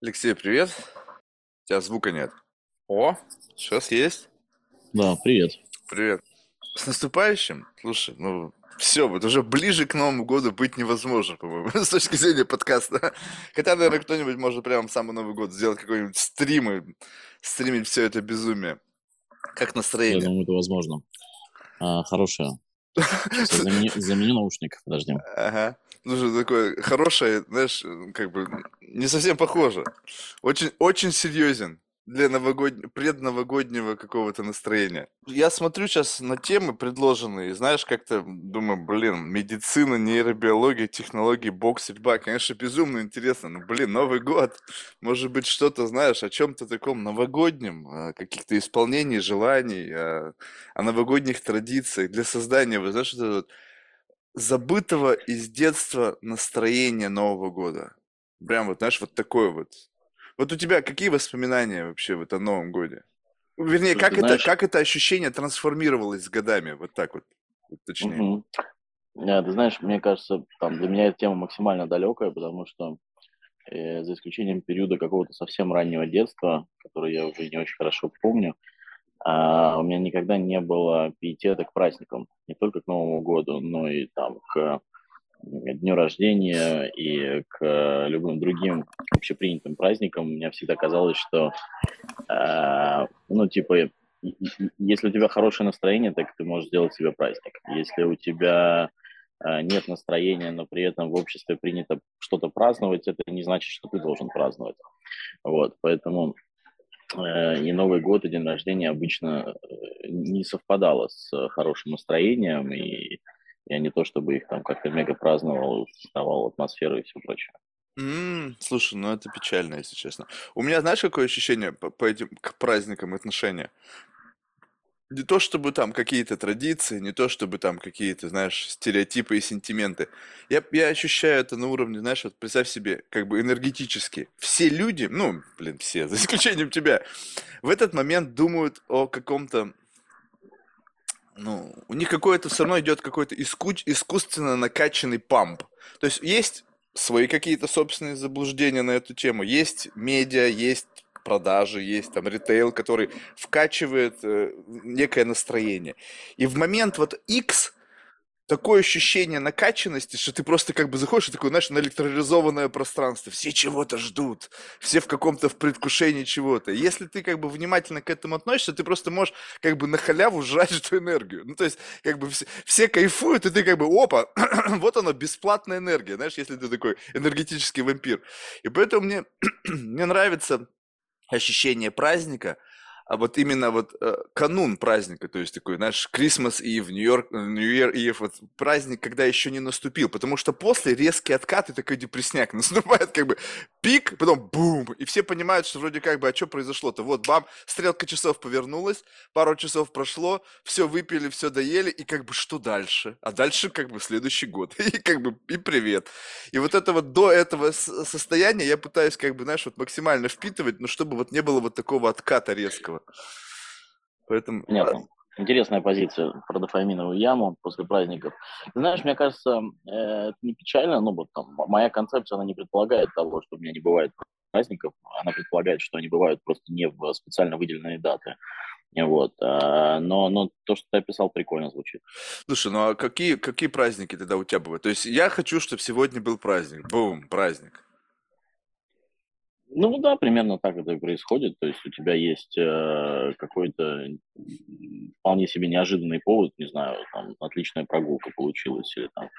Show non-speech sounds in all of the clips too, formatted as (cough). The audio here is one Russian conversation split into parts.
Алексей, привет. У тебя звука нет. О, сейчас есть. Да, привет. Привет. С наступающим. Слушай, ну все, вот уже ближе к Новому году быть невозможно, по-моему, (laughs) с точки зрения подкаста. Хотя, наверное, кто-нибудь может прямо в самый Новый год сделать какой-нибудь стрим и стримить все это безумие. Как Я настроение? думаю, это возможно. А, хорошее. Я (laughs) замени, заменю наушник, подожди. Ага. Слушай, такое хорошее, знаешь, как бы не совсем похоже. Очень, очень серьезен для новогоднего, предновогоднего какого-то настроения. Я смотрю сейчас на темы предложенные, и знаешь, как-то думаю, блин, медицина, нейробиология, технологии, бокс, стрельба, конечно, безумно интересно, но, блин, Новый год, может быть, что-то, знаешь, о чем-то таком новогоднем, о каких-то исполнений желаний, о, о новогодних традициях для создания, вот знаешь, вот это вот забытого из детства настроения Нового года. Прям вот, знаешь, вот такое вот. Вот у тебя какие воспоминания вообще вот о Новом годе? Вернее, Слушай, как это, знаешь, как это ощущение трансформировалось с годами? Вот так вот, вот точнее. мгм. Да, ты знаешь, мне кажется, там для меня эта тема максимально далекая, потому что э, за исключением периода какого-то совсем раннего детства, который я уже не очень хорошо помню, а, у меня никогда не было пиетета к праздникам, не только к Новому году, но и там к дню рождения и к э, любым другим общепринятым праздникам. Мне всегда казалось, что А, ну, типа, если у тебя хорошее настроение, так ты можешь сделать себе праздник. Если у тебя а, нет настроения, но при этом в обществе принято что-то праздновать, это не значит, что ты должен праздновать. Вот, поэтому э, и Новый год, и день рождения обычно э, не совпадало с э, хорошим настроением, и я не то чтобы их там как-то мега праздновал, создавал атмосферу и все прочее. М, слушай, ну это печально, если честно. У меня, знаешь, какое ощущение по, по этим к праздникам отношения? Не то чтобы там какие-то традиции, не то чтобы там какие-то, знаешь, стереотипы и сентименты. Я, я ощущаю это на уровне, знаешь, вот представь себе, как бы энергетически. Все люди, ну, блин, все, (laughs) за исключением тебя, в этот момент думают о каком-то, ну, у них какое-то все равно идет какой-то иску- искусственно накачанный памп. То есть есть свои какие-то собственные заблуждения на эту тему, есть медиа, есть продажи, есть там ритейл, который вкачивает э, некое настроение. И в момент вот X такое ощущение накачанности, что ты просто как бы заходишь и такой, знаешь, на электролизованное пространство. Все чего-то ждут, все в каком-то в предвкушении чего-то. Если ты как бы внимательно к этому относишься, ты просто можешь как бы на халяву жрать эту энергию. Ну, то есть, как бы все, все кайфуют, и ты как бы, опа, (clears throat) вот она, бесплатная энергия, знаешь, если ты такой энергетический вампир. И поэтому мне, (clears throat) мне нравится ощущение праздника, а вот именно вот э, канун праздника, то есть такой, знаешь, Christmas Eve, New York, New Year Eve, вот праздник, когда еще не наступил, потому что после резкий откат и такой депресняк, (laughs) наступает как бы пик, потом бум, и все понимают, что вроде как бы, а что произошло-то? Вот, бам, стрелка часов повернулась, пару часов прошло, все выпили, все доели, и как бы что дальше? А дальше как бы следующий год, (laughs) и как бы и привет. И вот это вот до этого состояния я пытаюсь как бы, знаешь, вот максимально впитывать, но чтобы вот не было вот такого отката резкого. Поэтому, а, Понятно. Интересная позиция про дофаминовую яму после праздников. Ты знаешь, мне кажется, э, это не печально, но вот там моя концепция, она не предполагает того, что у меня не бывает праздников, она предполагает, что они бывают просто не в специально выделенные даты. Вот. а, Но, но то, что ты описал, прикольно звучит. слушай, ну а какие, какие праздники тогда у тебя бывают? То есть я хочу, чтобы сегодня был праздник. Бум, праздник. Ну да, примерно так это и происходит. То есть у тебя есть э, какой-то вполне себе неожиданный повод, не знаю, там отличная прогулка получилась, или там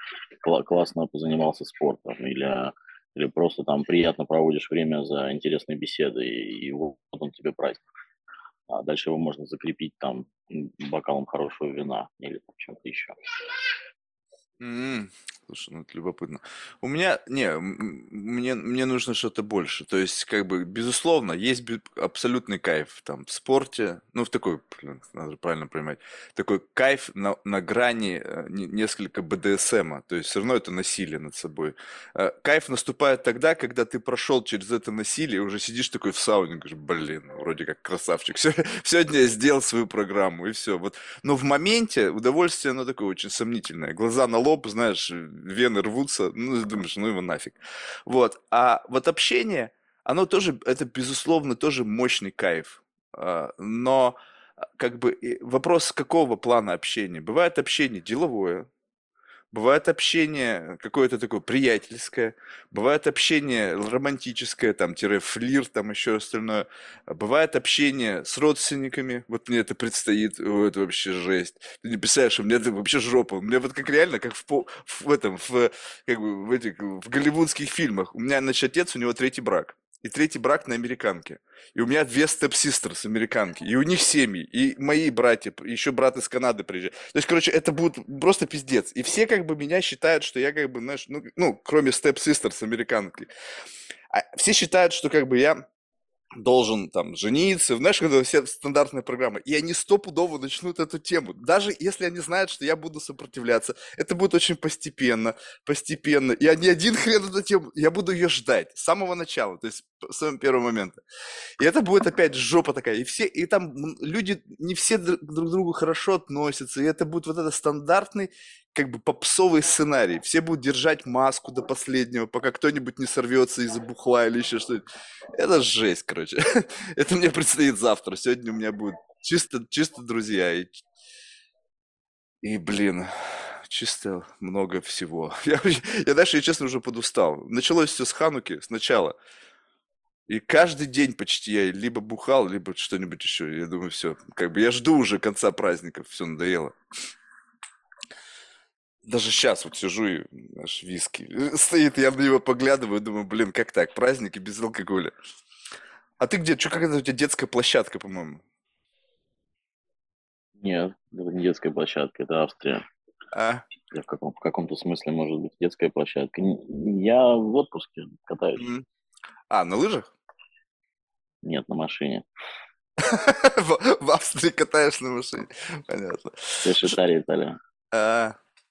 кла- классно позанимался спортом, или, или просто там приятно проводишь время за интересной беседой, и, и вот он тебе праздник. А дальше его можно закрепить там бокалом хорошего вина или чем-то еще. Слушай, ну это любопытно. У меня, не, мне, мне нужно что-то больше. То есть, как бы, безусловно, есть абсолютный кайф там в спорте, ну, в такой, блин, надо правильно понимать, такой кайф на, на грани э, не- несколько БДСМа, то есть все равно это насилие над собой. Э, Кайф наступает тогда, когда ты прошел через это насилие, уже сидишь такой в сауне, говоришь, блин, вроде как красавчик, (laughs) сегодня я сделал свою программу, и все. Вот но в моменте удовольствие, оно такое очень сомнительное. Глаза на лоб, знаешь, вены рвутся, ну, думаешь, ну его нафиг. Вот. А вот общение, оно тоже, это, безусловно, тоже мощный кайф. А, но а, как бы вопрос какого плана общения? Бывает общение деловое, Бывает общение какое-то такое приятельское, бывает общение романтическое, там, тире флирт, там, еще остальное. Бывает общение с родственниками, вот мне это предстоит, о, это вообще жесть. Ты не представляешь, у меня это вообще жопа. У меня вот как реально, как в, в этом, в, как бы, в этих, в голливудских фильмах. У меня, значит, отец, у него третий брак и третий брак на американке. И у меня две степ-систерс американки. И у них семьи. И мои братья, еще брат из Канады приезжает. То есть, короче, это будет просто пиздец. И все как бы меня считают, что я как бы, знаешь, ну, ну кроме степ-систерс американки. А все считают, что как бы я должен там жениться, знаешь, когда все стандартные программы, и они стопудово начнут эту тему. Даже если они знают, что я буду сопротивляться, это будет очень постепенно, постепенно. И они один хрен эту тему, я буду ее ждать с самого начала, то есть с самого первого момента. И это будет опять жопа такая. И все, и там люди не все друг к другу хорошо относятся, и это будет вот этот стандартный как бы попсовый сценарий. Все будут держать маску до последнего, пока кто-нибудь не сорвется из-за бухла или еще что-нибудь. Это жесть, короче. (laughs) Это мне предстоит завтра. Сегодня у меня будет чисто, чисто друзья. И, и блин, чисто много всего. (laughs) Я, я дальше, я честно, уже подустал. Началось все с Хануки сначала. И каждый день почти я либо бухал, либо что-нибудь еще. Я думаю, все. Как бы я жду уже конца праздников. Все надоело. Даже сейчас вот сижу и наш виски э, стоит, я на него поглядываю, думаю, блин, как так, праздники без алкоголя. А ты где? Что, как это у тебя детская площадка, по-моему? Нет, это не детская площадка, это Австрия. А? В, каком, в каком-то смысле может быть детская площадка. Я в отпуске катаюсь. Mm. А, на лыжах? Нет, на машине. (laughs) В Австрии катаешь на машине. Понятно. Это Швейцария, Италия.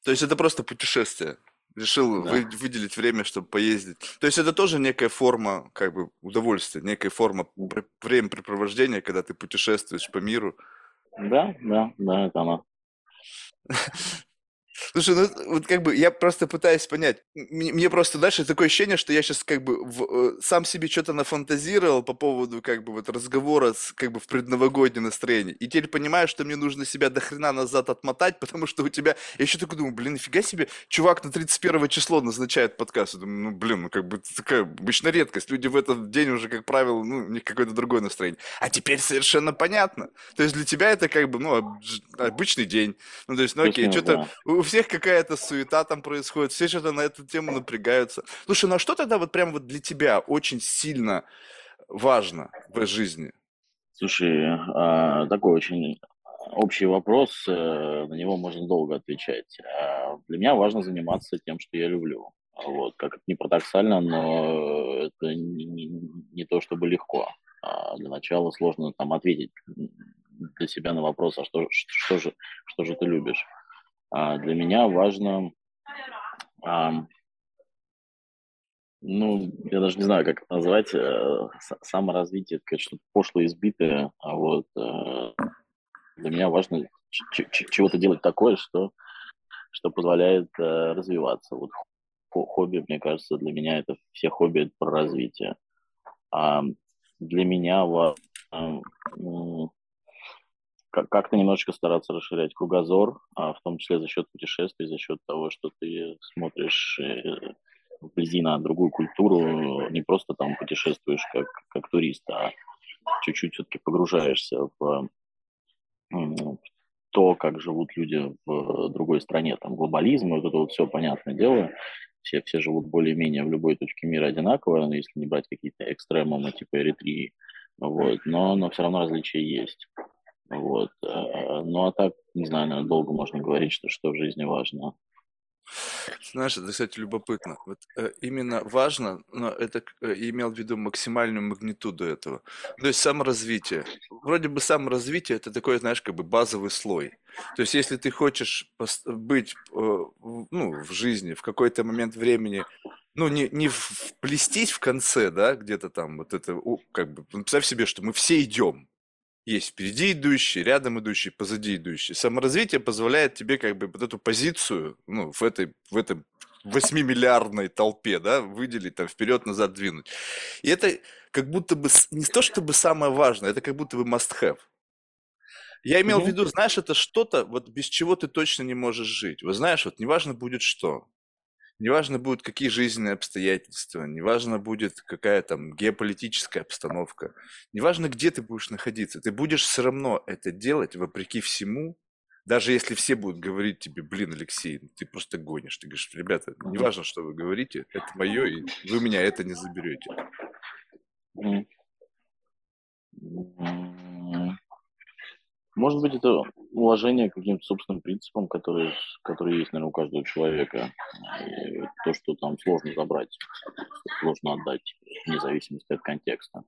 То есть это просто путешествие. Решил да. вы, выделить время, чтобы поездить. То есть это тоже некая форма как бы удовольствия, некая форма времяпрепровождения, когда ты путешествуешь по миру. Да, да, да, это она. (laughs) Слушай, ну вот как бы я просто пытаюсь понять. Мне, мне просто, дальше такое ощущение, что я сейчас как бы в, э, сам себе что-то нафантазировал по поводу как бы вот разговора с, как бы в предновогоднее настроение. И теперь понимаю, что мне нужно себя до хрена назад отмотать, (laughs) потому что у тебя... Я еще такой думаю, блин, нифига себе, чувак на 31 число назначает подкаст. Я думаю, ну блин, ну как бы такая обычная редкость. Люди в этот день уже, как правило, ну, у них какое-то другое настроение. А теперь совершенно понятно. То есть для тебя это как бы, ну, обычный день. Ну, то есть, ну окей, что-то... Всех какая-то суета там происходит, все что-то на эту тему напрягаются. Слушай, ну а что тогда вот прям вот для тебя очень сильно важно в жизни? Слушай, а, такой очень общий вопрос, э, на него можно долго отвечать. А, для меня важно заниматься тем, что я люблю. Вот, как это не парадоксально, но это не, не, не то чтобы легко. А, для начала сложно там ответить для себя на вопрос, а что, что, же, что же ты любишь. А для меня важно, ну, я даже не знаю, как это назвать, э, саморазвитие, это что-то пошло избитое, а вот э, для меня важно чего-то делать такое, что, что позволяет э, развиваться. Вот хобби, мне кажется, для меня это все хобби это про развитие. А для меня важно как-то немножечко стараться расширять кругозор, а в том числе за счет путешествий, за счет того, что ты смотришь э, вблизи на другую культуру, не просто там путешествуешь как, как турист, а чуть-чуть все-таки погружаешься в, то, как живут люди в другой стране, там глобализм, вот это вот все понятное дело, все, все живут более-менее в любой точке мира одинаково, но если не брать какие-то экстремумы типа Эритрии, вот, но, но все равно различия есть. Вот. Э, ну а так, не знаю, долго можно говорить, что, что в жизни важно. Знаешь, это, кстати, любопытно. Вот э, именно важно, но это э, имел в виду максимальную магнитуду этого. То есть саморазвитие. Вроде бы саморазвитие это такой, знаешь, как бы базовый слой. То есть если ты хочешь быть э, ну, в жизни в какой-то момент времени, ну, не, не вплестись в конце, да, где-то там вот это, как бы, представь себе, что мы все идем, есть впереди идущий, рядом идущий, позади идущий. Саморазвитие позволяет тебе как бы вот эту позицию, ну, в этой, в этом восьмимиллиардной толпе, да, выделить, там, вперед-назад двинуть. И это как будто бы не то чтобы самое важное, это как будто бы must have. Я имел в виду, знаешь, это что-то, вот без чего ты точно не можешь жить. Вот знаешь, вот неважно будет что. Неважно будет, какие жизненные обстоятельства, неважно будет, какая там геополитическая обстановка, неважно, где ты будешь находиться, ты будешь все равно это делать вопреки всему, даже если все будут говорить тебе, блин, Алексей, ты просто гонишь. Ты говоришь, ребята, неважно, что вы говорите, это мое, и вы меня это не заберете. Может быть, это уважение к каким-то собственным принципам, которые, которые есть, наверное, у каждого человека. И то, что там сложно забрать, сложно отдать, вне зависимости от контекста.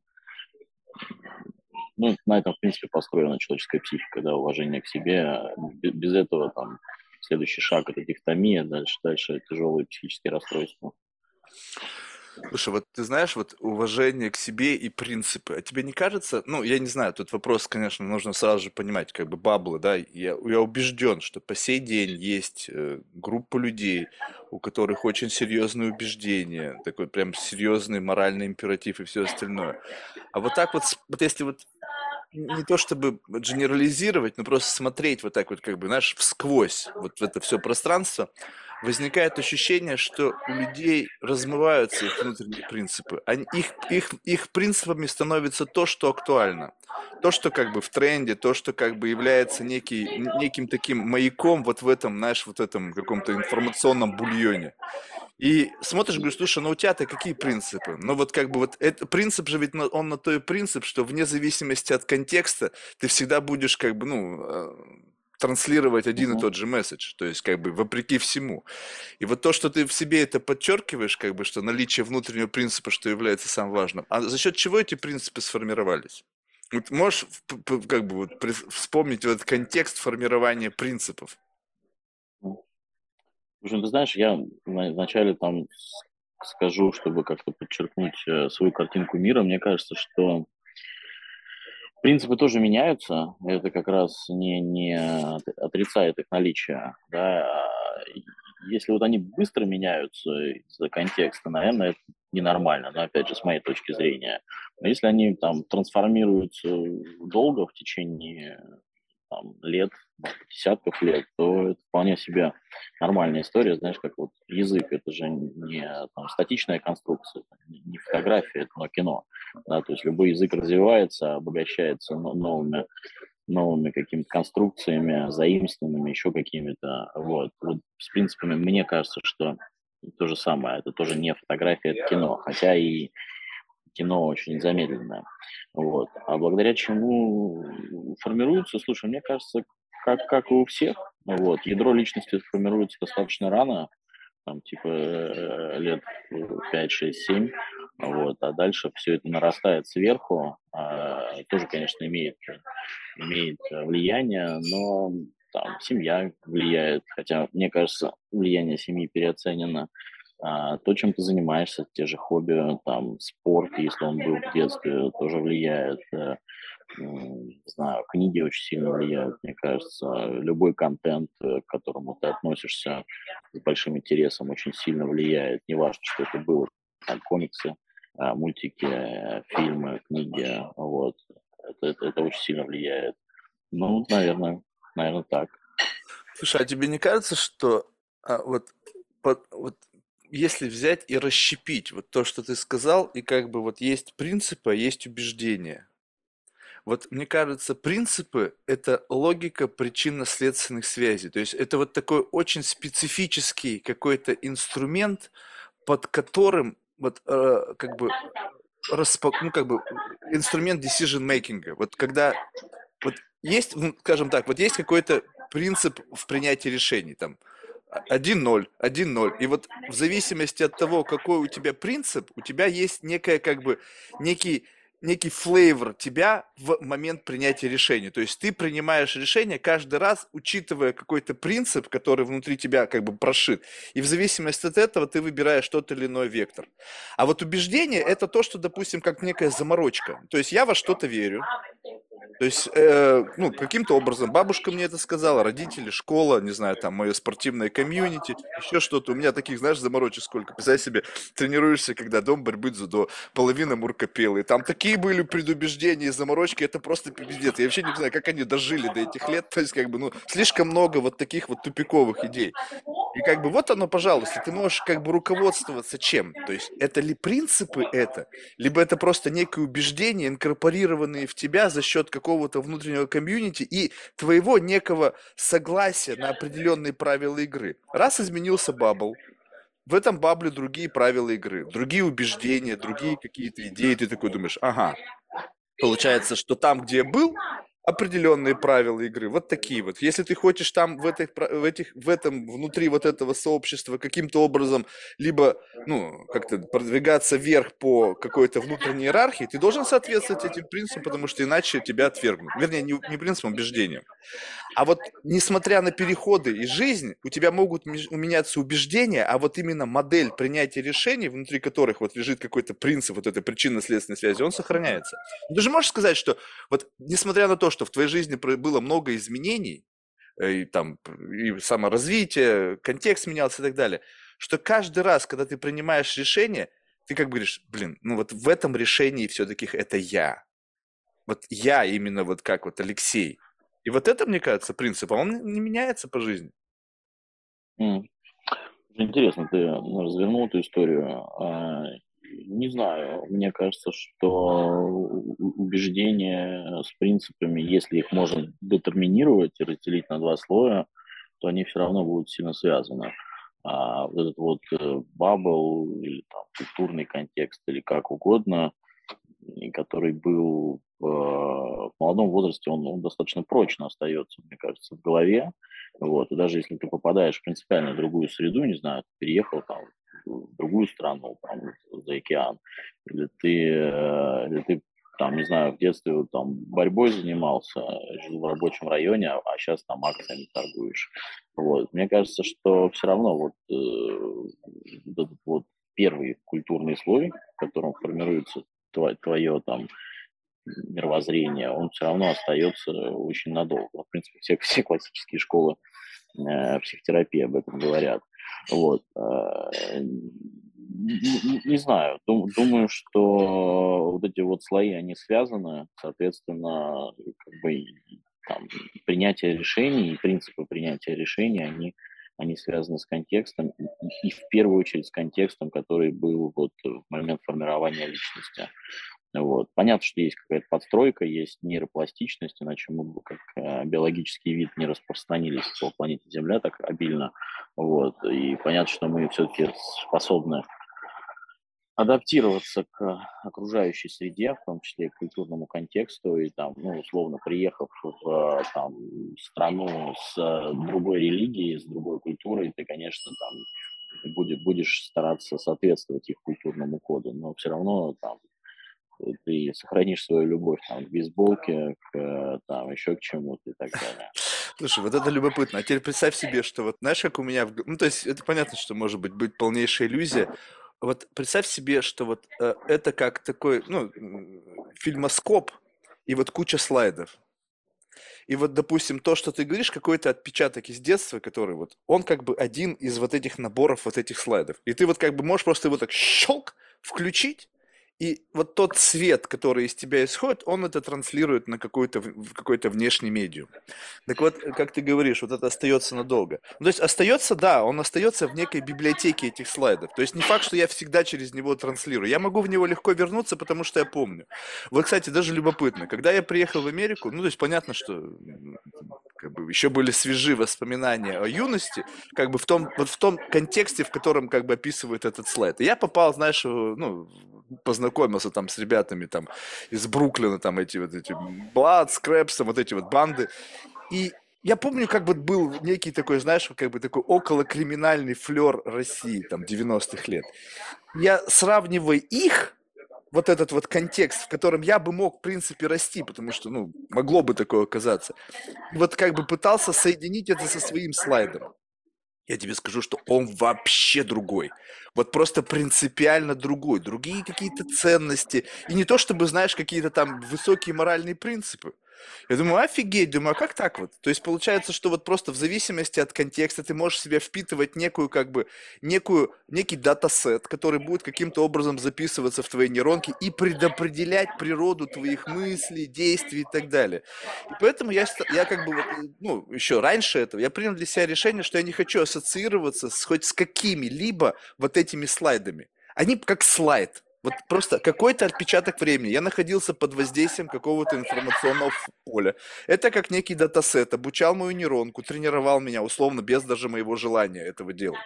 Ну, на этом, в принципе, построена человеческая психика, да, уважение к себе. Без этого там следующий шаг – это дихтомия, дальше, дальше тяжелые психические расстройства. Слушай, вот ты знаешь, вот уважение к себе и принципы. А тебе не кажется, ну, я не знаю, тут вопрос, конечно, нужно сразу же понимать, как бы баблы, да, я, я убежден, что по сей день есть э, группа людей, у которых очень серьезные убеждения, такой прям серьезный моральный императив и все остальное. А вот так вот, вот если вот не то чтобы генерализировать, но просто смотреть вот так вот, как бы, знаешь, всквозь вот в это все пространство, возникает ощущение, что у людей размываются их внутренние принципы. Они, их, их, их принципами становится то, что актуально. То, что как бы в тренде, то, что как бы является некий, неким таким маяком вот в этом, знаешь, вот этом каком-то информационном бульоне. И смотришь, говоришь, слушай, ну у тебя-то какие принципы? Ну вот как бы вот это, принцип же ведь он на то и принцип, что вне зависимости от контекста ты всегда будешь как бы, ну, э, транслировать один и тот же месседж, то есть как бы вопреки всему. И вот то, что ты в себе это подчеркиваешь, как бы, что наличие внутреннего принципа, что является самым важным, а за счет чего эти принципы сформировались? Вот можешь как бы вот вспомнить этот контекст формирования принципов? В общем, ты знаешь, я вначале там скажу, чтобы как-то подчеркнуть э, свою картинку мира. Мне кажется, что Принципы тоже меняются, это как раз не, не отрицает их наличие. Да. Если вот они быстро меняются из-за контекста, наверное, это ненормально, но опять же, с моей точки зрения. Но если они там трансформируются долго, в течение там, лет, десятков лет, то это вполне себе нормальная история, знаешь, как вот язык, это же не там, статичная конструкция, не фотография, это но кино, да, то есть любой язык развивается, обогащается новыми, новыми какими-то конструкциями, заимствованными, еще какими-то, вот. вот. С принципами мне кажется, что то же самое, это тоже не фотография, это кино, хотя и кино очень замедленное. Вот. А благодаря чему формируется, слушай, мне кажется, как, как и у всех, вот, ядро личности формируется достаточно рано, там, типа, э, лет 5, 6, 7, вот, а дальше все это нарастает сверху, а, тоже, конечно, имеет, имеет влияние, но там семья влияет, хотя, мне кажется, влияние семьи переоценено, а, то, чем ты занимаешься, те же хобби, там, спорт, если он был в детстве, тоже влияет. Э, не знаю, книги очень сильно влияют, мне кажется. Любой контент, э, к которому ты относишься с большим интересом, очень сильно влияет. Неважно, что это было, там, комиксы, а, мультики, фильмы, книги, вот. Это, это, это очень сильно влияет. Ну, наверное, наверное, так. Слушай, а тебе не кажется, что а, вот, под, вот если взять и расщепить вот то, что ты сказал, и как бы вот есть принципы, а есть убеждения. Вот мне кажется, принципы – это логика причинно-следственных связей. То есть это вот такой очень специфический какой-то инструмент, под которым вот э, как бы распак, ну как бы инструмент decision making. Вот когда вот есть, ну, скажем так, вот есть какой-то принцип в принятии решений, там, 1-0, 1-0. И вот в зависимости от того, какой у тебя принцип, у тебя есть некая как бы некий некий флейвор тебя в момент принятия решения. То есть ты принимаешь решение каждый раз, учитывая какой-то принцип, который внутри тебя как бы прошит. И в зависимости от этого ты выбираешь тот или иной вектор. А вот убеждение – это то, что, допустим, как некая заморочка. То есть я во что-то верю, То есть, э, ну, каким-то образом бабушка мне это сказала, родители, школа, не знаю, там, мое спортивное комьюнити, еще что-то. У меня таких, знаешь, заморочек сколько. Представь себе, тренируешься, когда дом борьбы дзюдо, половина муркопелы. Там такие были предубеждения и заморочки, это просто пиздец. Я вообще не знаю, как они дожили до этих лет. То есть, как бы, ну, слишком много вот таких вот тупиковых идей. И как бы вот оно, пожалуйста, ты можешь как бы руководствоваться чем? То есть это ли принципы это, либо это просто некое убеждение, инкорпорированные в тебя за счет какого-то внутреннего комьюнити и твоего некого согласия на определенные правила игры. Раз изменился бабл, в этом бабле другие правила игры, другие убеждения, другие какие-то идеи, ты такой думаешь, ага, получается, что там, где я был, определенные правила игры, вот такие вот. Если ты хочешь там в, этих, в, этих, в этом, внутри вот этого сообщества каким-то образом либо, ну, как-то продвигаться вверх по какой-то внутренней иерархии, ты должен соответствовать этим принципам, потому что иначе тебя отвергнут. Вернее, не, не принципам, а убеждениям. А вот несмотря на переходы и жизнь, у тебя могут меняться убеждения, а вот именно модель принятия решений, внутри которых вот лежит какой-то принцип вот этой причинно-следственной связи, он сохраняется. Ты же можешь сказать, что вот несмотря на то, что в твоей жизни было много изменений, э, и там и саморазвитие, контекст менялся и так далее, что каждый раз, когда ты принимаешь решение, ты как бы говоришь, блин, ну вот в этом решении все-таки это я. Вот я именно вот как вот Алексей. И вот это, мне кажется, принцип, а он не меняется по жизни. Интересно, ты ну, развернул эту историю. Не знаю, мне кажется, что убеждения с принципами, если их можно детерминировать и разделить на два слоя, то они все равно будут сильно связаны. А вот этот вот э, бабл или там культурный контекст или как угодно, который был в, в молодом возрасте, он, он достаточно прочно остается, мне кажется, в голове. Вот. И даже если ты попадаешь в принципиально другую среду, не знаю, переехал там в другую страну, там, за океан, или ты, э, или ты там, не знаю, в детстве вот, там борьбой занимался, жил в рабочем районе, а, сейчас там акциями торгуешь. Вот. Мне кажется, что все равно вот, э, этот вот первый культурный слой, в котором формируется твое, твое там мировоззрение, он все равно остается очень надолго. В принципе, все, (laughs) все классические школы э, психотерапии об этом говорят. Вот. Э, не, не знаю, дум, думаю, что вот эти вот слои, они связаны, соответственно, как бы там, принятие решений, принципы принятия решений, они, они связаны с контекстом, и, и в первую очередь с контекстом, который был вот в момент формирования личности. Вот. Понятно, что есть какая-то подстройка, есть нейропластичность, иначе мы бы как э, биологический вид не распространились по планете Земля так обильно. Вот. И понятно, что мы все-таки способны адаптироваться к окружающей среде, в том числе к культурному контексту, и там, ну, условно, приехав в там, страну с другой религией, с другой культурой, ты, конечно, там будешь, будешь стараться соответствовать их культурному коду, но все равно там ты сохранишь свою любовь там, к бейсболке, к там, еще к чему-то и так далее. Слушай, вот это любопытно. А теперь представь себе, что вот, знаешь, как у меня... В... Ну, то есть, это понятно, что может быть быть полнейшая иллюзия. Вот представь себе, что вот э, это как такой, ну, фильмоскоп и вот куча слайдов. И вот, допустим, то, что ты говоришь, какой-то отпечаток из детства, который вот, он как бы один из вот этих наборов вот этих слайдов. И ты вот как бы можешь просто его так щелк включить, и вот тот свет, который из тебя исходит, он это транслирует на какой-то какой-то внешний медиум. Так вот, как ты говоришь, вот это остается надолго. Ну, то есть остается, да, он остается в некой библиотеке этих слайдов. То есть не факт, что я всегда через него транслирую. Я могу в него легко вернуться, потому что я помню. Вот, кстати, даже любопытно. Когда я приехал в Америку, ну, то есть понятно, что как бы еще были свежи воспоминания о юности, как бы в том, вот в том контексте, в котором как бы описывает этот слайд. И я попал, знаешь, ну, познакомился там с ребятами там из Бруклина, там эти вот эти Блад, Скрэпс, вот эти вот банды. И я помню, как бы был некий такой, знаешь, как бы такой около криминальный флер России, там, 90-х лет. Я сравниваю их вот этот вот контекст, в котором я бы мог, в принципе, расти, потому что, ну, могло бы такое оказаться. Вот как бы пытался соединить это со своим слайдом. Я тебе скажу, что он вообще другой. Вот просто принципиально другой. Другие какие-то ценности. И не то, чтобы, знаешь, какие-то там высокие моральные принципы. Я думаю, офигеть, думаю, а как так вот? То есть получается, что вот просто в зависимости от контекста ты можешь себе впитывать некую, как бы, некую, некий датасет, который будет каким-то образом записываться в твои нейронки и предопределять природу твоих мыслей, действий и так далее. И поэтому я, я как бы, ну, еще раньше этого, я принял для себя решение, что я не хочу ассоциироваться с, хоть с какими-либо вот этими слайдами. Они как слайд. Вот просто какой-то отпечаток времени. Я находился под воздействием какого-то информационного поля. Это как некий датасет, обучал мою нейронку, тренировал меня, условно, без даже моего желания этого делать.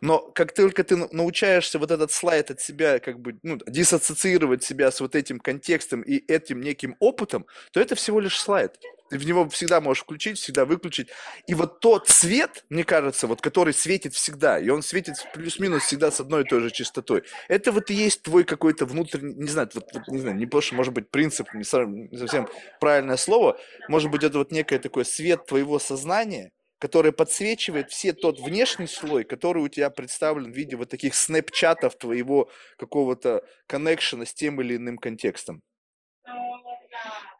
Но как только ты научаешься вот этот слайд от себя, как бы, ну, диссоциировать себя с вот этим контекстом и этим неким опытом, то это всего лишь слайд. Ты в него всегда можешь включить, всегда выключить. И вот тот цвет, мне кажется, вот который светит всегда, и он светит плюс-минус всегда с одной и той же частотой, это вот и есть твой какой-то внутренний, не знаю, вот, вот, не знаю, не просто, может быть, принцип, не совсем правильное слово, может быть, это вот некое такое свет твоего сознания, который подсвечивает все тот внешний слой, который у тебя представлен в виде вот таких снэпчатов твоего какого-то коннекшена с тем или иным контекстом.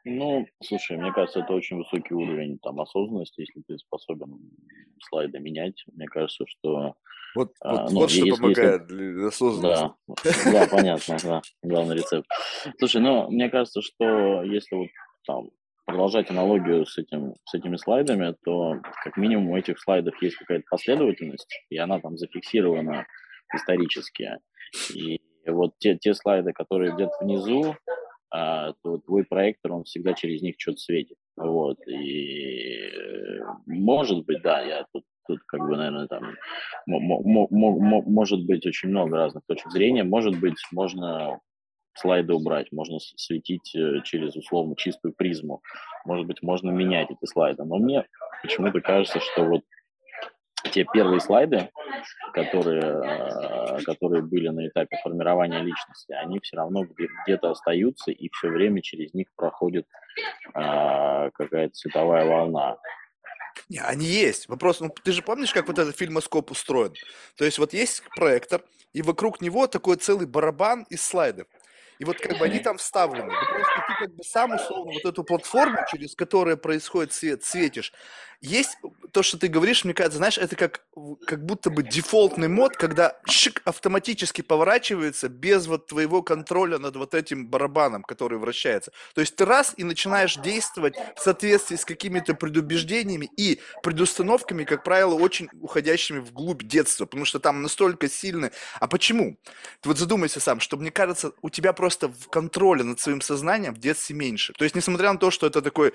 Ну, слушай, мне кажется, это очень высокий уровень там осознанности, если ты способен слайды менять. Мне кажется, что вот, а, вот, ну, вот что если, помогает для осознанности. Да, да, понятно, да, главный рецепт. Слушай, ну, мне кажется, что если вот там продолжать аналогию с, этим, с этими слайдами, то как минимум у этих слайдов есть какая-то последовательность, и она там зафиксирована исторически. И вот те, те слайды, которые где-то внизу, а, то твой проектор, он всегда через них что-то светит. Вот. И э, может быть, да, я тут, тут как бы, наверное, там может быть очень много разных точек зрения. Может быть, можно слайды убрать, можно светить э, через условно чистую призму. Может быть, можно менять эти слайды. Но мне почему-то кажется, что вот те первые слайды, которые, э, которые были на этапе формирования личности, они все равно где-то остаются, и все время через них проходит а, какая-то цветовая волна. Не, они есть. Вопрос, ну ты же помнишь, как вот этот фильмоскоп устроен? То есть вот есть проектор, и вокруг него такой целый барабан из слайдов. И вот как бы они там вставлены. Ты просто ты как бы сам условно вот эту платформу, через которую происходит свет, светишь, есть то, что ты говоришь, мне кажется, знаешь, это как, как будто бы дефолтный мод, когда шик автоматически поворачивается без вот твоего контроля над вот этим барабаном, который вращается. То есть ты раз и начинаешь действовать в соответствии с какими-то предубеждениями и предустановками, как правило, очень уходящими вглубь детства, потому что там настолько сильны. А почему? Ты вот задумайся сам, что мне кажется, у тебя просто в контроле над своим сознанием в детстве меньше. То есть, несмотря на то, что это такой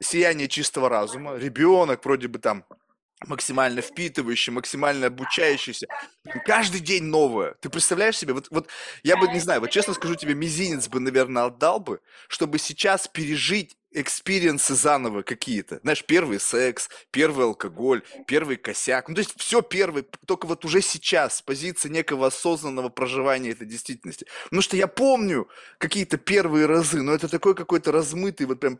сияние чистого разума, ребенок вроде бы там максимально впитывающий, максимально обучающийся. Каждый день новое. Ты представляешь себе? Вот, вот я бы, не знаю, вот честно скажу тебе, мизинец бы, наверное, отдал бы, чтобы сейчас пережить experience ы заново какие-то. Знаешь, первый секс, первый алкоголь, первый косяк. Ну, то есть все первый, только вот уже сейчас, с позиции некого осознанного проживания этой действительности. Потому что я помню какие-то первые разы, но это такой какой-то размытый, вот прям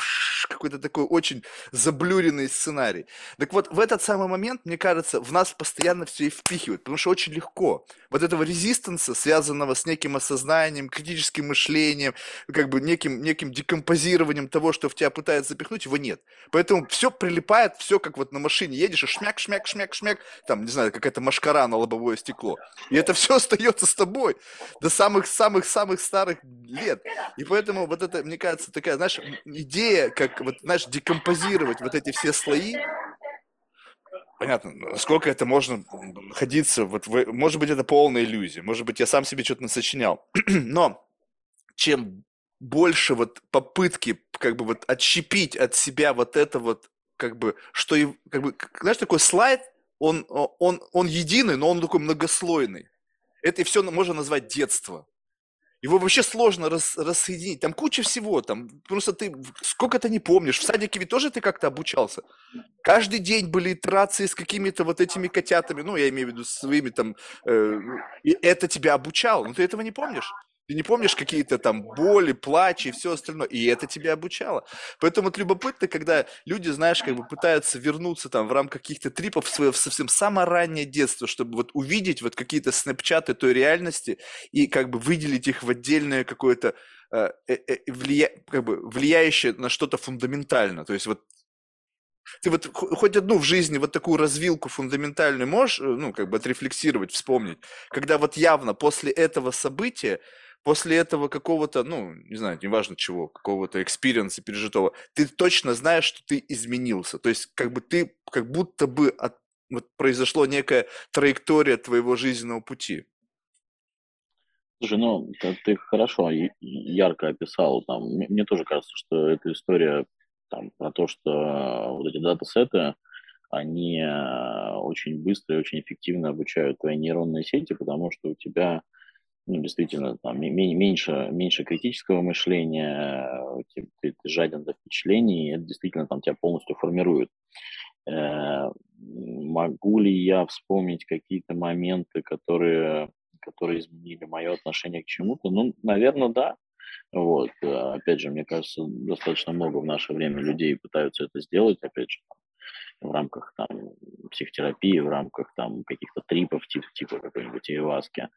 какой-то такой очень заблюренный сценарий. Так вот, в этот самый момент, мне кажется, в нас постоянно все и впихивают, потому что очень легко. Вот этого резистанса, связанного с неким осознанием, критическим мышлением, как бы неким, неким декомпозированием того, что в тебя пытаются запихнуть, его нет. Поэтому все прилипает, все как вот на машине едешь, и шмяк, шмяк, шмяк, шмяк, там, не знаю, какая-то машкара на лобовое стекло. И это все остается с тобой до самых-самых-самых старых лет. И поэтому вот это, мне кажется, такая, знаешь, идея, как вот, знаешь, декомпозировать вот эти все слои, Понятно, насколько это можно находиться, вот в, может быть, это полная иллюзия, может быть, я сам себе что-то насочинял, (clears throat) но чем больше вот попытки как бы вот отщепить от себя вот это вот как бы, что и, как бы, знаешь, такой слайд, он, он, он единый, но он такой многослойный. Это и все можно назвать детство. Его вообще сложно рас, рассоединить. Там куча всего. Там просто ты сколько ты не помнишь. В садике ведь тоже ты как-то обучался. Каждый день были итерации с какими-то вот этими котятами. Ну, я имею в виду своими там. Э, и это тебя обучало. Но ты этого не помнишь. Ты не помнишь какие-то там боли, плачи и все остальное. И это тебя обучало. Поэтому вот любопытно, когда люди, знаешь, как бы пытаются вернуться там в рамках каких-то трипов в свое в совсем самое раннее детство, чтобы вот увидеть вот какие-то снэпчаты той реальности и как бы выделить их в отдельное какое-то э, э, э, влия, как бы влияющее на что-то фундаментально. То есть вот ты вот хоть одну в жизни вот такую развилку фундаментальную можешь, э, ну, как бы отрефлексировать, вспомнить, когда вот явно после этого события, после этого какого-то, ну, не знаю, неважно чего, какого-то experience а пережитого, ты точно знаешь, что ты изменился. То есть как бы ты, как будто бы от, вот произошло некая траектория твоего жизненного пути. Слушай, ну, ты, хорошо ярко описал. Там, мне, мне тоже кажется, что эта история там, про то, что вот эти датасеты, они э, очень быстро и очень эффективно обучают твои нейронные сети, потому что у тебя ну, действительно там, меньше, меньше критического мышления, ты, ты, ты жаден до впечатлений, и это действительно там тебя полностью формирует. Э, могу ли я вспомнить какие-то моменты, которые, которые изменили мое отношение к чему-то? Ну, наверное, да. Вот. Э, опять же, мне кажется, достаточно много в наше время людей пытаются это сделать, опять же, там, в рамках там, психотерапии, в рамках там, каких-то трипов, типа, типа какой-нибудь Иваски.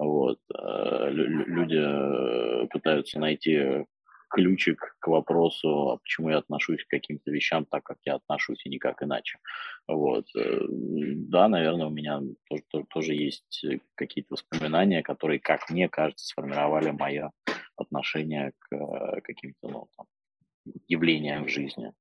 Вот. Э, люди э, пытаются найти ключик к вопросу, а почему я отношусь к каким-то вещам так, как я отношусь, и никак иначе. Вот. Да, наверное, у меня тоже, тоже, есть какие-то воспоминания, которые, как мне кажется, сформировали мое отношение к э, каким-то ну, там, явлениям в жизни.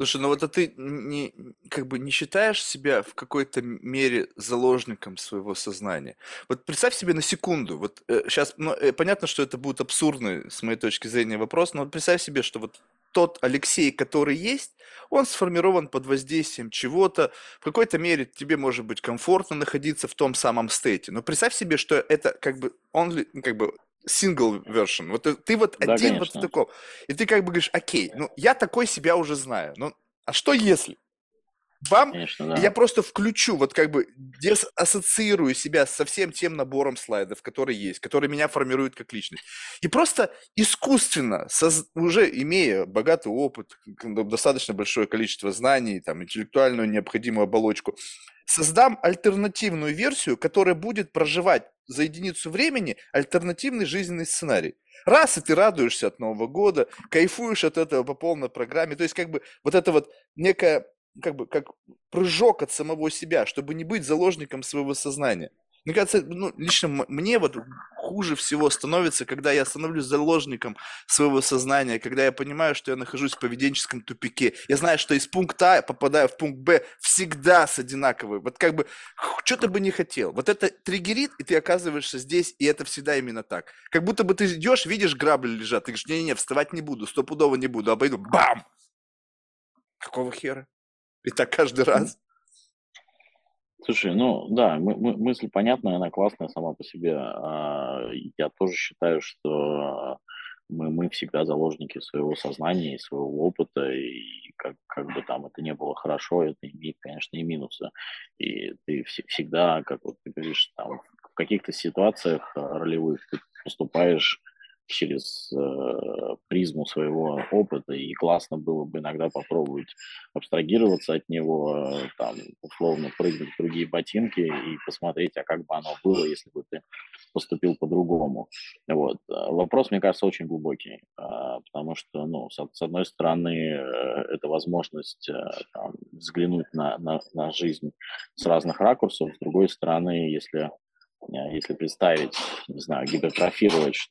Слушай, ну вот а ты не, как бы не считаешь себя в какой-то мере заложником своего сознания? Вот представь себе на секунду, вот э, сейчас, ну, э, понятно, что это будет абсурдный, с моей точки зрения, вопрос, но вот представь себе, что вот тот Алексей, который есть, он сформирован под воздействием чего-то. В какой-то мере тебе может быть комфортно находиться в том самом стейте. Но представь себе, что это как бы only, ну, как бы single version. Вот ты вот да, один конечно. вот такой. И ты как бы говоришь, окей, ну я такой себя уже знаю. Ну, а что если? Бам, Конечно, да. я просто включу, вот как бы ассоциирую себя со всем тем набором слайдов, которые есть, которые меня формируют как личность. И просто искусственно, соз... уже имея богатый опыт, достаточно большое количество знаний, там, интеллектуальную необходимую оболочку, создам альтернативную версию, которая будет проживать за единицу времени альтернативный жизненный сценарий. Раз, и ты радуешься от Нового года, кайфуешь от этого по полной программе. То есть, как бы, вот это вот некая как бы как прыжок от самого себя, чтобы не быть заложником своего сознания. Мне кажется, ну, лично мне вот хуже всего становится, когда я становлюсь заложником своего сознания, когда я понимаю, что я нахожусь в поведенческом тупике. Я знаю, что из пункта А попадаю в пункт Б всегда с одинаковой. Вот как бы, что ты бы не хотел. Вот это триггерит, и ты оказываешься здесь, и это всегда именно так. Как будто бы ты идешь, видишь, грабли лежат, ты говоришь, не-не-не, вставать не буду, стопудово не буду, а пойду, бам! Какого хера? И так каждый раз. Слушай, ну да, мы, мы, мысль понятная, она классная сама по себе. А, я тоже считаю, что мы, мы всегда заложники своего сознания и своего опыта, и как, как бы там это не было хорошо, это имеет, конечно, и минусы. И ты вс- всегда, как вот ты говоришь, там, в каких-то ситуациях ролевых ты поступаешь через э, призму своего опыта, и классно было бы иногда попробовать абстрагироваться от него, э, там, условно, прыгнуть в другие ботинки и посмотреть, а как бы оно было, если бы ты поступил по-другому. Вот. Э, вопрос, мне кажется, очень глубокий, э, потому что, ну, с, с одной стороны, э, это возможность э, там, взглянуть на, на, на жизнь с разных ракурсов, с другой стороны, если э, если представить, не знаю, гипертрофировать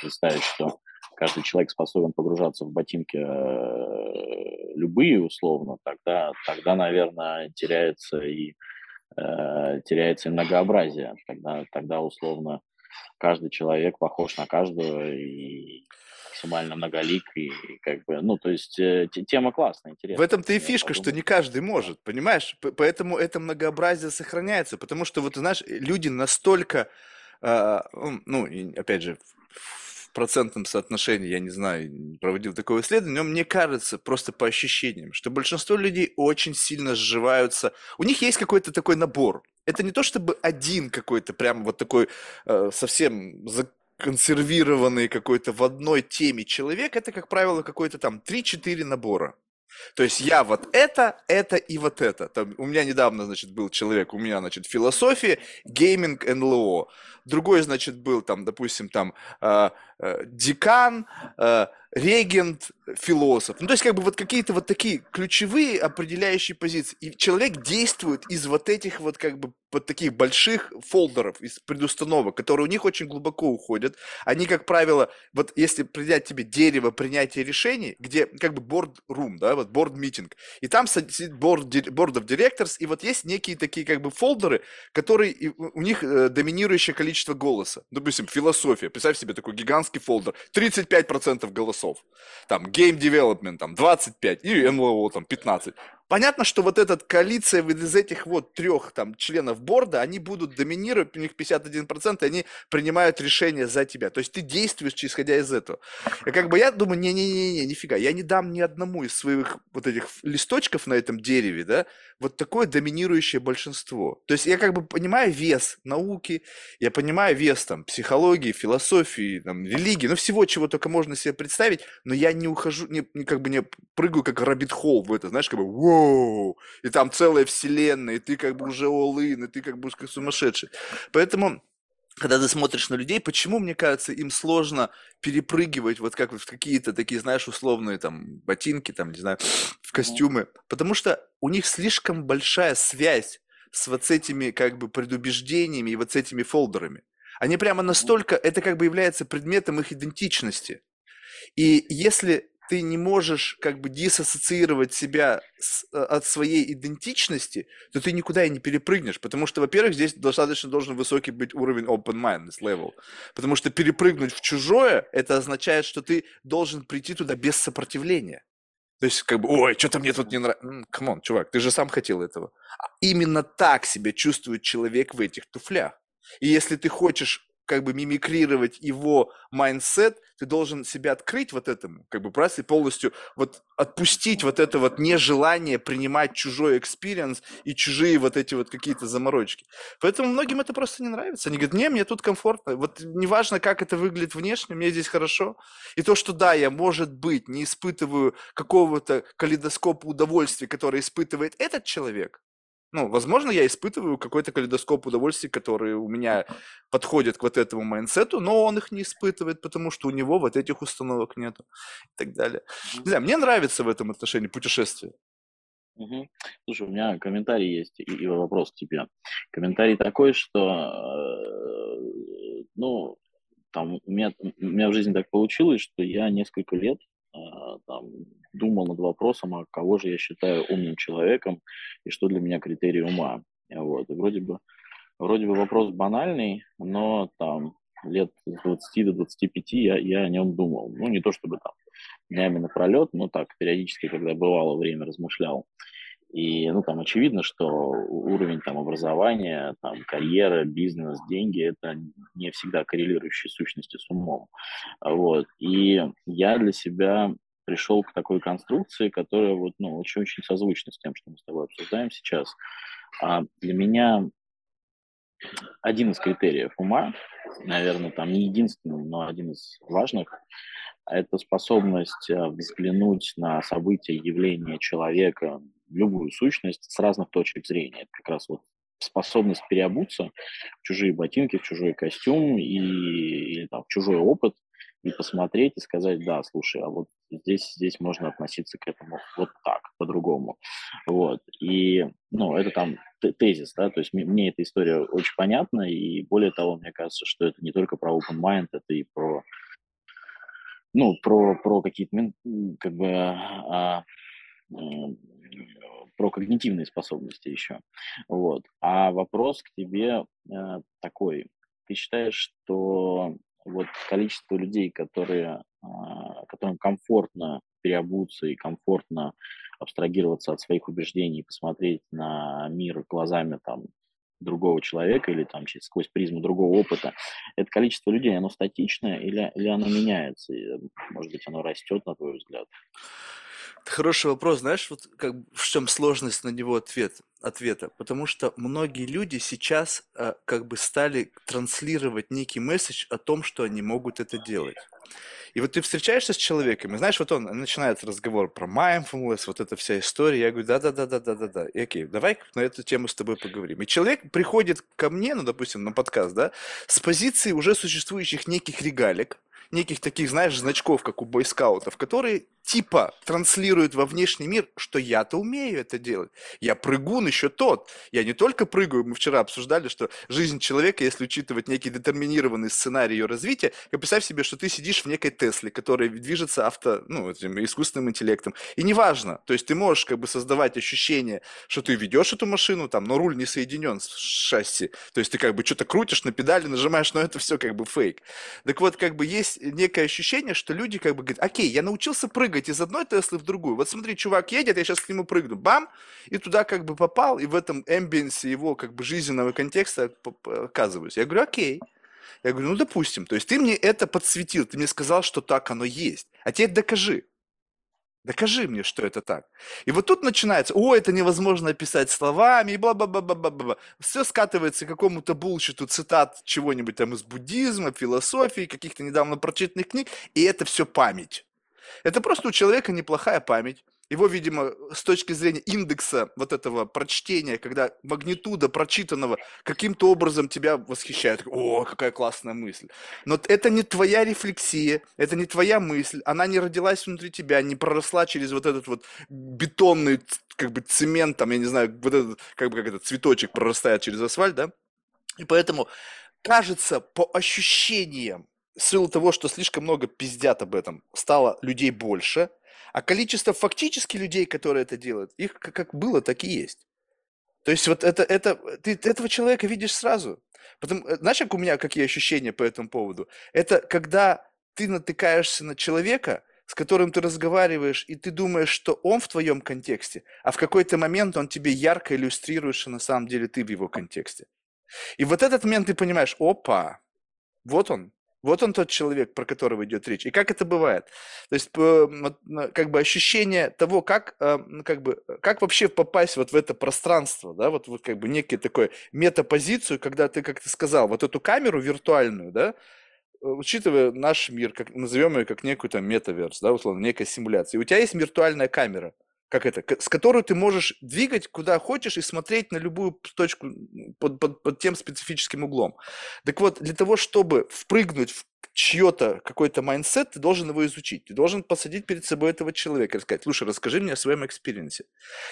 представить, что каждый человек способен погружаться в ботинки э, любые условно, тогда, тогда наверное, теряется и, э, теряется и многообразие. Тогда, тогда условно каждый человек похож на каждого и максимально многолик и как бы, ну, то есть э, тема классная, интересная. В этом-то и фишка, что не каждый может, понимаешь? Поэтому это многообразие сохраняется, потому что вот, знаешь, люди настолько, э, ну, опять же, в процентном соотношении, я не знаю, проводил такое исследование, но мне кажется, просто по ощущениям, что большинство людей очень сильно сживаются. У них есть какой-то такой набор. Это не то чтобы один какой-то прям вот такой э, совсем законсервированный какой-то в одной теме человек. Это, как правило, какой-то там 3-4 набора. То есть я вот это, это и вот это. Там, у меня недавно, значит, был человек, у меня, значит, философия, гейминг, НЛО. Другой, значит, был там, допустим, там э, э, декан, э, регент, философ. Ну, то есть, как бы вот какие-то вот такие ключевые определяющие позиции. И человек действует из вот этих вот как бы вот таких больших folder ов, из предустановок, которые у них очень глубоко уходят. Они, как правило, вот если принять тебе дерево принятия решений, где как бы board room, да, вот board meeting, и там сидит board, board of directors, и вот есть некие такие как бы folder ы, которые, у них э, доминирующее количество голоса. Допустим, философия. Представь себе такой гигантский фолдер. 35% голосов. Там, game development, там, 25, и НЛО, там, 15. Понятно, что вот эта коалиция из этих вот трех там членов борда, они будут доминировать, у них 51%, и они принимают решения за тебя. То есть ты действуешь, исходя из этого. И как бы я думаю, не-не-не, нифига, я не дам ни одному из своих вот этих листочков на этом дереве, да, вот такое доминирующее большинство. То есть я как бы понимаю вес науки, я понимаю вес там психологии, философии, там, религии, ну всего, чего только можно себе представить, но я не ухожу, не, как бы не прыгаю как рабит холл в это, знаешь, как бы, воу, и там целая вселенная, и ты как бы уже all in, и ты как бы сумасшедший. Поэтому когда ты смотришь на людей, почему, мне кажется, им сложно перепрыгивать вот как в какие-то такие, знаешь, условные там ботинки, там, не знаю, (sniffs) в костюмы, потому что у них слишком большая связь с вот этими как бы предубеждениями и вот с этими фолдерами. Они прямо настолько, это как бы является предметом их идентичности. И если ты не можешь как бы диссоциировать себя с, э, от своей идентичности, то ты никуда и не перепрыгнешь. Потому что, во-первых, здесь достаточно должен высокий быть уровень open-mindedness level. Потому что перепрыгнуть в чужое, это означает, что ты должен прийти туда без сопротивления. То есть, как бы, ой, что-то мне тут не нравится. Come on, чувак, ты же сам хотел этого. А именно так себя чувствует человек в этих туфлях. И если ты хочешь как бы мимикрировать его mindset, ты должен себя открыть вот этому, как бы просто полностью вот отпустить вот это вот нежелание принимать чужой experience и чужие вот эти вот какие-то заморочки. Поэтому многим это просто не нравится. Они говорят, не, мне тут комфортно. Вот неважно, как это выглядит внешне, мне здесь хорошо. И то, что да, я, может быть, не испытываю какого-то калейдоскопа удовольствия, который испытывает этот человек, ну, возможно, я испытываю какой-то калейдоскоп удовольствий, который у меня подходит к вот этому mindset у, но он их не испытывает, потому что у него вот этих установок нету и так далее. Не знаю, мне нравится в этом отношении путешествие. Угу. Слушай, у меня комментарий есть и, и вопрос к тебе. Комментарий такой, что, э, ну, там у меня, у меня в жизни так получилось, что я несколько лет там, думал над вопросом, а кого же я считаю умным человеком и что для меня критерий ума. Вот. И вроде бы, вроде бы вопрос банальный, но там лет с 20 до 25 я, я о нем думал. Ну, не то чтобы там днями напролет, но так, периодически, когда бывало время, размышлял. И, ну, там очевидно, что уровень там образования, там карьера, бизнес, деньги – это не всегда коррелирующие сущности с умом. Вот. И я для себя пришел к такой конструкции, которая вот, ну, очень-очень созвучна с тем, что мы с тобой обсуждаем сейчас. А для меня один из критериев ума, наверное, там не единственный, но один из важных, это способность э, взглянуть на события, явления человека, любую сущность с разных точек зрения. Это как раз вот способность переобуться в чужие ботинки, в чужой костюм и, или там, в чужой опыт и посмотреть и сказать, да, слушай, а вот здесь, здесь можно относиться к этому вот так, по-другому. Вот. И, ну, это там тезис, да, то есть мне эта история очень понятна, и более того, мне кажется, что это не только про open mind, это и про, ну, про, про какие-то, как бы, а, про когнитивные способности еще. Вот. А вопрос к тебе э, такой. Ты считаешь, что вот количество людей, которые, а, которым комфортно переобуться и комфортно абстрагироваться от своих убеждений, посмотреть на мир глазами там, другого человека или там через, сквозь призму другого опыта, это количество людей, оно статичное или, или оно меняется? И, может быть, оно растет, на твой взгляд? Хороший вопрос, знаешь, вот как, в чем сложность на него ответ, ответа? Потому что многие люди сейчас а, как бы стали транслировать некий месседж о том, что они могут это делать. И вот ты встречаешься с человеком, и знаешь, вот он начинает разговор про mindfulness, вот эта вся история. Я говорю, да-да-да-да-да-да. И окей, давай на эту тему с тобой поговорим. И человек приходит ко мне, ну, допустим, на подкаст, да, с позиции уже существующих неких регалик, неких таких, знаешь, значков, как у бойскаутов, которые типа транслируют во внешний мир, что я-то умею это делать. Я прыгун еще тот. Я не только прыгаю, мы вчера обсуждали, что жизнь человека, если учитывать некий детерминированный сценарий ее развития, я представь себе, что ты сидишь в некой Тесле, которая движется авто, ну, этим искусственным интеллектом. И неважно, то есть ты можешь как бы создавать ощущение, что ты ведешь эту машину, там, но руль не соединен с шасси. То есть ты как бы что-то крутишь на педали, нажимаешь, но это все как бы фейк. Так вот, как бы есть некое ощущение, что люди как бы говорят, окей, я научился прыгать, из одной Теслы в другую. Вот смотри, чувак едет, я сейчас к нему прыгну, бам, и туда как бы попал, и в этом эмбиенсе его как бы жизненного контекста оказываюсь. Я говорю, окей. Я говорю, ну допустим, то есть ты мне это подсветил, ты мне сказал, что так оно есть. А теперь докажи. Докажи мне, что это так. И вот тут начинается, о, это невозможно описать словами, и бла-бла-бла-бла-бла. Все скатывается к какому-то булщиту цитат чего-нибудь там из буддизма, философии, каких-то недавно прочитанных книг, и это все память. Это просто у человека неплохая память. Его, видимо, с точки зрения индекса вот этого прочтения, когда магнитуда прочитанного каким-то образом тебя восхищает. О, какая классная мысль. Но это не твоя рефлексия, это не твоя мысль. Она не родилась внутри тебя, не проросла через вот этот вот бетонный как бы цемент, там, я не знаю, вот этот, как бы как этот цветочек прорастает через асфальт, да? И поэтому кажется, по ощущениям, в силу того, что слишком много пиздят об этом, стало людей больше, а количество фактически людей, которые это делают, их как было, так и есть. То есть вот это, это, ты этого человека видишь сразу. Потом, э, знаешь, как у меня какие ощущения по этому поводу? Это когда ты натыкаешься на человека, с которым ты разговариваешь, и ты думаешь, что он в твоем контексте, а в какой-то момент он тебе ярко иллюстрирует, что на самом деле ты в его контексте. И вот этот момент ты понимаешь, опа, вот он, вот он тот человек, про которого идет речь. И как это бывает? То есть, как бы ощущение того, как, э, как, бы, как вообще попасть вот в это пространство, да, вот, вот как бы некий такой метапозицию, когда ты, как ты сказал, вот эту камеру виртуальную, да, учитывая наш мир, как, назовем ее как некую там метаверс, да, условно, некая симуляция. И у тебя есть виртуальная камера – как это, с которой ты можешь двигать куда хочешь и смотреть на любую точку под, под, под тем специфическим углом. Так вот, для того, чтобы впрыгнуть в чье-то какой-то mindset, ты должен его изучить. Ты должен посадить перед собой этого человека и сказать, слушай, расскажи мне о своем experience е.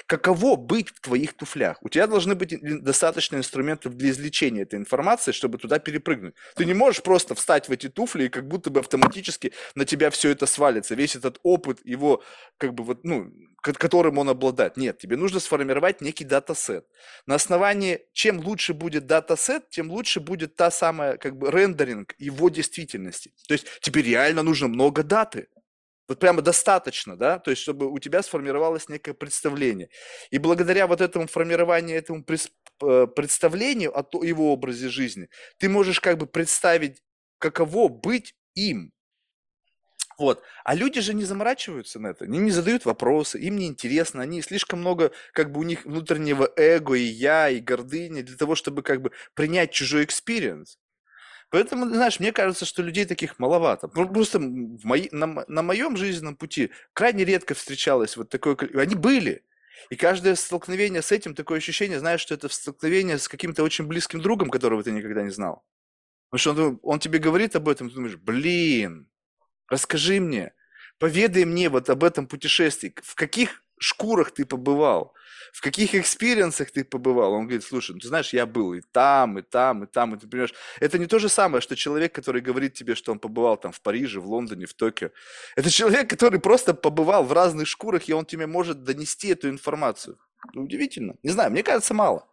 Каково быть в твоих туфлях? У тебя должны быть достаточно инструментов для извлечения этой информации, чтобы туда перепрыгнуть. Ты не можешь просто встать в эти туфли и как будто бы автоматически на тебя все это свалится. Весь этот опыт, его как бы вот, ну, которым он обладает. Нет, тебе нужно сформировать некий датасет. На основании, чем лучше будет датасет, тем лучше будет та самая как бы рендеринг его действительности. То есть тебе реально нужно много data. Вот прямо достаточно, да, то есть чтобы у тебя сформировалось некое представление. И благодаря вот этому формированию, этому э, представлению о его образе жизни, ты можешь как бы представить, каково быть им, вот. А люди же не заморачиваются на это, они не задают вопросы, им не интересно, они слишком много, как бы у них внутреннего эго и я, и гордыни для того, чтобы как бы принять чужой experience. Поэтому, знаешь, мне кажется, что людей таких маловато. Просто в мои, на, на моем жизненном пути крайне редко встречалось вот такое... Они были. И каждое столкновение с этим, такое ощущение, знаешь, что это столкновение с каким-то очень близким другом, которого ты никогда не знал. Потому что он, он тебе говорит об этом, ты думаешь, блин, Расскажи мне, поведай мне вот об этом путешествии. В каких шкурах ты побывал? В каких экспириенсах ты побывал? Он говорит, слушай, ну ты знаешь, я был и там, и там, и там, и ты понимаешь, это не то же самое, что человек, который говорит тебе, что он побывал там в Париже, в Лондоне, в Токио. Это человек, который просто побывал в разных шкурах, и он тебе может донести эту информацию. Ну, удивительно. Не знаю, мне кажется, мало.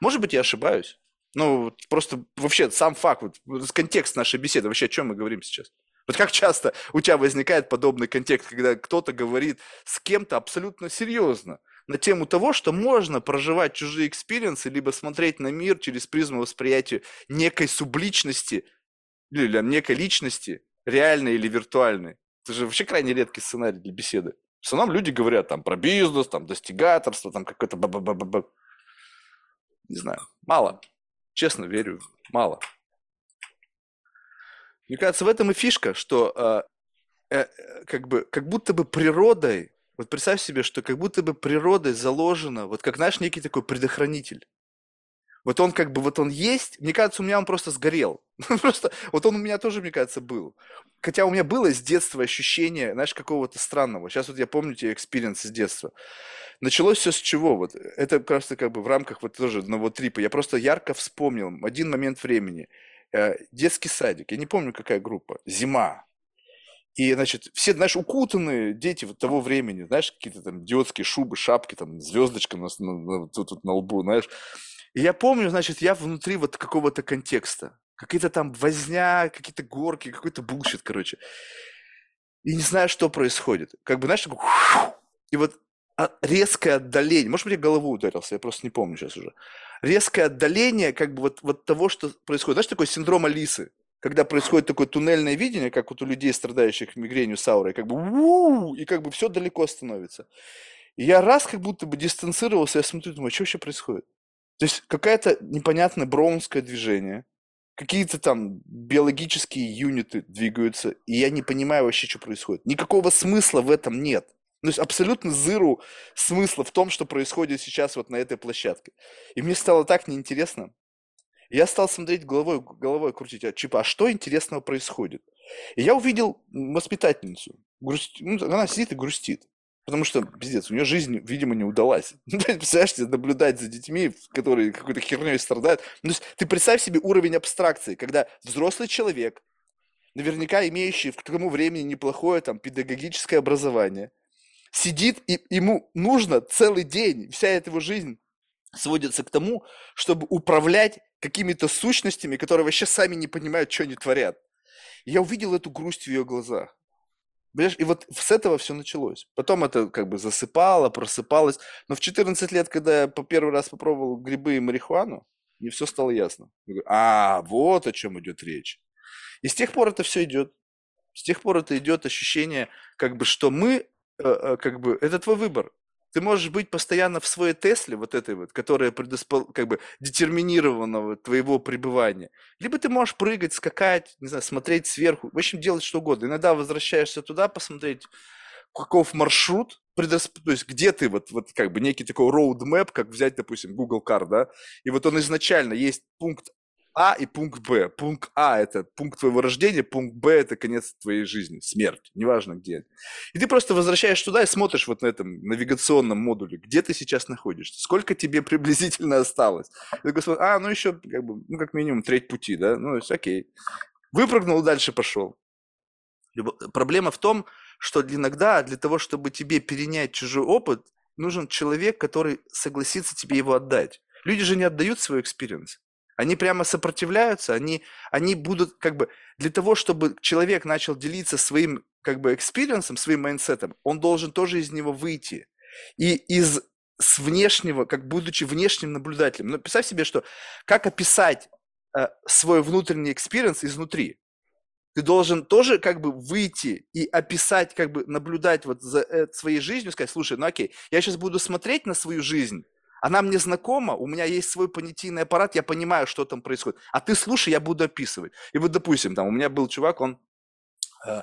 Может быть, я ошибаюсь. Ну, просто вообще сам факт, вот, контекст нашей беседы, вообще о чем мы говорим сейчас? Вот как часто у тебя возникает подобный контекст, когда кто-то говорит с кем-то абсолютно серьезно на тему того, что можно проживать чужие experience -ы, либо смотреть на мир через призму восприятия некой субличности или некой личности, реальной или виртуальной. Это же вообще крайне редкий сценарий для беседы. В основном люди говорят там про бизнес, там достигаторство, там какое-то ба ба ба ба ба Не знаю, мало. Честно верю, мало. Мне кажется, в этом и фишка, что э, э, как бы, как будто бы природой, вот представь себе, что как будто бы природой заложено, вот как наш некий такой предохранитель. Вот он как бы, вот он есть, мне кажется, у меня он просто сгорел. (laughs) Просто, вот он у меня тоже, мне кажется, был. Хотя у меня было с детства ощущение, знаешь, какого-то странного. Сейчас вот я помню те experience с детства. Началось все с чего? Вот это просто как бы в рамках вот тоже одного трипа. Я просто ярко вспомнил один момент времени. Э, детский садик. Я не помню, какая группа. Зима. И, значит, все, знаешь, укутанные дети вот того времени, знаешь, какие-то там идиотские шубы, шапки, там, звездочка на, на, тут, тут на лбу, знаешь. И я помню, значит, я внутри вот какого-то контекста. Какие-то там возня, какие-то горки, какой-то bullshit, короче. И не знаю, что происходит. Как бы, знаешь, такой... И вот а, резкое отдаление. Может быть, я голову ударился, я просто не помню сейчас уже. Резкое отдаление как бы вот, вот того, что происходит. Знаешь, такой синдром Алисы, когда происходит такое туннельное видение, как вот у людей, страдающих мигренью с аурой, как бы и как бы все далеко становится. И я раз как будто бы дистанцировался, я смотрю, думаю, что вообще происходит? То есть какое-то непонятное броунское движение, какие-то там биологические юниты двигаются, и я не понимаю вообще, что происходит. Никакого смысла в этом нет. То есть абсолютно зыру смысла в том, что происходит сейчас вот на этой площадке. И мне стало так неинтересно. Я стал смотреть головой, головой крутить, а, типа, а что интересного происходит? И я увидел воспитательницу. Грусть... Ну, она сидит и грустит. Потому что, пиздец, у нее жизнь, видимо, не удалась. (laughs) Ну, представляешь, наблюдать за детьми, которые какой-то херней страдают. Ну, ты представь себе уровень абстракции, когда взрослый человек, наверняка имеющий к тому времени неплохое там педагогическое образование, сидит, и ему нужно целый день, вся эта его жизнь сводится к тому, чтобы управлять какими-то сущностями, которые вообще сами не понимают, что они творят. Я увидел эту грусть в ее глазах. Понимаешь, и вот с этого все началось. Потом это как бы засыпало, просыпалось. Но в 14 лет, когда я по первый раз попробовал грибы и марихуану, мне все стало ясно. Я говорю, а, вот о чем идет речь. И с тех пор это все идет. С тех пор это идет ощущение, как бы, что мы, э, э, как бы, это твой выбор. Ты можешь быть постоянно в своей Тесле, вот этой вот, которая предоспол... как бы детерминированного твоего пребывания. Либо ты можешь прыгать, скакать, не знаю, смотреть сверху, в общем, делать что угодно. Иногда возвращаешься туда, посмотреть, каков маршрут, предрасп... то есть где ты, вот, вот как бы некий такой roadmap, как взять, допустим, Google Car, да, и вот он изначально есть пункт а и пункт Б. Пункт А – это пункт твоего рождения, пункт Б – это конец твоей жизни, смерть, неважно где. И ты просто возвращаешь туда и смотришь вот на этом навигационном модуле, где ты сейчас находишься, сколько тебе (laughs) приблизительно осталось. И такой смотришь, а, ну еще, как бы, ну как минимум треть пути, да, ну окей. Выпрыгнул, дальше пошел. Проблема в том, что иногда для того, чтобы тебе перенять чужой опыт, нужен человек, который согласится тебе его отдать. Люди же не отдают свой experience. Они прямо сопротивляются, они, они будут как бы для того, чтобы человек начал делиться своим как бы experience -ом, своим mindset -ом, он должен тоже из него выйти. И из с внешнего, как будучи внешним наблюдателем. Но представь себе, что как описать э, свой внутренний experience изнутри. Ты должен тоже как бы выйти и описать, как бы наблюдать вот за э, своей жизнью, сказать, слушай, ну окей, я сейчас буду смотреть на свою жизнь, она мне знакома, у меня есть свой понятийный аппарат, я понимаю, что там происходит. А ты слушай, я буду описывать. И вот, допустим, там у меня был чувак, он, э,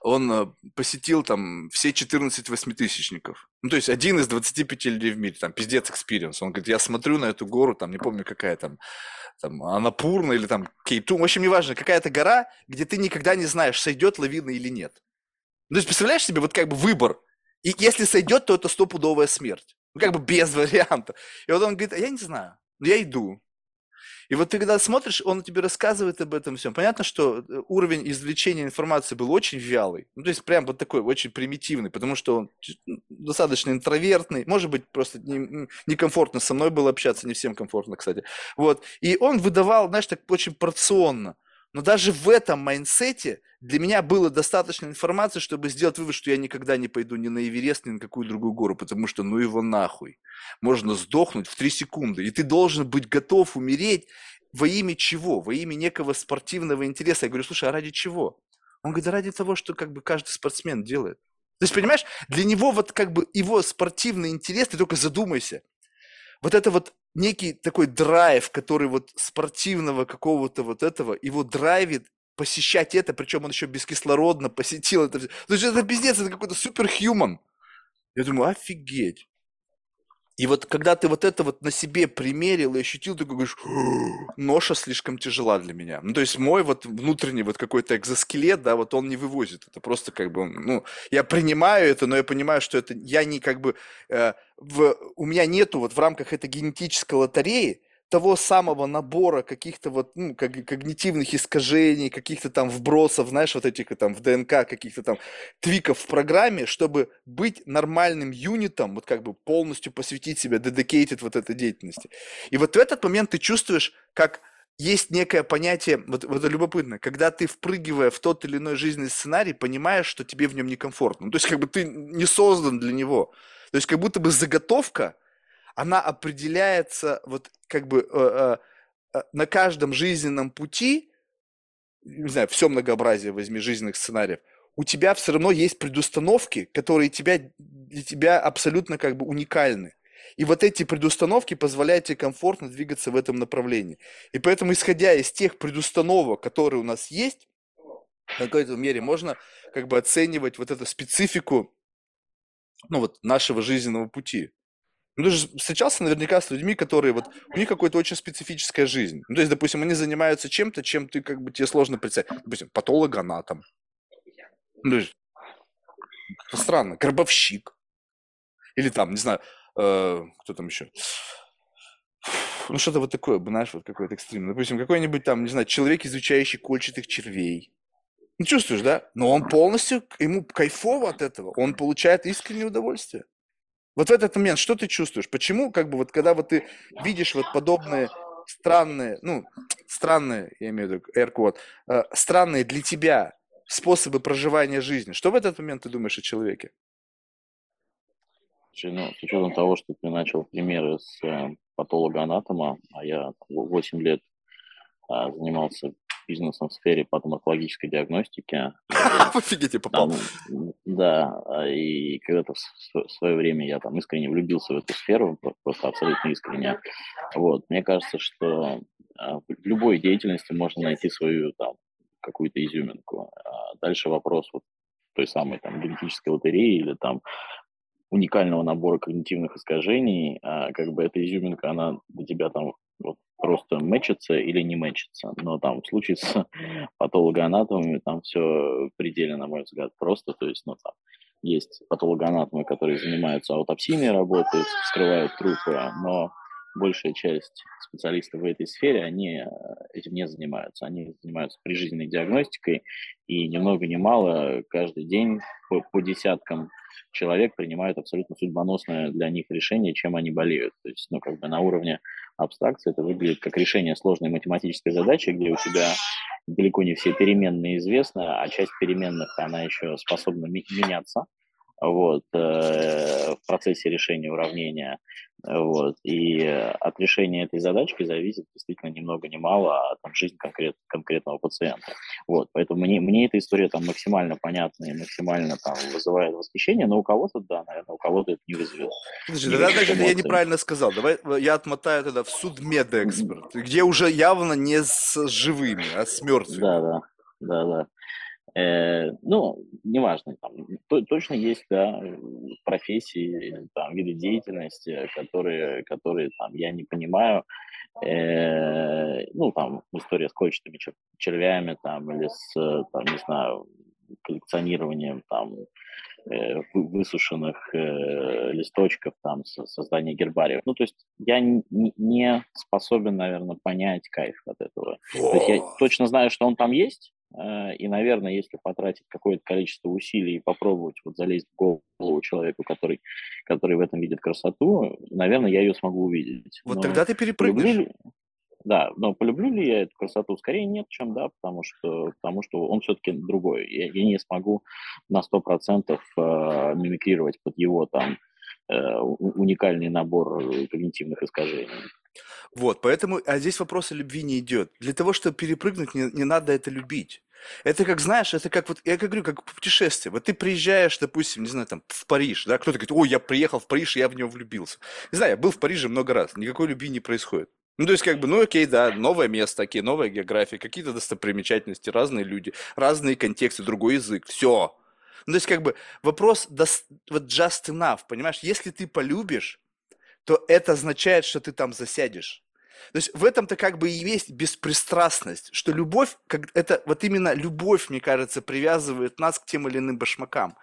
он э, посетил там все 14 восьмитысячников. Ну, то есть один из 25 людей в мире, там, пиздец experience. Он говорит, я смотрю на эту гору, там, не помню, какая там, там, Анапурна или там Кейтум, в общем, неважно, какая-то гора, где ты никогда не знаешь, сойдет лавина или нет. Ну, то есть, представляешь себе, вот как бы выбор. И если сойдет, то это стопудовая смерть. Ну, как бы без (laughs) вариантов. И вот он говорит, а я не знаю, но я иду. И вот ты когда смотришь, он тебе рассказывает об этом всем. Понятно, что э, уровень извлечения информации был очень вялый. Ну, то есть прям вот такой, очень примитивный, потому что он достаточно интровертный. Может быть, просто некомфортно со мной было общаться, не всем комфортно, кстати. Вот. И он выдавал, знаешь, так очень порционно. Но даже в этом майнсете для меня было достаточно информации, чтобы сделать вывод, что я никогда не пойду ни на Эверест, ни на какую другую гору, потому что ну его нахуй. Можно сдохнуть в три секунды. И ты должен быть готов умереть во имя чего? Во имя некого спортивного интереса. Я говорю, слушай, а ради чего? Он говорит, да ради того, что как бы каждый спортсмен делает. То есть, понимаешь, для него вот как бы его спортивный интерес, ты только задумайся. Вот это вот некий такой драйв, который вот спортивного какого-то вот этого, его драйвит посещать это, причем он еще бескислородно посетил это. То есть это пиздец, это какой-то суперхьюман. Я думаю, офигеть. И вот когда ты вот это вот на себе примерил и ощутил, ты говоришь, ноша слишком тяжела для меня. Ну, то есть мой вот внутренний вот какой-то экзоскелет, да, вот он не вывозит. Это просто как бы, ну, я принимаю это, но я понимаю, что это я не как бы, э, в, у меня нету вот в рамках этой генетической лотереи того самого набора каких-то вот ну, когнитивных искажений, каких-то там вбросов, знаешь, вот этих там в ДНК, каких-то там твиков в программе, чтобы быть нормальным юнитом, вот как бы полностью посвятить себя, dedicated вот этой деятельности. И вот в этот момент ты чувствуешь, как есть некое понятие, вот, вот это любопытно, когда ты, впрыгивая в тот или иной жизненный сценарий, понимаешь, что тебе в нем некомфортно. Ну, то есть, как бы ты не создан для него. То есть, как будто бы заготовка, она определяется вот как бы э, э, э, на каждом жизненном пути, не знаю, все многообразие возьми жизненных сценариев, у тебя все равно есть предустановки, которые тебя, для тебя абсолютно как бы уникальны. И вот эти предустановки позволяют тебе комфортно двигаться в этом направлении. И поэтому, исходя из тех предустановок, которые у нас есть, в какой-то мере можно как бы оценивать вот эту специфику ну, вот, нашего жизненного пути. Ну, ты же встречался наверняка с людьми, которые вот, у них какая-то очень специфическая жизнь. Ну, то есть, допустим, они занимаются чем-то, чем ты, как бы, тебе сложно представить. Допустим, патологоанатом. Ну, есть, странно. Гробовщик. Или там, не знаю, э, кто там еще? Ну, что-то вот такое, знаешь, вот какой-то экстрим. Допустим, какой-нибудь там, не знаю, человек, изучающий кольчатых червей. Ну, чувствуешь, да? Но он полностью, ему кайфово от этого. Он получает искреннее удовольствие. Вот в этот момент что ты чувствуешь? Почему, как бы, вот когда вот ты видишь вот подобные странные, ну, странные, я имею в виду, air э, странные для тебя способы проживания жизни, что в этот момент ты думаешь о человеке? Ну, с учетом того, что ты начал примеры с э, патолога-анатома, а я 8 лет а, занимался бизнесом в сфере патоморфологической диагностики. (laughs) Офигеть, я попал. Да, и когда-то в свое время я там искренне влюбился в эту сферу, просто абсолютно искренне. Вот, мне кажется, что а, в любой деятельности можно найти свою там какую-то изюминку. А дальше вопрос вот той самой там генетической лотереи или там уникального набора когнитивных искажений, а, как бы эта изюминка, она для тебя там просто мэчится или не мэчится. Но там в случае с (laughs) патологоанатомами там все предельно, на мой взгляд, просто. То есть, ну, там есть патологоанатомы, которые занимаются аутопсийной работой, вскрывают трупы, но большая часть специалистов в этой сфере, они э, этим не занимаются. Они занимаются прижизненной диагностикой, и ни много ни мало каждый день по, по десяткам человек принимают абсолютно судьбоносное для них решение, чем они болеют. То есть, ну, как бы на уровне абстракции это выглядит как решение сложной математической задачи, где у тебя далеко не все переменные известны, а часть переменных, она еще способна меняться вот, э, в процессе решения уравнения. Вот, и от решения этой задачки зависит действительно ни много ни мало а, там, жизнь конкрет, конкретного пациента. Вот, поэтому мне, мне эта история там максимально понятна и максимально там вызывает восхищение, но у кого-то, да, наверное, у кого-то это не вызовет. Слушай, тогда, значит, я неправильно сказал. Давай я отмотаю тогда в суд медэксперт, где уже явно не с живыми, а с мертвыми. Да, да, да, да. Э, ну, неважно, там, то, точно есть, да, профессии, там, виды деятельности, которые, которые там, я не понимаю, э, ну, там, история с кольчатыми червями, там, или с, там, не знаю, коллекционированием, там, э, высушенных э, листочков, там, создание гербариев. Ну, то есть я не, не способен, наверное, понять кайф от этого. То есть я точно знаю, что он там есть, и, наверное, если потратить какое-то количество усилий и попробовать вот залезть в голову человеку, который, который в этом видит красоту, наверное, я ее смогу увидеть. Вот но тогда ты перепрыгнешь. Полюблю, да, но полюблю ли я эту красоту? Скорее нет, чем да, потому что, потому что он все-таки другой. Я, я не смогу на 100% э, мимикрировать под его там э, уникальный набор когнитивных искажений. Вот, поэтому, а здесь вопрос о любви не идет. Для того, чтобы перепрыгнуть, не, не надо это любить. Это как, знаешь, это как вот, я как говорю, как путешествие. Вот ты приезжаешь, допустим, не знаю, там, в Париж, да, кто-то говорит, ой, я приехал в Париж, я в него влюбился. Не знаю, я был в Париже много раз, никакой любви не происходит. Ну, то есть, как бы, ну, окей, да, новое место, окей, новая география, какие-то достопримечательности, разные люди, разные контексты, другой язык, все. Ну, то есть, как бы, вопрос, вот just enough, понимаешь? Если ты полюбишь, то это означает, что ты там засядешь. То есть в этом-то как бы и есть беспристрастность, что любовь, как, это вот именно любовь, мне кажется, привязывает нас к тем или иным башмакам.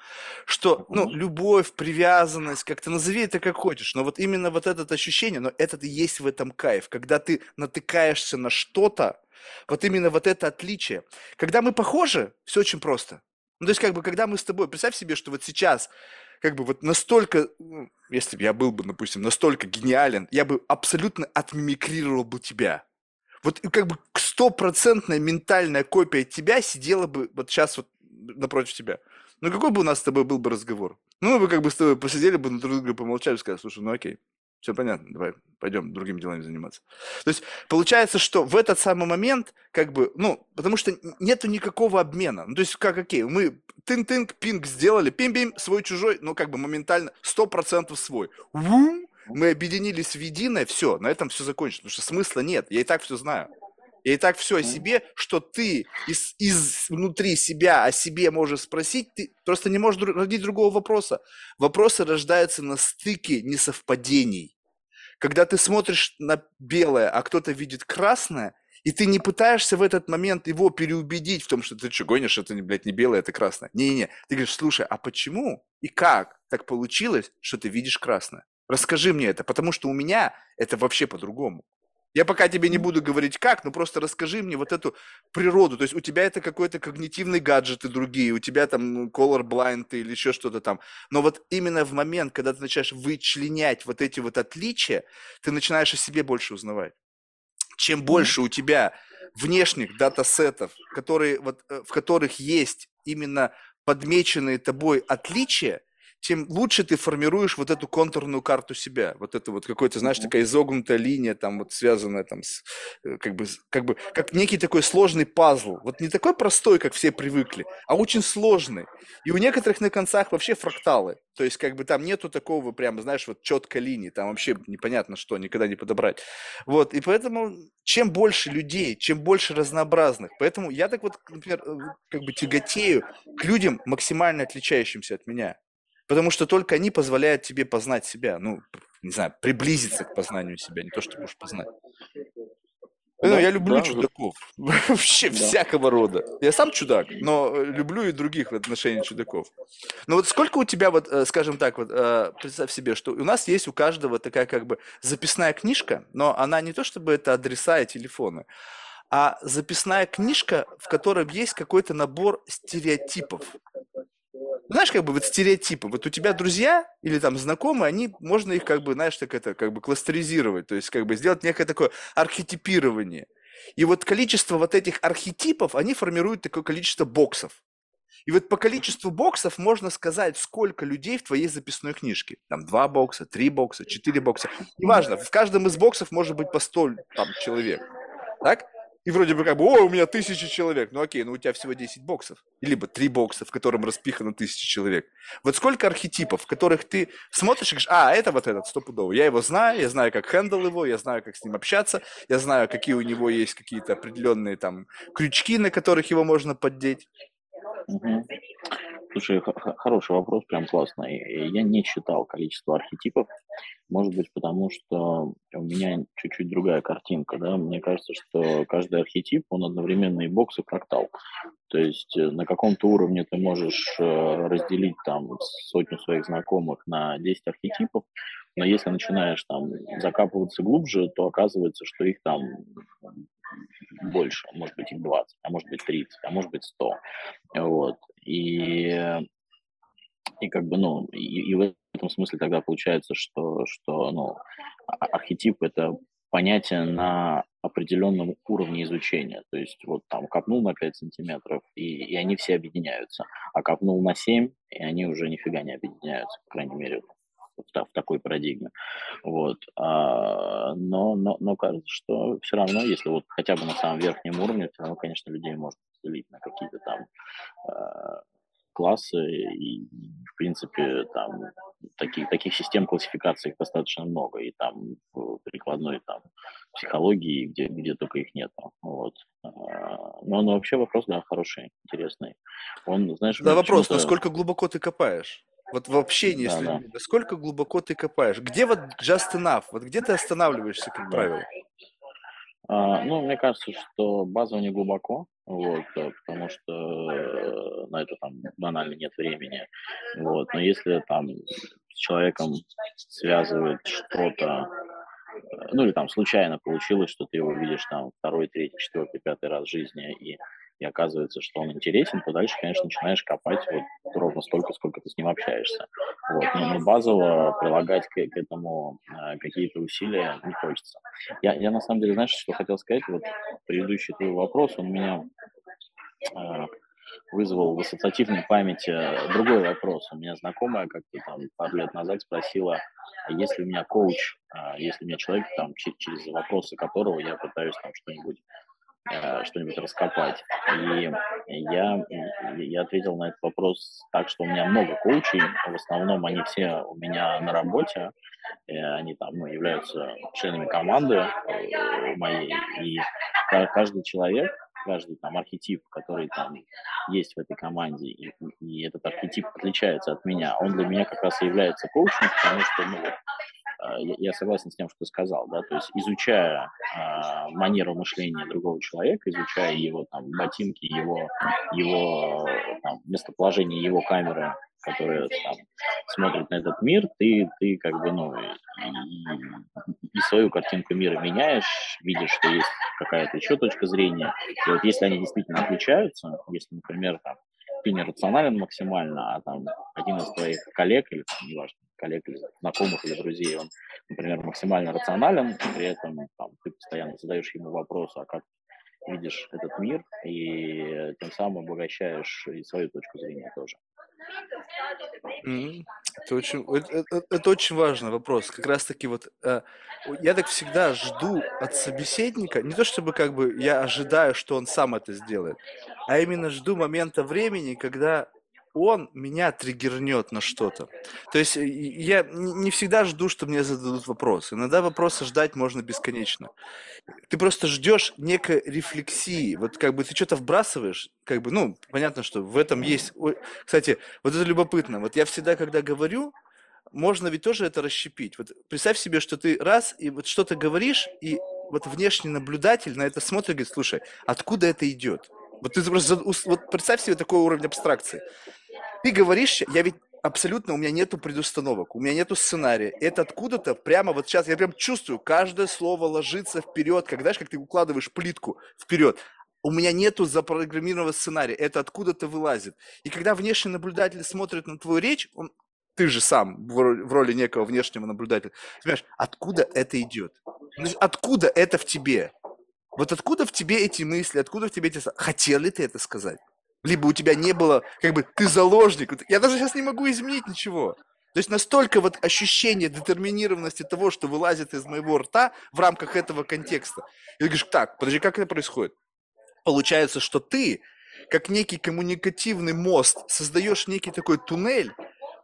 Что, ну, любовь, привязанность, как-то назови это как хочешь, но вот именно вот это ощущение, но это и есть в этом кайф, когда ты натыкаешься на что-то, вот именно вот это отличие. Когда мы похожи, все очень просто. Ну, то есть, как бы, когда мы с тобой, представь себе, что вот сейчас как бы вот настолько, ну, если бы я был бы, допустим, настолько гениален, я бы абсолютно отмимикрировал бы тебя. Вот как бы стопроцентная ментальная копия тебя сидела бы вот сейчас вот напротив тебя. Ну какой бы у нас с тобой был бы разговор? Ну мы бы как бы с тобой посидели бы, друг друга помолчали, сказали, слушай, ну окей, все понятно, давай пойдем другими делами заниматься. То есть получается, что в этот самый момент, как бы, ну, потому что нету никакого обмена. Ну, то есть как, окей, мы тын-тынк, пинг сделали, пим-пим, свой-чужой, ну, как бы моментально, сто процентов свой. Вум, мы объединились в единое, все, на этом все закончится, потому что смысла нет, я и так все знаю. Я и так все о себе, что ты из, из внутри себя о себе можешь спросить, ты просто не можешь родить другого вопроса. Вопросы рождаются на стыке несовпадений. Когда ты смотришь на белое, а кто-то видит красное, и ты не пытаешься в этот момент его переубедить в том, что ты что, гонишь, это, блядь, не белое, это красное. Не-не-не. Ты говоришь, слушай, а почему и как так получилось, что ты видишь красное? Расскажи мне это, потому что у меня это вообще по-другому. Я пока тебе не буду говорить как, но просто расскажи мне вот эту природу. То есть у тебя это какой-то когнитивный гаджет и другие, у тебя там color blind или еще что-то там. Но вот именно в момент, когда ты начинаешь вычленять вот эти вот отличия, ты начинаешь о себе больше узнавать. Чем больше у тебя внешних датасетов, которые, вот, э, в которых есть именно подмеченные тобой отличия, тем лучше ты формируешь вот эту контурную карту себя. Вот это вот какой-то, знаешь, такая изогнутая линия, там вот связанная там с, э, как бы, как бы, как некий такой сложный пазл. Вот не такой простой, как все привыкли, а очень сложный. И у некоторых на концах вообще фракталы. То есть, как бы там нету такого прям, знаешь, вот четкой линии, там вообще непонятно что, никогда не подобрать. Вот, и поэтому чем больше людей, чем больше разнообразных, поэтому я так вот, например, э, как бы тяготею к людям, максимально отличающимся от меня. Потому что только они позволяют тебе познать себя, ну, не знаю, приблизиться к познанию себя, не то, что можешь познать. Ну, я люблю да, чудаков. (laughs) Вообще да. всякого рода. Я сам чудак, но э, люблю и других в отношении чудаков. Ну вот сколько у тебя, вот, э, скажем так, вот, э, представь себе, что у нас есть у каждого такая как бы записная книжка, но она не то чтобы это адреса и телефоны, а записная книжка, в которой есть какой-то набор стереотипов. Знаешь, как бы вот стереотипы. Вот у тебя друзья или там знакомые, они, можно их как бы, знаешь, так это, как бы кластеризировать, то есть как бы сделать некое такое архетипирование. И вот количество вот этих архетипов, они формируют такое количество боксов. И вот по количеству боксов можно сказать, сколько людей в твоей записной книжке. Там два бокса, три бокса, четыре бокса. Неважно, в каждом из боксов может быть по 100 там, человек. Так? И вроде бы как бы, о, у меня тысяча человек. Ну окей, ну у тебя всего 10 боксов. Либо три бокса, в котором распихано тысяча человек. Вот сколько архетипов, в которых ты смотришь и говоришь, а, это вот этот, стопудово. Я его знаю, я знаю, как хендл его, я знаю, как с ним общаться, я знаю, какие у него есть какие-то определенные там крючки, на которых его можно поддеть. Угу. Слушай, хороший вопрос, прям классный. Я не считал количество архетипов. Может быть, потому что у меня чуть-чуть другая картинка, да. Мне кажется, что каждый архетип, он одновременно и бокс, и фрактал. То есть э, на каком-то уровне ты можешь э, разделить там сотню своих знакомых на 10 архетипов, но если начинаешь там закапываться глубже, то оказывается, что их там больше, может быть, их 20, а может быть 30, а может быть 100. Вот. И, и как бы, ну, и, и в этом смысле тогда получается, что, что ну, а, архетип – это понятие на определенном уровне изучения. То есть вот там копнул на 5 сантиметров, и, и они все объединяются, а копнул на 7, и они уже нифига не объединяются, по крайней мере, в, такой парадигме. Вот. А, но, но, но кажется, что все равно, если вот хотя бы на самом верхнем уровне, все равно, конечно, людей можно разделить на какие-то там а, классы, и, в принципе, там таких, таких систем классификации достаточно много, и там в прикладной там психологии, где, где только их нет. Вот. А, но, но вообще вопрос, да, хороший, интересный. Он, знаешь, да, вопрос, насколько глубоко ты копаешь? Вот в общении да, с людьми, да. насколько глубоко ты копаешь? Где вот just enough? Вот где ты останавливаешься, как да. правило? А, ну, мне кажется, что базово не глубоко, вот, э, потому что э, на это там банально нет времени, вот, но если там с человеком связывает что-то, э, ну или там случайно получилось, что ты его видишь там второй, третий, четвертый, пятый раз в жизни, и и оказывается, что он интересен, то дальше, конечно, начинаешь копать вот ровно столько, сколько ты с ним общаешься. Вот. Но, но базово прилагать к, к этому э, какие-то усилия не хочется. Я, я на самом деле, знаешь, что хотел сказать? Вот предыдущий твой вопрос, он меня э, вызвал в ассоциативной памяти другой вопрос. У меня знакомая как-то там пару лет назад спросила, а если у меня коуч, а если у меня человек, там, через вопросы которого я пытаюсь там что-нибудь Э, что-нибудь раскопать. И я, я ответил на этот вопрос так, что у меня много коучей, в основном они все у меня на работе, они там ну, являются членами команды э, моей, и каждый человек, каждый там архетип, который там есть в этой команде, и, и этот архетип отличается от меня, он для меня как раз и является коучем, потому что ну, я согласен с тем, что ты сказал, да, то есть изучая э, манеру мышления другого человека, изучая его там ботинки, его, его там, местоположение его камеры, которая там смотрит на этот мир, ты, ты как бы, ну, и, и свою картинку мира меняешь, видишь, что есть какая-то еще точка зрения. И вот если они действительно отличаются, если, например, там, ты не рационален максимально, а там один из твоих коллег или, неважно, коллег или знакомых или друзей, он, например, максимально рационален, при этом там, ты постоянно задаешь ему вопросы, а как видишь этот мир, и тем самым обогащаешь и свою точку зрения тоже. Это очень, это, это, это очень важный вопрос. Как раз таки вот э, я так всегда жду от собеседника, не то чтобы как бы я ожидаю, что он сам это сделает, а именно жду момента времени, когда он меня триггернет на что-то. То есть я не всегда жду, что мне зададут вопрос. Иногда вопросы ждать можно бесконечно. Ты просто ждешь некой рефлексии. Вот как бы ты что-то вбрасываешь, как бы, ну, понятно, что в этом есть... Кстати, вот это любопытно. Вот я всегда, когда говорю, можно ведь тоже это расщепить. Вот представь себе, что ты раз и вот что-то говоришь, и вот внешний наблюдатель на это смотрит и говорит, слушай, откуда это идет? Вот ты просто вот представь себе такой уровень абстракции. Ты говоришь, я ведь абсолютно, у меня нету предустановок, у меня нету сценария. Это откуда-то прямо вот сейчас, я прям чувствую, каждое слово ложится вперед, как, знаешь, как ты укладываешь плитку вперед. У меня нету запрограммированного сценария, это откуда-то вылазит. И когда внешний наблюдатель смотрит на твою речь, он, ты же сам в роли некого внешнего наблюдателя, понимаешь, откуда это идет? Откуда это в тебе? Вот откуда в тебе эти мысли, откуда в тебе эти... Хотел ли ты это сказать? Либо у тебя не было, как бы, ты заложник. Я даже сейчас не могу изменить ничего. То есть настолько вот ощущение детерминированности того, что вылазит из моего рта в рамках этого контекста. И ты говоришь, так, подожди, как это происходит? Получается, что ты, как некий коммуникативный мост, создаешь некий такой туннель,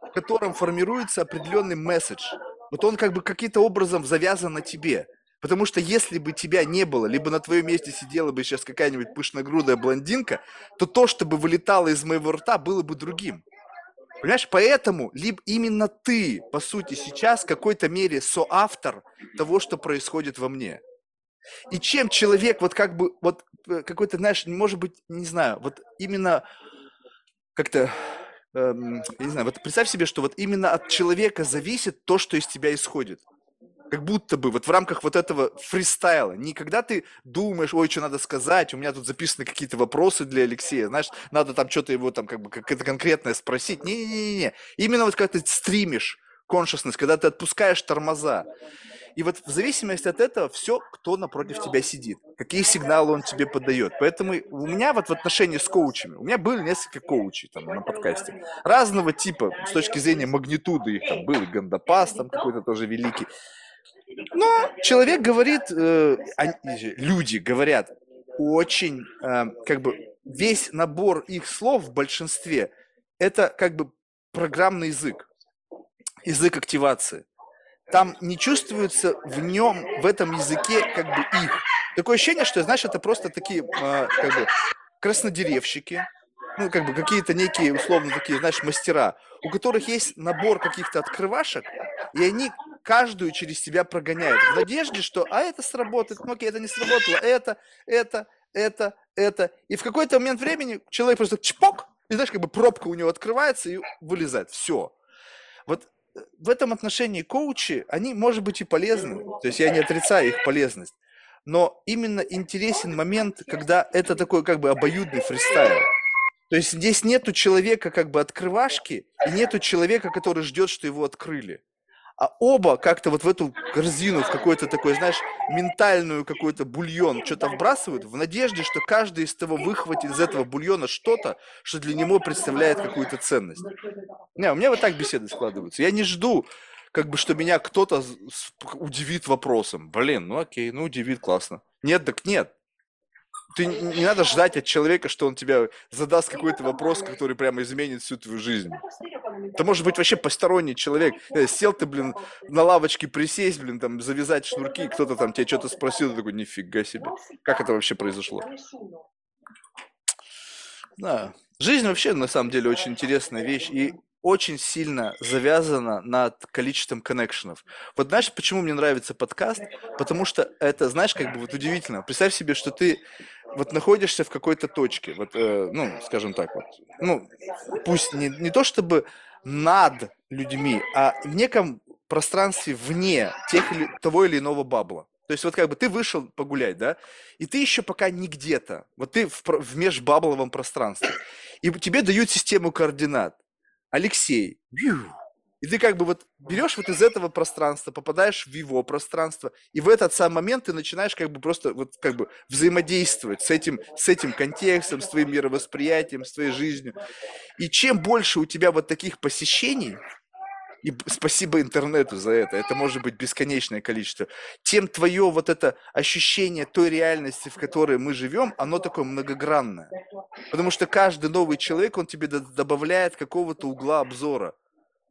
в котором формируется определенный месседж. Вот он как бы каким-то образом завязан на тебе. Потому что если бы тебя не было, либо на твоем месте сидела бы сейчас какая-нибудь пышногрудая блондинка, то то, что бы вылетало из моего рта, было бы другим. Понимаешь, поэтому либо именно ты, по сути, сейчас в какой-то мере соавтор того, что происходит во мне. И чем человек вот как бы, вот э, какой-то, знаешь, может быть, не знаю, вот именно как-то, эм, я не знаю, вот представь себе, что вот именно от человека зависит то, что из тебя исходит. Как будто бы вот в рамках вот этого фристайла. Не когда ты думаешь, ой, что надо сказать, у меня тут записаны какие-то вопросы для Алексея, знаешь, надо там что-то его там как бы как-то конкретное спросить. Не-не-не. Именно вот когда ты стримишь consciousness, когда ты отпускаешь тормоза. И вот в зависимости от этого все, кто напротив тебя сидит, какие сигналы он тебе подает. Поэтому у меня вот в отношении с коучами, у меня были несколько коучей там на подкасте, разного типа, с точки зрения магнитуды их там был, и Гандапас там какой-то тоже великий. Но человек говорит, э, люди говорят очень, э, как бы, весь набор их слов в большинстве – это как бы программный язык, язык активации. там не чувствуется в нем, в этом языке как бы их. Такое ощущение, что, знаешь, это просто такие э, как бы краснодеревщики, ну, как бы какие-то некие, условно, такие, знаешь, мастера, у которых есть набор каких-то открывашек, и они каждую через себя прогоняют в надежде, что а это сработает, ну окей, это не сработало, это, это, это, это. И в какой-то момент времени человек просто чпок, и знаешь, как бы пробка у него открывается и вылезает. Все. Вот э, в этом отношении коучи, они, может быть, и полезны. То есть я не отрицаю их полезность. Но именно интересен момент, когда это такой как бы обоюдный фристайл. То есть здесь нету человека как бы открывашки, и нету человека, который ждет, что его открыли а оба как-то вот в эту корзину, в какой-то такой, знаешь, ментальную какой-то бульон что-то вбрасывают в надежде, что каждый из того выхватит из этого бульона что-то, что для него представляет какую-то ценность. Не, у меня вот так беседы складываются. Я не жду, как бы, что меня кто-то удивит вопросом. Блин, ну окей, ну удивит, классно. Нет, так нет. Ты не надо ждать от человека, что он тебе задаст какой-то вопрос, который прямо изменит всю твою жизнь. Это может быть вообще посторонний человек. Э, сел ты, блин, на лавочке присесть, блин, там, завязать шнурки, кто-то там тебе что-то спросил, ты такой, нифига себе. Как это вообще произошло? Да. Жизнь вообще, на самом деле, очень интересная вещь. И очень сильно завязана над количеством коннекшенов. Вот знаешь, почему мне нравится подкаст? Потому что это, знаешь, как бы вот удивительно. Представь себе, что ты вот находишься в какой-то точке, вот, э, ну, скажем так, вот, ну, пусть не, не то чтобы над людьми, а в неком пространстве вне тех или, того или иного бабла. То есть вот как бы ты вышел погулять, да, и ты еще пока не где-то, вот ты в, в межбабловом пространстве, и тебе дают систему координат. Алексей, и ты как бы вот берешь вот из этого пространства, попадаешь в его пространство, и в этот самый момент ты начинаешь как бы просто вот как бы взаимодействовать с этим, с этим контекстом, с твоим мировосприятием, с твоей жизнью. И чем больше у тебя вот таких посещений, и спасибо интернету за это, это может быть бесконечное количество, тем твое вот это ощущение той реальности, в которой мы живем, оно такое многогранное. Потому что каждый новый человек, он тебе добавляет какого-то угла обзора.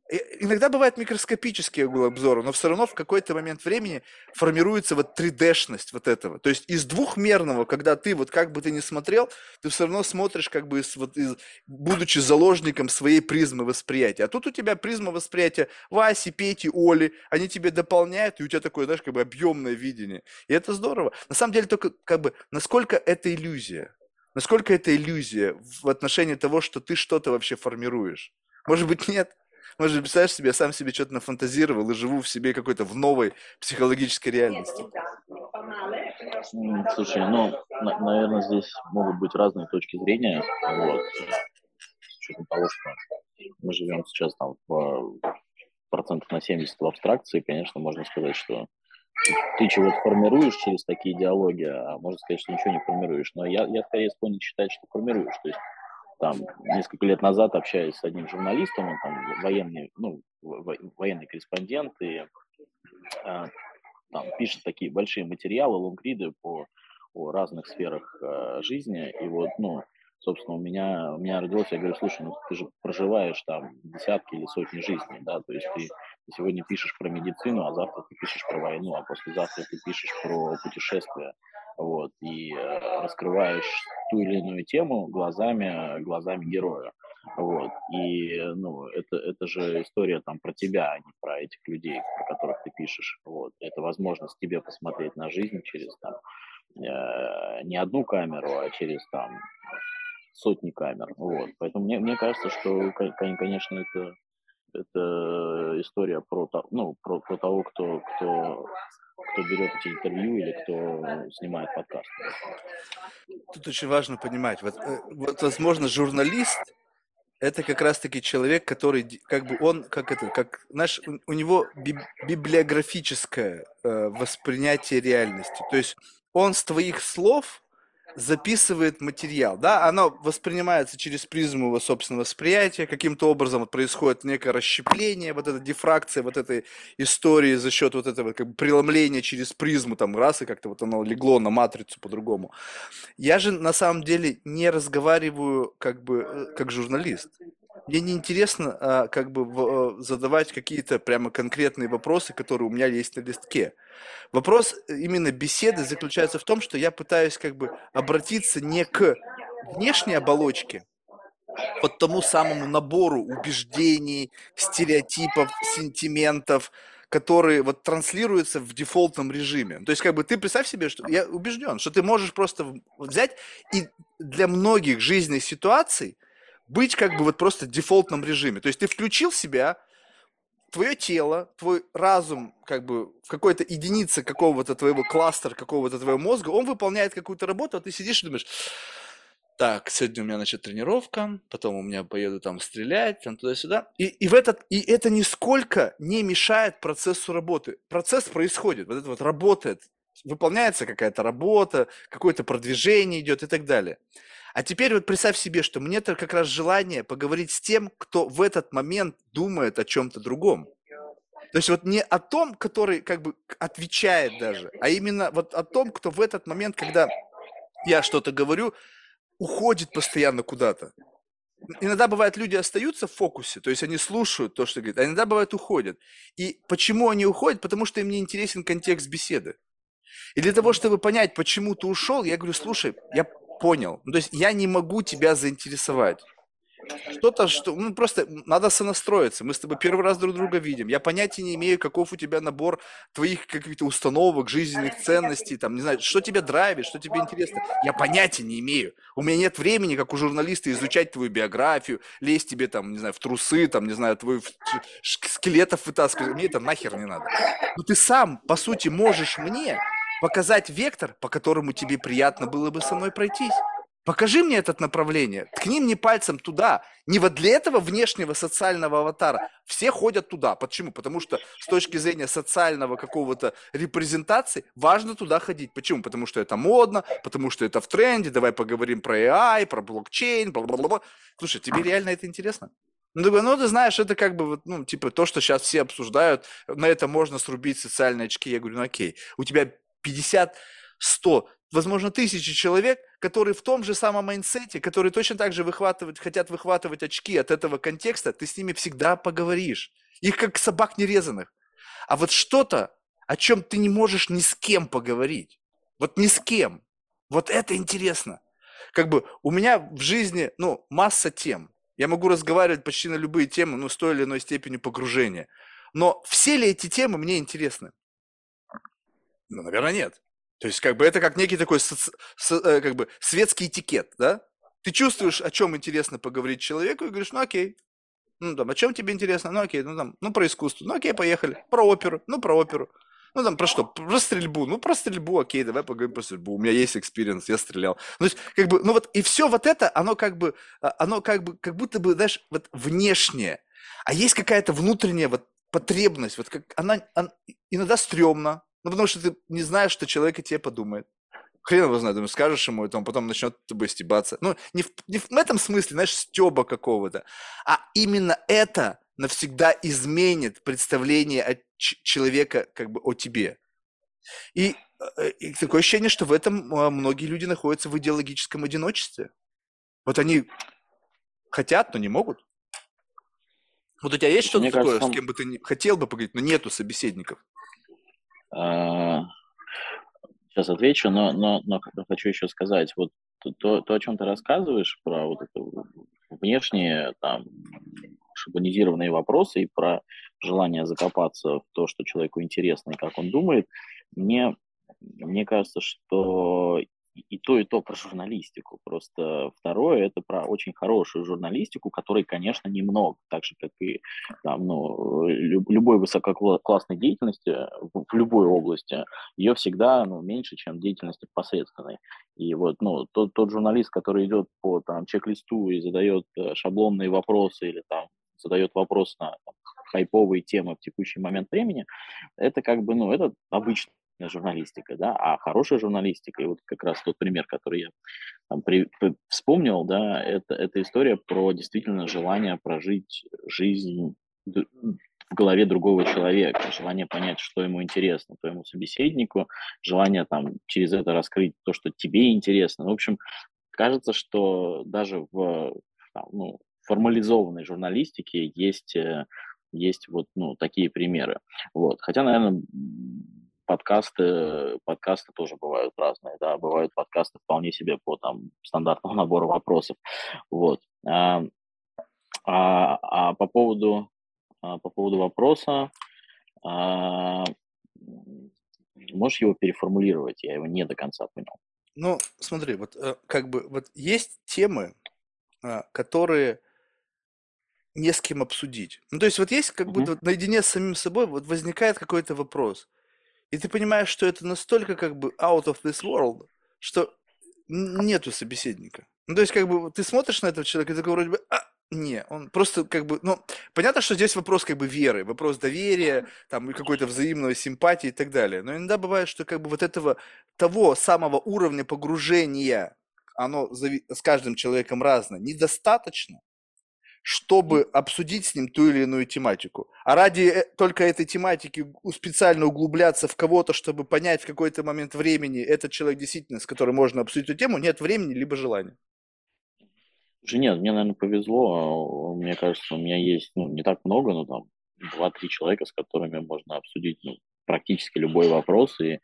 Иногда бывает микроскопический угол обзора, но все равно в какой-то момент времени формируется вот 3D-шность вот этого. То есть из двухмерного, когда ты вот как бы ты ни смотрел, ты все равно смотришь как бы из, вот из, будучи заложником своей призмы восприятия. А тут у тебя призма восприятия Васи, Пети, Оли, они тебе дополняют, и у тебя такое, знаешь, как бы объемное видение. И это здорово. На самом деле только как бы, насколько это иллюзия? Насколько это иллюзия в отношении того, что ты что-то вообще формируешь? Может быть, нет? Может, представляешь себе, я сам себе что-то нафантазировал и живу в себе какой-то в новой психологической реальности. Слушай, ну, на- наверное, здесь могут быть разные точки зрения. Вот. С учетом того, что мы живем сейчас там в процентов на 70 в абстракции, конечно, можно сказать, что ты чего-то формируешь через такие диалоги, а можно сказать, что ничего не формируешь. Но я, я скорее склонен считать, что формируешь. То есть там несколько лет назад общаясь с одним журналистом, он там военный, ну, военный корреспондент, и а, там пишет такие большие материалы, лонгриды по о разных сферах а, жизни, и вот, ну, собственно, у меня, у меня родилось, я говорю, слушай, ну ты же проживаешь там десятки или сотни жизней, да, то есть ты, сегодня пишешь про медицину, а завтра ты пишешь про войну, а послезавтра ты пишешь про путешествия, вот, и э, раскрываешь ту или иную тему глазами, глазами героя. Вот. И ну, это, это же история там про тебя, а не про этих людей, про которых ты пишешь. Вот. Это возможность тебе посмотреть на жизнь через там, э, не одну камеру, а через там сотни камер. Вот. Поэтому мне, мне кажется, что, конечно, это, это история про, ну, про, про того, кто, кто кто берет эти интервью или кто снимает подкаст. Тут очень важно понимать, вот, э, вот возможно, журналист это как раз-таки человек, который, как бы он, как это, как, наш, у него библиографическое э, воспринятие реальности. То есть он с твоих слов записывает материал, да, оно воспринимается через призму его собственного восприятия, каким-то образом вот происходит некое расщепление, вот эта дифракция вот этой истории за счет вот этого как бы преломления через призму, там, раз, и как-то вот оно легло на матрицу по-другому. Я же на самом деле не разговариваю как бы э, как журналист. Мне не интересно а, как бы в- э, задавать какие-то прямо конкретные вопросы, которые у меня есть на листке. Вопрос э, именно беседы заключается в том, что я пытаюсь как бы обратиться не к внешней оболочке, вот тому самому набору убеждений, стереотипов, сентиментов, которые вот транслируются в дефолтном режиме. То есть как бы ты представь себе, что я убежден, что ты можешь просто взять и для многих жизненных ситуаций быть как бы вот просто в дефолтном режиме. То есть ты включил себя, твое тело, твой разум, как бы в какой-то единице какого-то твоего кластера, какого-то твоего мозга, он выполняет какую-то работу, а ты сидишь и думаешь, так, сегодня у меня, значит, тренировка, потом у меня поеду там стрелять, там туда-сюда. И, и, в этот, и это нисколько не мешает процессу работы. Процесс происходит, вот это вот работает, выполняется какая-то работа, какое-то продвижение идет и так далее. А теперь вот представь себе, что мне это как раз желание поговорить с тем, кто в этот момент думает о чем-то другом. То есть вот не о том, который как бы отвечает даже, а именно вот о том, кто в этот момент, когда я что-то говорю, уходит постоянно куда-то. Иногда бывает, люди остаются в фокусе, то есть они слушают то, что говорит, а иногда бывает уходят. И почему они уходят? Потому что им не интересен контекст беседы. И для того, чтобы понять, почему ты ушел, я говорю, слушай, я понял. Ну, то есть я не могу тебя заинтересовать. Что-то, что, ну, просто надо сонастроиться. Мы с тобой первый раз друг друга видим. Я понятия не имею, каков у тебя набор твоих каких-то установок, жизненных ценностей, там, не знаю, что тебя драйвит, что тебе интересно. Я понятия не имею. У меня нет времени, как у журналиста, изучать твою биографию, лезть тебе, там, не знаю, в трусы, там, не знаю, твой скелетов вытаскивать. Мне это нахер не надо. Но ты сам, по сути, можешь мне показать вектор, по которому тебе приятно было бы со мной пройтись. Покажи мне это направление, ткни мне пальцем туда. Не вот для этого внешнего социального аватара. Все ходят туда. Почему? Потому что с точки зрения социального какого-то репрезентации важно туда ходить. Почему? Потому что это модно, потому что это в тренде. Давай поговорим про AI, про блокчейн, бла-бла-бла. Слушай, тебе реально это интересно? Ну, ну, ты знаешь, это как бы, ну, типа, то, что сейчас все обсуждают, на это можно срубить социальные очки. Я говорю, ну, окей, у тебя 50, 100, возможно, тысячи человек, которые в том же самом майнсете, которые точно так же выхватывать, хотят выхватывать очки от этого контекста, ты с ними всегда поговоришь. Их как собак нерезанных. А вот что-то, о чем ты не можешь ни с кем поговорить. Вот ни с кем. Вот это интересно. Как бы у меня в жизни, ну, масса тем. Я могу разговаривать почти на любые темы, ну, с той или иной степенью погружения. Но все ли эти темы мне интересны? Ну, наверное, нет. То есть, как бы это как некий такой соци... со... Э, как бы светский этикет, да? Ты чувствуешь, о чем интересно поговорить человеку, и говоришь, ну окей. Ну, там, о чем тебе интересно? Ну, окей, ну, там, ну, про искусство. Ну, окей, поехали. Про оперу. Ну, про оперу. Ну, там, про что? Про стрельбу. Ну, про стрельбу, окей, давай поговорим про стрельбу. У меня есть experience, я стрелял. Ну, то есть, как бы, ну, вот, и все вот это, оно как бы, а, оно как бы, как будто бы, знаешь, вот внешнее. А есть какая-то внутренняя вот потребность, вот как она, она иногда стрёмно, ну, потому что ты не знаешь, что человек о тебе подумает. Хрен его знает, думаю, скажешь ему это, он потом начнет тобой стебаться. Ну, не в, не в этом смысле, знаешь, стеба какого-то, а именно это навсегда изменит представление от человека как бы о тебе. И, э, и такое ощущение, что в этом а, многие люди находятся в идеологическом одиночестве. Вот они хотят, но не могут. Вот у тебя есть что-то такое, кажется, с кем бы ты не, хотел бы поговорить, но нету собеседников? Сейчас отвечу, но, но, но хочу еще сказать, вот то, то, о чем ты рассказываешь, про вот это внешние там шаблонизированные вопросы и про желание закопаться в то, что человеку интересно и как он думает, мне, мне кажется, что и то, и то про журналистику. Просто второе – это про очень хорошую журналистику, которой, конечно, немного, так же, как и там, ну, люб, любой высококлассной деятельности в, в любой области, ее всегда ну, меньше, чем деятельности посредственной. И вот ну, тот, тот журналист, который идет по там, чек-листу и задает э, шаблонные вопросы или там задает вопрос на там, хайповые темы в текущий момент времени, это как бы, ну, это обычно журналистика, да, а хорошая журналистика, и вот как раз тот пример, который я там при, при, вспомнил, да, это, это история про действительно желание прожить жизнь в голове другого человека, желание понять, что ему интересно, твоему собеседнику, желание там через это раскрыть то, что тебе интересно. В общем, кажется, что даже в, там, ну, формализованной журналистике есть, э, есть вот ну, такие примеры. Вот. Хотя, наверное, подкасты, подкасты тоже бывают разные, да, бывают подкасты вполне себе по там стандартному набору вопросов, вот. А, а, а по поводу а, по поводу вопроса, а, можешь его переформулировать? Я его не до конца понял. Ну, смотри, вот э, как бы вот есть темы, а, которые не с кем обсудить. Ну, то есть вот есть как будто вот наедине с самим собой вот возникает какой-то вопрос. И ты понимаешь, что это настолько как бы out of this world, что нету собеседника. Ну, то есть как бы ты смотришь на этого человека и такой вроде бы, а, не, он просто как бы, ну, понятно, что здесь вопрос как бы веры, вопрос доверия, там, какой-то взаимной симпатии и так далее. Но иногда бывает, что как бы вот этого, того самого уровня погружения, оно с каждым человеком разное, недостаточно, чтобы обсудить с ним ту или иную тематику. А ради э, только этой тематики специально углубляться в кого-то, чтобы понять в какой-то момент времени, этот человек действительно, с которым можно обсудить эту тему, нет времени либо желания. Слушай, нет, мне, наверное, повезло. А, мне кажется, у меня есть, ну, не так много, но там два-три человека, с которыми можно обсудить ну, практически любой вопрос. И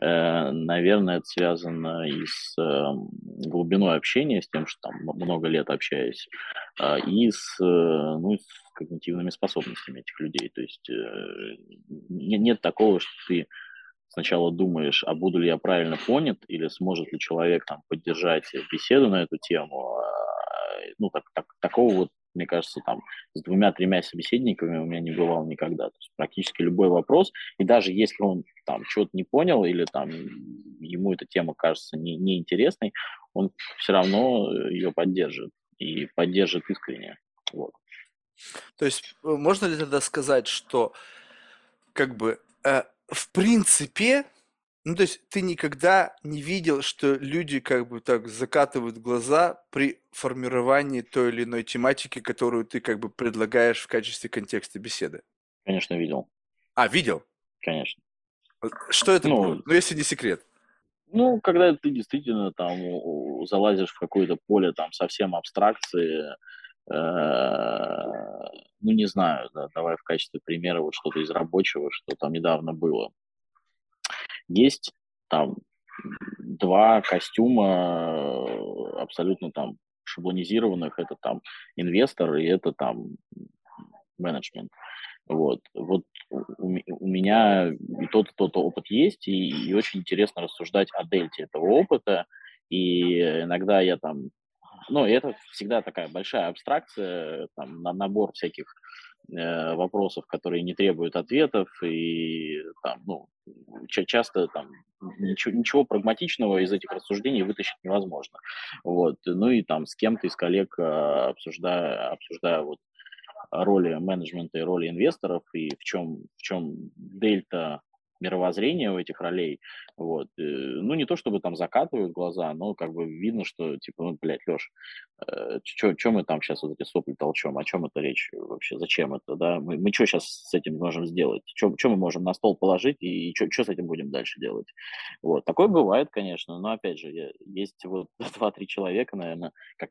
наверное, это связано и с эм, глубиной общения, с тем, что там много лет общаюсь, а, и с, э, ну, с когнитивными способностями этих людей. То есть э, нет такого, что ты сначала думаешь, а буду ли я правильно понят, или сможет ли человек там поддержать беседу на эту тему. А, ну, так, так, такого вот мне кажется, там с двумя-тремя собеседниками у меня не бывало никогда. То есть практически любой вопрос, и даже если он там чего-то не понял или там ему эта тема кажется не, неинтересной, он все равно ее поддержит и поддержит искренне. Вот. То есть э, можно ли тогда сказать, что как бы э, в принципе ну, то есть ты никогда не видел, что люди как бы так закатывают глаза при формировании той или иной тематики, которую ты как бы предлагаешь в качестве контекста беседы? Конечно, видел. А, видел? Конечно. Что это ну, было? Ну, если не секрет. Ну, когда ты действительно там залазишь в какое-то поле там совсем абстракции, э, ну, не знаю, да, давай в качестве примера вот что-то из рабочего, что там недавно было. Есть там два костюма э, абсолютно там шаблонизированных. Это там инвестор и это там менеджмент. Вот, вот у, у меня и тот, и тот опыт есть, и, и очень интересно рассуждать о дельте этого опыта. И иногда я там, ну, это всегда такая большая абстракция, там, на набор всяких вопросов, которые не требуют ответов, и там, ну, часто там ничего, ничего прагматичного из этих рассуждений вытащить невозможно. Вот. Ну и там с кем-то из коллег а, обсуждая, обсуждая вот роли менеджмента и роли инвесторов, и в чем, в чем дельта мировоззрения у этих ролей, вот, э, ну, не то чтобы там закатывают глаза, но как бы видно, что, типа, ну, блядь, Леш, э, мы там сейчас вот эти сопли толчем, о чем это речь вообще, зачем это, да, мы, мы что сейчас с этим можем сделать, что мы можем на стол положить и что с этим будем дальше делать, вот, такое бывает, конечно, но, опять же, есть вот (laughs) два-три человека, наверное, как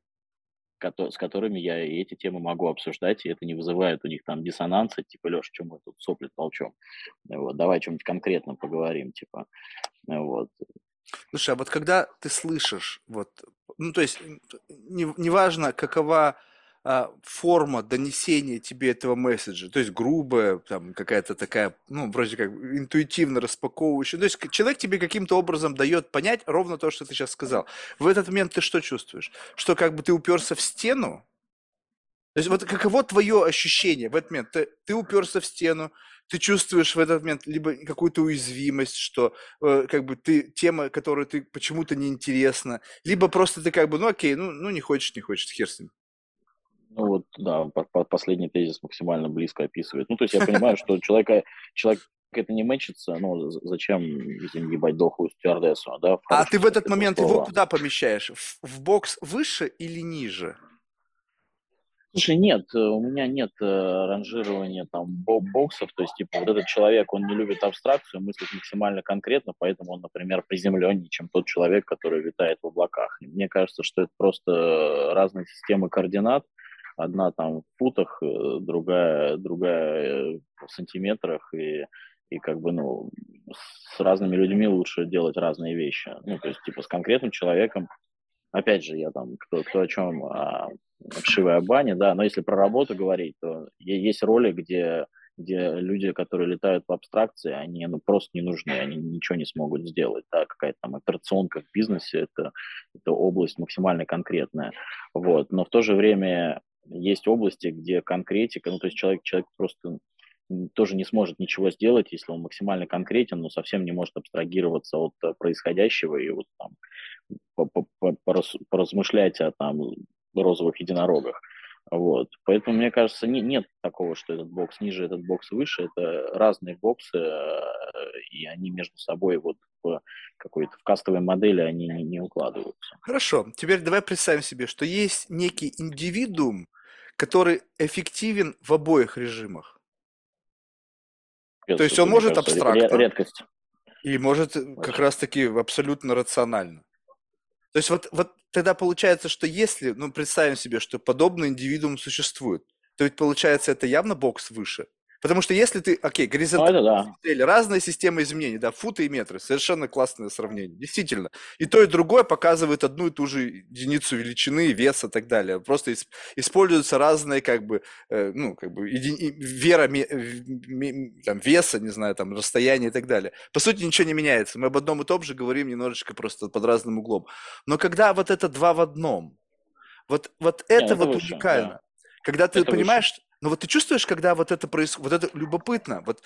с которыми я эти темы могу обсуждать, и это не вызывает у них там диссонанса, типа, Леша, что мы тут сопли толчем? Вот, давай о чем-нибудь конкретно поговорим, типа, вот. Слушай, а вот когда ты слышишь, вот, ну, то есть, неважно, не какова а, форма донесения тебе этого месседжа, то есть грубая, там какая-то такая, ну, вроде как интуитивно распаковывающая. То есть человек тебе каким-то образом дает понять ровно то, что ты сейчас сказал. В этот момент ты что чувствуешь? Что как бы ты уперся в стену? То есть вот каково твое ощущение в этот момент? Ты, ты уперся в стену, ты чувствуешь в этот момент либо какую-то уязвимость, что э, как бы ты тема, которая ты почему-то неинтересна, либо просто ты как бы, ну окей, ну, ну не хочешь, не хочешь, хер с ним. Ну вот, да, последний тезис максимально близко описывает. Ну, то есть я (laughs) понимаю, что человека, человек это не мэчится, ну, зачем, извини, ебать дохлую стюардессу, да? А ты в этот момент слова. его куда помещаешь? В, в бокс выше или ниже? Слушай, нет, э, у меня нет э, ранжирования там боксов, то есть, типа, вот этот человек, он не любит абстракцию, мыслит максимально конкретно, поэтому он, например, приземленнее, чем тот человек, который витает в облаках. мне кажется, что это просто разные системы координат, одна там в футах, э, другая, другая в сантиметрах, и, и как бы, ну, с разными людьми лучше делать разные вещи. Ну, то есть, типа, с конкретным человеком, опять же, я там, кто, кто о чем, а, вшивая баня, да, но если про работу говорить, то есть роли, где где люди, которые летают в абстракции, они ну, просто не нужны, они ничего не смогут сделать. Да? Какая-то там операционка в бизнесе это, это область максимально конкретная. Вот. Но в то же время есть области, где конкретика, ну то есть человек, человек просто тоже не сможет ничего сделать, если он максимально конкретен, но совсем не может абстрагироваться от происходящего и вот там поразмышлять о там розовых единорогах. Вот. Поэтому, мне кажется, не, нет такого, что этот бокс ниже, этот бокс выше. Это разные боксы, э, и они между собой вот в какой-то в кастовой модели они не, не укладываются. Хорошо. Теперь давай представим себе, что есть некий индивидуум, который эффективен в обоих режимах. То есть он может кажется, абстрактно. Редкость. И может Очень. как раз-таки абсолютно рационально. То есть вот, вот тогда получается, что если, ну, представим себе, что подобный индивидуум существует, то ведь получается это явно бокс выше. Потому что если ты, окей, горизонтально, ну, да. разные системы изменений, да, футы и метры, совершенно классное сравнение, действительно. И то, и другое показывает одну и ту же единицу величины, веса и так далее. Просто исп, используются разные, как бы, э, ну, как бы, еди, вера ме, ме, там, веса, не знаю, там, расстояние и так далее. По сути, ничего не меняется. Мы об одном и том же говорим немножечко просто под разным углом. Но когда вот это два в одном, вот, вот это, Нет, это вот выше, уникально. Да. Когда ты это понимаешь, выше. Но вот ты чувствуешь, когда вот это происходит, вот это любопытно, вот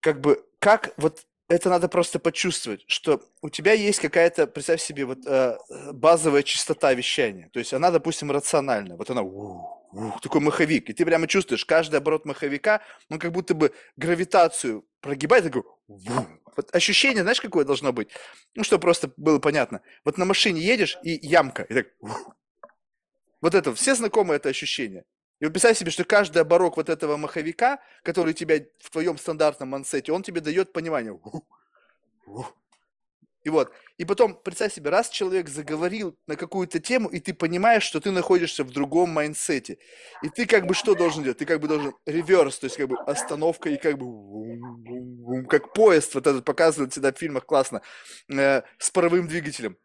как бы, как вот это надо просто почувствовать, что у тебя есть какая-то, представь себе, вот э, базовая частота вещания. То есть она, допустим, рациональная. Вот она ух, ух, такой маховик. И ты прямо чувствуешь, каждый оборот маховика, он как будто бы гравитацию прогибает, такой ух. Вот ощущение, знаешь, какое должно быть? Ну, что просто было понятно. Вот на машине едешь, и ямка, и так ух. Вот это, все знакомы это ощущение. И вот представь себе, что каждый оборот вот этого маховика, который тебя в твоем стандартном мансете, он тебе дает понимание. И вот, и потом, представь себе, раз человек заговорил на какую-то тему, и ты понимаешь, что ты находишься в другом майнсете, и ты как бы что должен делать? Ты как бы должен реверс, то есть как бы остановка и как бы как поезд, вот этот показывают всегда в фильмах классно, э, с паровым двигателем.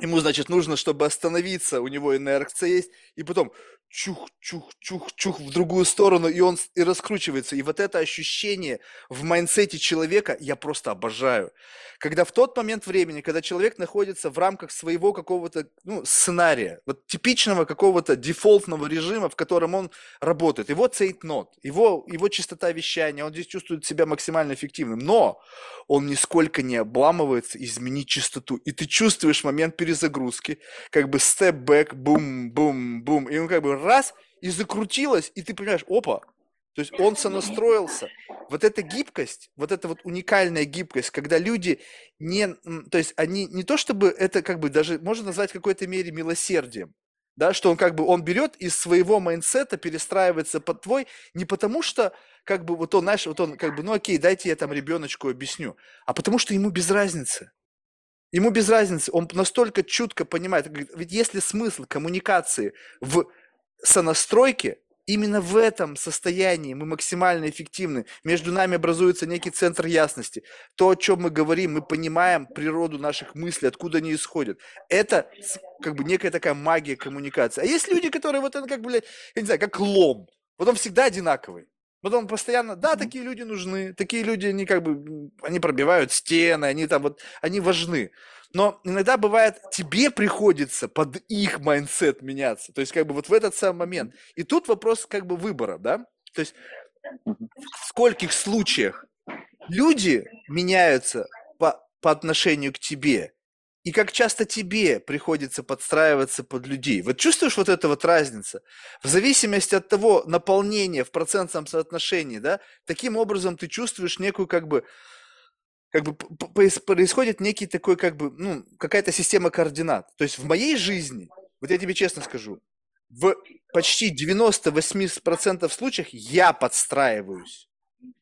Ему, значит, нужно, чтобы остановиться, у него инерция есть, и потом чух, чух, чух, чух в другую сторону, и он и раскручивается. И вот это ощущение в майнсете человека я просто обожаю. Когда в тот момент времени, когда человек находится в рамках своего какого-то ну, сценария, вот типичного какого-то дефолтного режима, в котором он работает, его цейтнот, его, его частота вещания, он здесь чувствует себя максимально эффективным, но он нисколько не обламывается изменить частоту. И ты чувствуешь момент перезагрузки, как бы степ-бэк, бум-бум-бум, и он как бы раз, и закрутилось, и ты понимаешь, опа, то есть он сонастроился. Вот эта гибкость, вот эта вот уникальная гибкость, когда люди не, то есть они не то чтобы это как бы даже можно назвать в какой-то мере милосердием, да, что он как бы он берет из своего майнсета перестраивается под твой не потому что как бы вот он знаешь вот он как бы ну окей дайте я там ребеночку объясню, а потому что ему без разницы. Ему без разницы, он настолько чутко понимает, ведь если смысл коммуникации в сонастройке, именно в этом состоянии мы максимально эффективны. Между нами образуется некий центр ясности. То, о чем мы говорим, мы понимаем природу наших мыслей, откуда они исходят. Это как бы некая такая магия коммуникации. А есть люди, которые вот это как бы, я не знаю, как лом. Вот он всегда одинаковый. Вот он постоянно, да, такие люди нужны, такие люди, они как бы, они пробивают стены, они там вот, они важны. Но иногда бывает, тебе приходится под их mindset меняться. То есть как бы вот в этот самый момент. И тут вопрос как бы выбора, да? То есть в скольких случаях люди меняются по, по отношению к тебе, и как часто тебе приходится подстраиваться под людей. Вот чувствуешь вот эту вот разницу? В зависимости от того наполнения в процентном соотношении, да, таким образом ты чувствуешь некую как бы как бы происходит некий такой, как бы, ну, какая-то система координат. То есть в моей жизни, вот я тебе честно скажу, в почти 98% случаях я подстраиваюсь.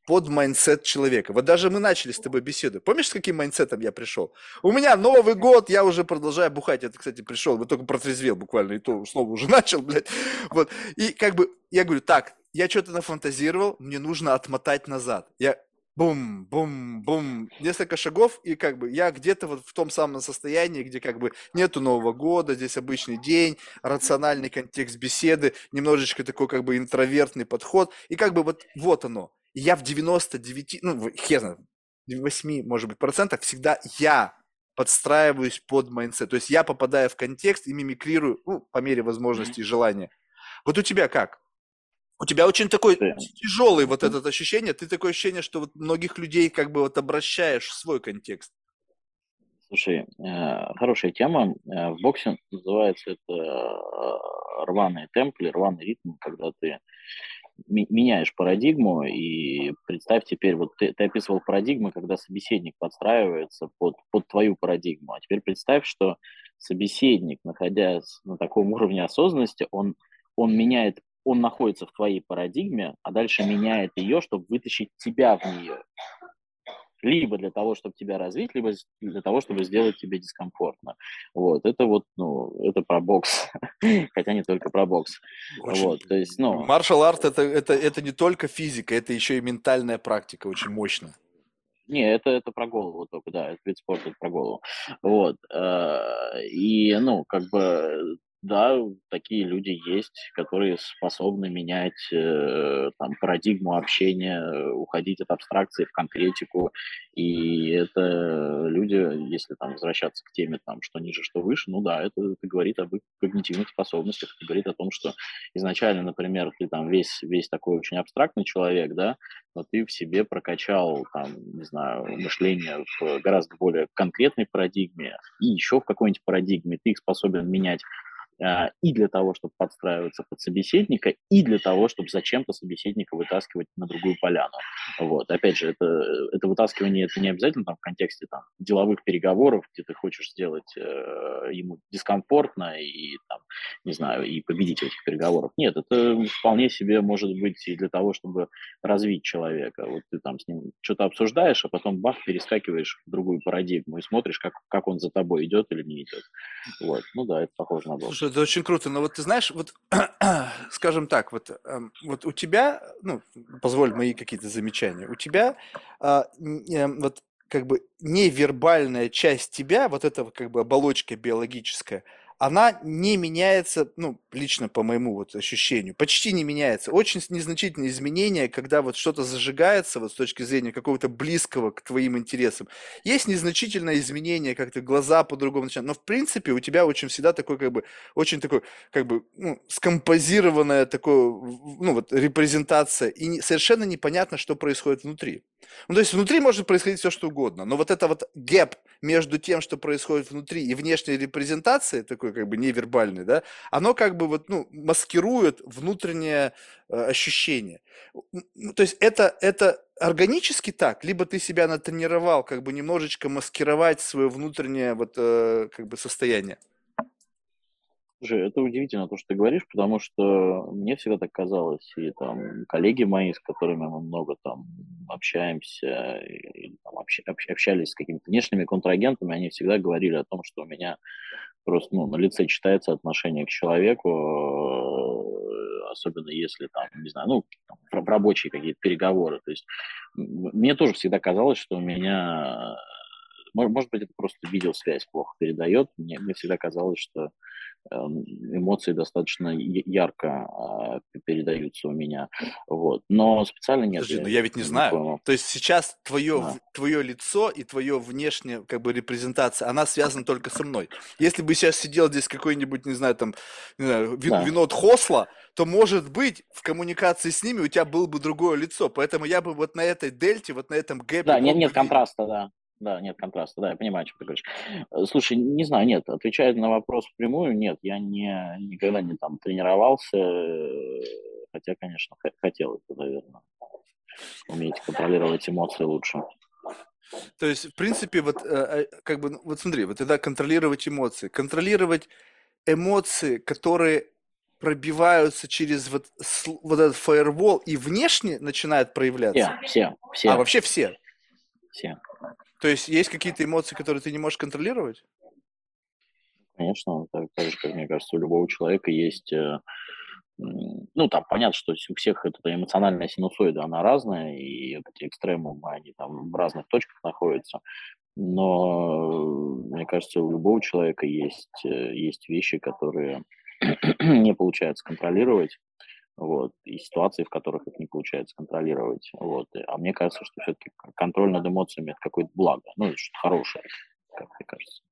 Под mindset человека. Вот даже мы начали с тобой беседу. Помнишь, с каким mindset -ом я пришел? У меня Новый год, я уже продолжаю бухать. Это, кстати, пришел, вот только протрезвел буквально, и то снова уже (laughs) начал, блядь. Вот. И как бы я говорю, так, я что-то нафантазировал, мне нужно отмотать назад. Я бум, бум, бум, несколько шагов, и как бы я где-то вот в том самом состоянии, где как бы нету Нового года, здесь обычный день, рациональный контекст беседы, немножечко такой как бы интровертный подход, и как бы вот, вот оно. И я в 99, ну, хер знает, 8, может быть, процентах всегда я подстраиваюсь под mindset. То есть я попадаю в контекст и мимикрирую, ну, по мере возможности и желания. Вот у тебя как? У тебя очень такой тяжелый вот это ощущение, ты такое ощущение, что вот многих людей как бы вот обращаешь в свой контекст. Слушай, э, хорошая тема. Э, В боксе называется это э, рваный темп или рваный ритм, когда ты меняешь парадигму, и представь теперь, вот ты, ты описывал парадигмы, когда собеседник подстраивается под, под твою парадигму, а теперь представь, что собеседник, находясь на таком уровне осознанности, он, он меняет, он находится в твоей парадигме, а дальше меняет ее, чтобы вытащить тебя в нее. Либо для того, чтобы тебя развить, либо для того, чтобы сделать тебе дискомфортно. Вот, это вот, ну, это про бокс, (laughs) хотя не только про бокс. Очень- Вот, то есть, ну, Маршал арт это, это, это не только физика, это еще и ментальная практика, очень мощно. Не, это, это про голову только, да, это вид спорта, это про голову. Вот. э, И, ну, как бы, да, такие люди есть, которые способны менять э, там, парадигму общения, э, уходить от абстракции в конкретику. И это люди, если там возвращаться к теме, там, что ниже, что выше, ну да, это, это говорит об их когнитивных способностях, это говорит о том, что изначально, например, ты там весь, весь такой очень абстрактный человек, да, но ты в себе прокачал, там, не знаю, мышление в гораздо более конкретной парадигме, и еще в какой-нибудь парадигме ты их способен менять и для того, чтобы подстраиваться под собеседника, и для того, чтобы зачем-то собеседника вытаскивать на другую поляну. Вот. Опять же, это, это вытаскивание, это не обязательно там, в контексте там, деловых переговоров, где ты хочешь сделать э, ему дискомфортно и, там, не знаю, и победить в этих переговорах. Нет, это вполне себе может быть и для того, чтобы развить человека. Вот ты там с ним что-то обсуждаешь, а потом бах, перескакиваешь в другую парадигму и смотришь, как, как он за тобой идет или не идет. Вот. Ну да, это похоже на бокс. Слушай, это очень круто, но вот ты знаешь, вот, (clears throat) скажем так, вот, эм, вот у тебя, ну, позволь мои какие-то замечания, у тебя а, эм, вот как бы невербальная часть тебя, вот эта как бы оболочка биологическая, она не меняется, ну, лично по моему вот ощущению, почти не меняется. Очень незначительные изменения, когда вот что-то зажигается вот с точки зрения какого-то близкого к твоим интересам. Есть незначительное изменение, как-то глаза по-другому начинают, но в принципе у тебя очень всегда такой как бы очень такой, как бы, ну, скомпозированная такое, в- ну, вот, репрезентация, и не- совершенно непонятно, что происходит внутри. Ну, то есть внутри может происходить все, что угодно, но вот это вот гэп между тем, что происходит внутри, и внешней репрезентацией, такой как бы невербальной, да, оно как бы вот, ну, маскирует внутреннее э, ощущение. Ну, То есть это, это органически так, либо ты себя натренировал как бы немножечко маскировать свое внутреннее вот э, как бы состояние. Слушай, это удивительно, то, что ты говоришь, потому что мне всегда так казалось, и там коллеги мои, с которыми мы много там общаемся, и, там, общ- общ- общались с какими-то внешними контрагентами, они всегда говорили о том, что у меня просто ну, на лице читается отношение к человеку, э, особенно если там, не знаю, ну, там, рабочие какие-то переговоры. То есть мне тоже всегда казалось, что у меня, может быть, это просто видеосвязь плохо передает. Мне, мне всегда казалось, что эм, эмоции достаточно ярко а, передаются у меня. Вот. Но специально нет. Подожди, я но я ведь не знаю. понял. То есть сейчас твое, Да. твое лицо и твое внешнее как бы репрезентация, она связана только со мной. Если бы сейчас сидел здесь какой-нибудь, не знаю, там, не знаю, ви- Да. винод Хосла, то, может быть, в коммуникации с ними у тебя было бы другое лицо. Поэтому я бы вот на этой дельте, вот на этом гэпе Да, нет, нет бы видеть. контраста, да. Да, нет контраста, да, я понимаю, о чем ты говоришь. Э, Слушай, не знаю, нет, отвечая на вопрос впрямую, нет, я не, никогда не там тренировался, э, хотя, конечно, хотел это, наверное, уметь контролировать эмоции лучше. То есть, в принципе, вот э, как бы, ну, вот смотри, вот тогда контролировать эмоции. Контролировать эмоции, которые пробиваются через вот, вот этот фаервол и внешне начинают проявляться? Все, все, все. А, вообще все? Все. То есть есть какие-то эмоции, которые ты не можешь контролировать? Конечно, так, так же, как мне кажется, у любого человека есть э, ну, там понятно, что у всех эта эмоциональная синусоида, она разная, и эти экстремумы, они там в разных точках находятся. Но, мне кажется, у любого человека есть, э, есть вещи, которые (clears throat) не получается контролировать, вот, и ситуации, в которых их не получается контролировать, вот. А мне кажется, что все-таки контроль над эмоциями – это какое-то благо, ну, это что-то хорошее, как мне кажется.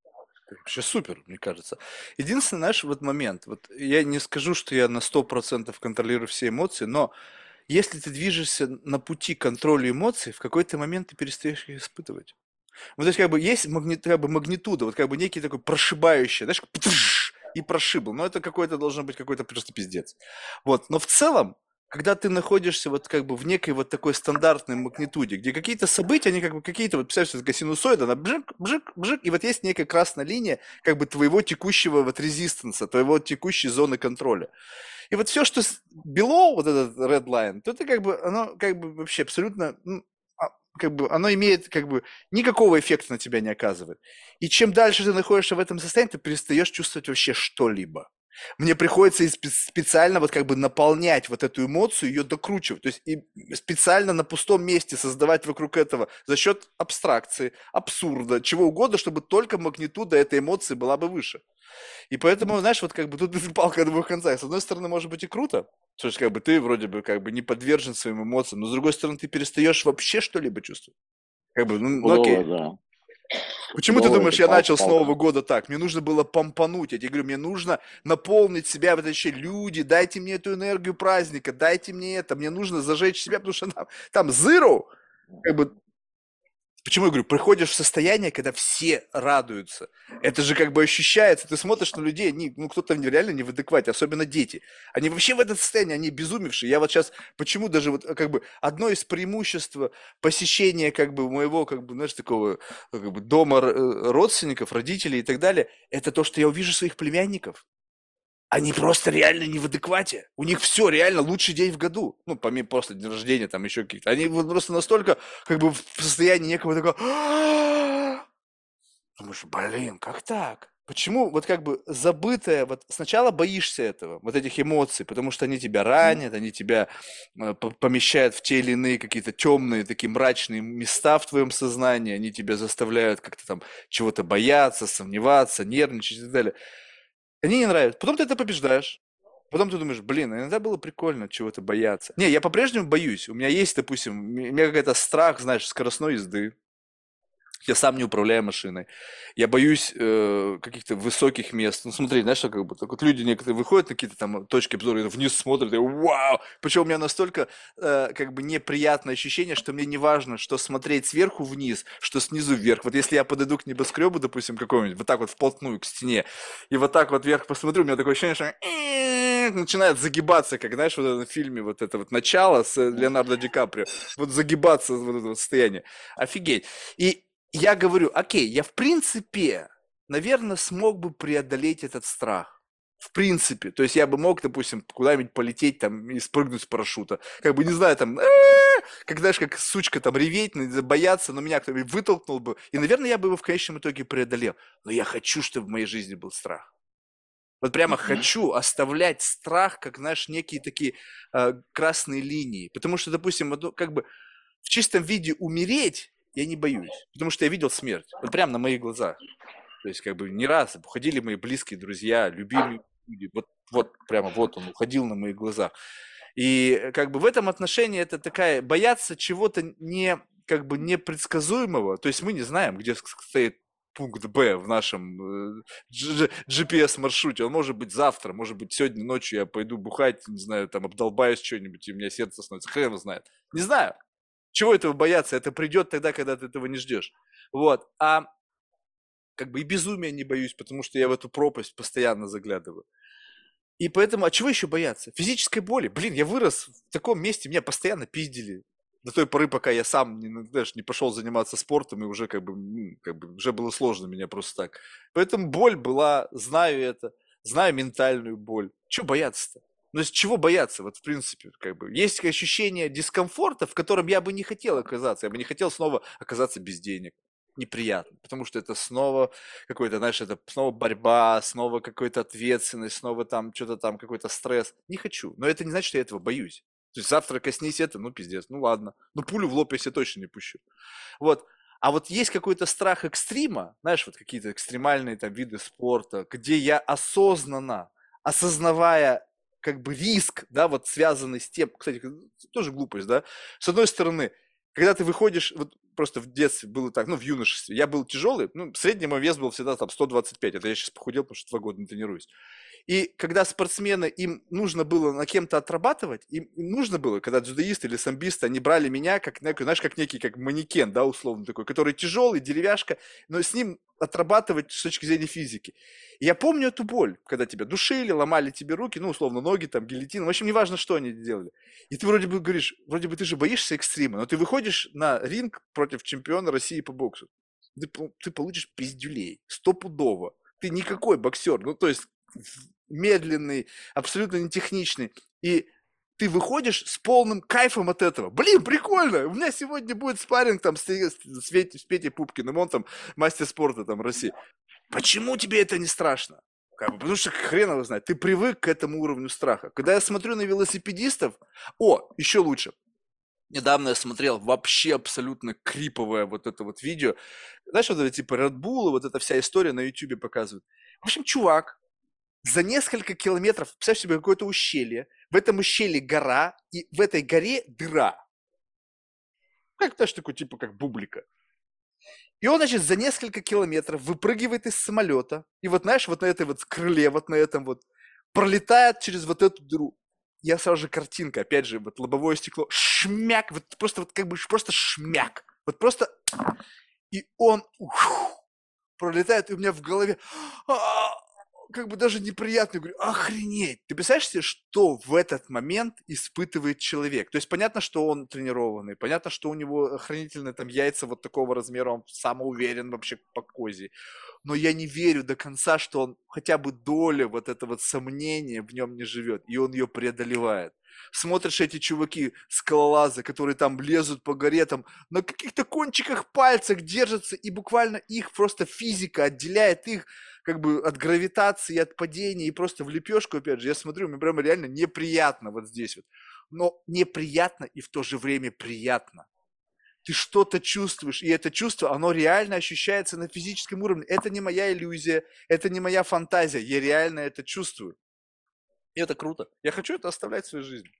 Вообще супер, мне кажется. Единственный, знаешь, вот момент, вот я не скажу, что я на 100% контролирую все эмоции, но если ты движешься на пути контроля эмоций, в какой-то момент ты перестаешь их испытывать. Вот то есть как бы есть магни, как бы магнитуда, вот как бы некий такой прошибающий, знаешь, и прошибл. Но это какой-то должен быть какой-то просто пиздец. Вот. Но в целом, когда ты находишься вот как бы в некой вот такой стандартной магнитуде, где какие-то события, они как бы какие-то, вот представляешь, такая синусоида, она бжик, бжик, бжик, и вот есть некая красная линия как бы твоего текущего вот резистанса, твоего текущей зоны контроля. И вот все, что below вот этот red line, то это как бы, оно как бы вообще абсолютно, ну, как бы, оно имеет как бы никакого эффекта на тебя не оказывает. И чем дальше ты находишься в этом состоянии, ты перестаешь чувствовать вообще что-либо. Мне приходится специально вот как бы наполнять вот эту эмоцию, ее докручивать. То есть и специально на пустом месте создавать вокруг этого за счет абстракции, абсурда, чего угодно, чтобы только магнитуда этой эмоции была бы выше. И поэтому, знаешь, вот как бы тут (laughs) палка двух концах. С одной стороны, может быть и круто, то есть как бы ты вроде бы как бы не подвержен своим эмоциям, но с другой стороны, ты перестаешь вообще что-либо чувствовать. Как бы, ну, ну окей. Да. Почему ты думаешь, я начал с Нового года так? Мне нужно было помпануть. Я тебе говорю, мне нужно наполнить себя вот эти люди. Дайте мне эту энергию праздника, дайте мне это. Мне нужно зажечь себя, потому что там, там zero, как бы Почему я говорю, приходишь в состояние, когда все радуются. Это же как бы ощущается. Ты смотришь на людей, они, ну, кто-то реально не в адеквате, особенно дети. Они вообще в этом состоянии, они безумевшие. Я вот сейчас, почему даже вот как бы одно из преимуществ посещения как бы моего, как бы, знаешь, такого как бы дома э, родственников, родителей и так далее, это то, что я увижу своих племянников они просто реально не в адеквате. У них все реально лучший день в году. Ну, помимо после дня рождения, там еще какие-то. Они вот просто настолько как бы в состоянии некого такого... Думаешь, блин, как так? Почему вот как бы забытое, вот сначала боишься этого, вот этих эмоций, потому что они тебя ранят, они тебя э, помещают в те или иные какие-то темные, такие мрачные места в твоем сознании, они тебя заставляют как-то там чего-то бояться, сомневаться, нервничать и так далее. Они не нравятся. Потом ты это побеждаешь. Потом ты думаешь, блин, иногда было прикольно чего-то бояться. Не, я по-прежнему боюсь. У меня есть, допустим, у меня какой-то страх, знаешь, скоростной езды. Я сам не управляю машиной. Я боюсь э, каких-то высоких мест. Ну, смотри, знаешь, как бы, так вот люди некоторые выходят на какие-то там точки обзора, вниз смотрят, и вау! Причем у меня настолько, э, как бы, неприятное ощущение, что мне не важно, что смотреть сверху вниз, что снизу вверх. Вот если я подойду к небоскребу, допустим, какому-нибудь, вот так вот вплотную к стене, и вот так вот вверх посмотрю, у меня такое ощущение, что начинает загибаться, как, знаешь, вот в этом фильме, вот это вот начало с Леонардо Ди Каприо, вот загибаться вот это вот состояние. Офигеть. И я говорю, окей, я в принципе, наверное, смог бы преодолеть этот страх. В принципе. То есть я бы мог, допустим, куда-нибудь полететь там и спрыгнуть с парашюта. Как бы, не знаю, там, как, знаешь, как сучка там реветь, бояться, но меня кто-нибудь вытолкнул бы. И, наверное, я бы его в конечном итоге преодолел. Но я хочу, чтобы в моей жизни был страх. Вот прямо mm-hmm. хочу оставлять страх, как, знаешь, некие такие э, красные линии. Потому что, допустим, вот, как бы в чистом виде умереть я не боюсь, потому что я видел смерть, вот прямо на моих глазах. То есть, как бы, не раз уходили мои близкие друзья, любимые люди, вот, вот, прямо вот он уходил на моих глазах. И, как бы, в этом отношении это такая, бояться чего-то не, как бы, непредсказуемого, то есть мы не знаем, где стоит пункт Б в нашем э, GPS-маршруте. Он может быть завтра, может быть сегодня ночью я пойду бухать, не знаю, там обдолбаюсь что-нибудь, и у меня сердце становится, хрен знает. Не знаю. Чего этого бояться? Это придет тогда, когда ты этого не ждешь. Вот. А как бы и безумия не боюсь, потому что я в эту пропасть постоянно заглядываю. И поэтому, а чего еще бояться? Физической боли. Блин, я вырос в таком месте, меня постоянно пиздили. До той поры, пока я сам не, ну, знаешь, не пошел заниматься спортом, и уже как бы, как бы уже было сложно меня просто так. Поэтому боль была, знаю это. знаю ментальную боль. Чего бояться-то? Ну, из чего бояться? Вот, в принципе, как бы, есть ощущение дискомфорта, в котором я бы не хотел оказаться. Я бы не хотел снова оказаться без денег. Неприятно, потому что это снова какой-то, знаешь, это снова борьба, снова какая-то ответственность, снова там что-то там, какой-то стресс. Не хочу. Но это не значит, что я этого боюсь. То есть завтра коснись это, ну, пиздец, ну, ладно. Ну, пулю в лоб я себе точно не пущу. Вот. А вот есть какой-то страх экстрима, знаешь, вот какие-то экстремальные там виды спорта, где я осознанно, осознавая как бы риск, да, вот связанный с тем, кстати, тоже глупость, да, с одной стороны, когда ты выходишь, вот просто в детстве было так, ну, в юношестве, я был тяжелый, ну, средний мой вес был всегда там 125, это я сейчас похудел, потому что два года не тренируюсь. И когда спортсмены, им нужно было на кем-то отрабатывать, им, нужно было, когда дзюдоисты или самбисты, они брали меня, как, знаешь, как некий, как манекен, да, условно такой, который тяжелый, деревяшка, но с ним отрабатывать с точки зрения физики. И я помню эту боль, когда тебя душили, ломали тебе руки, ну, условно, ноги, там, гильотин, в общем, неважно, что они делали. И ты вроде бы говоришь, вроде бы ты же боишься экстрима, но ты выходишь на ринг против чемпиона России по боксу, ты, ты получишь пиздюлей, стопудово. Ты никакой боксер, ну, то есть медленный, абсолютно нетехничный. И ты выходишь с полным кайфом от этого. Блин, прикольно! У меня сегодня будет спарринг там с, с, с, с Петей Пупкиным, он там мастер спорта там России. Почему тебе это не страшно? Как бы, потому что хрен его знает. Ты привык к этому уровню страха. Когда я смотрю на велосипедистов, о, еще лучше. Недавно я смотрел вообще абсолютно криповое вот это вот видео. Знаешь, вот это типа Red Bull, вот эта вся история на YouTube показывают. В общем, чувак за несколько километров, представь себе какое-то ущелье, в этом ущелье гора, и в этой горе дыра. Как знаешь, такой типа как бублика. И он, значит, за несколько километров выпрыгивает из самолета, и вот, знаешь, вот на этой вот крыле, вот на этом вот, пролетает через вот эту дыру. Я сразу же картинка, опять же, вот лобовое стекло, шмяк, вот просто вот как бы просто шмяк. Вот просто... И он ух, пролетает, и у меня в голове как бы даже неприятно. говорю, охренеть. Ты представляешь себе, что в этот момент испытывает человек? То есть понятно, что он тренированный, понятно, что у него охранительные там яйца вот такого размера, он самоуверен вообще по козе. Но я не верю до конца, что он хотя бы доля вот этого сомнения в нем не живет, и он ее преодолевает смотришь эти чуваки, скалолазы, которые там лезут по горе, там на каких-то кончиках пальцах держатся, и буквально их просто физика отделяет их как бы от гравитации, от падения, и просто в лепешку, опять же, я смотрю, мне прямо реально неприятно вот здесь вот. Но неприятно и в то же время приятно ты что-то чувствуешь, и это чувство, оно реально ощущается на физическом уровне. Это не моя иллюзия, это не моя фантазия, я реально это чувствую. И это круто. Я хочу это оставлять в своей жизни.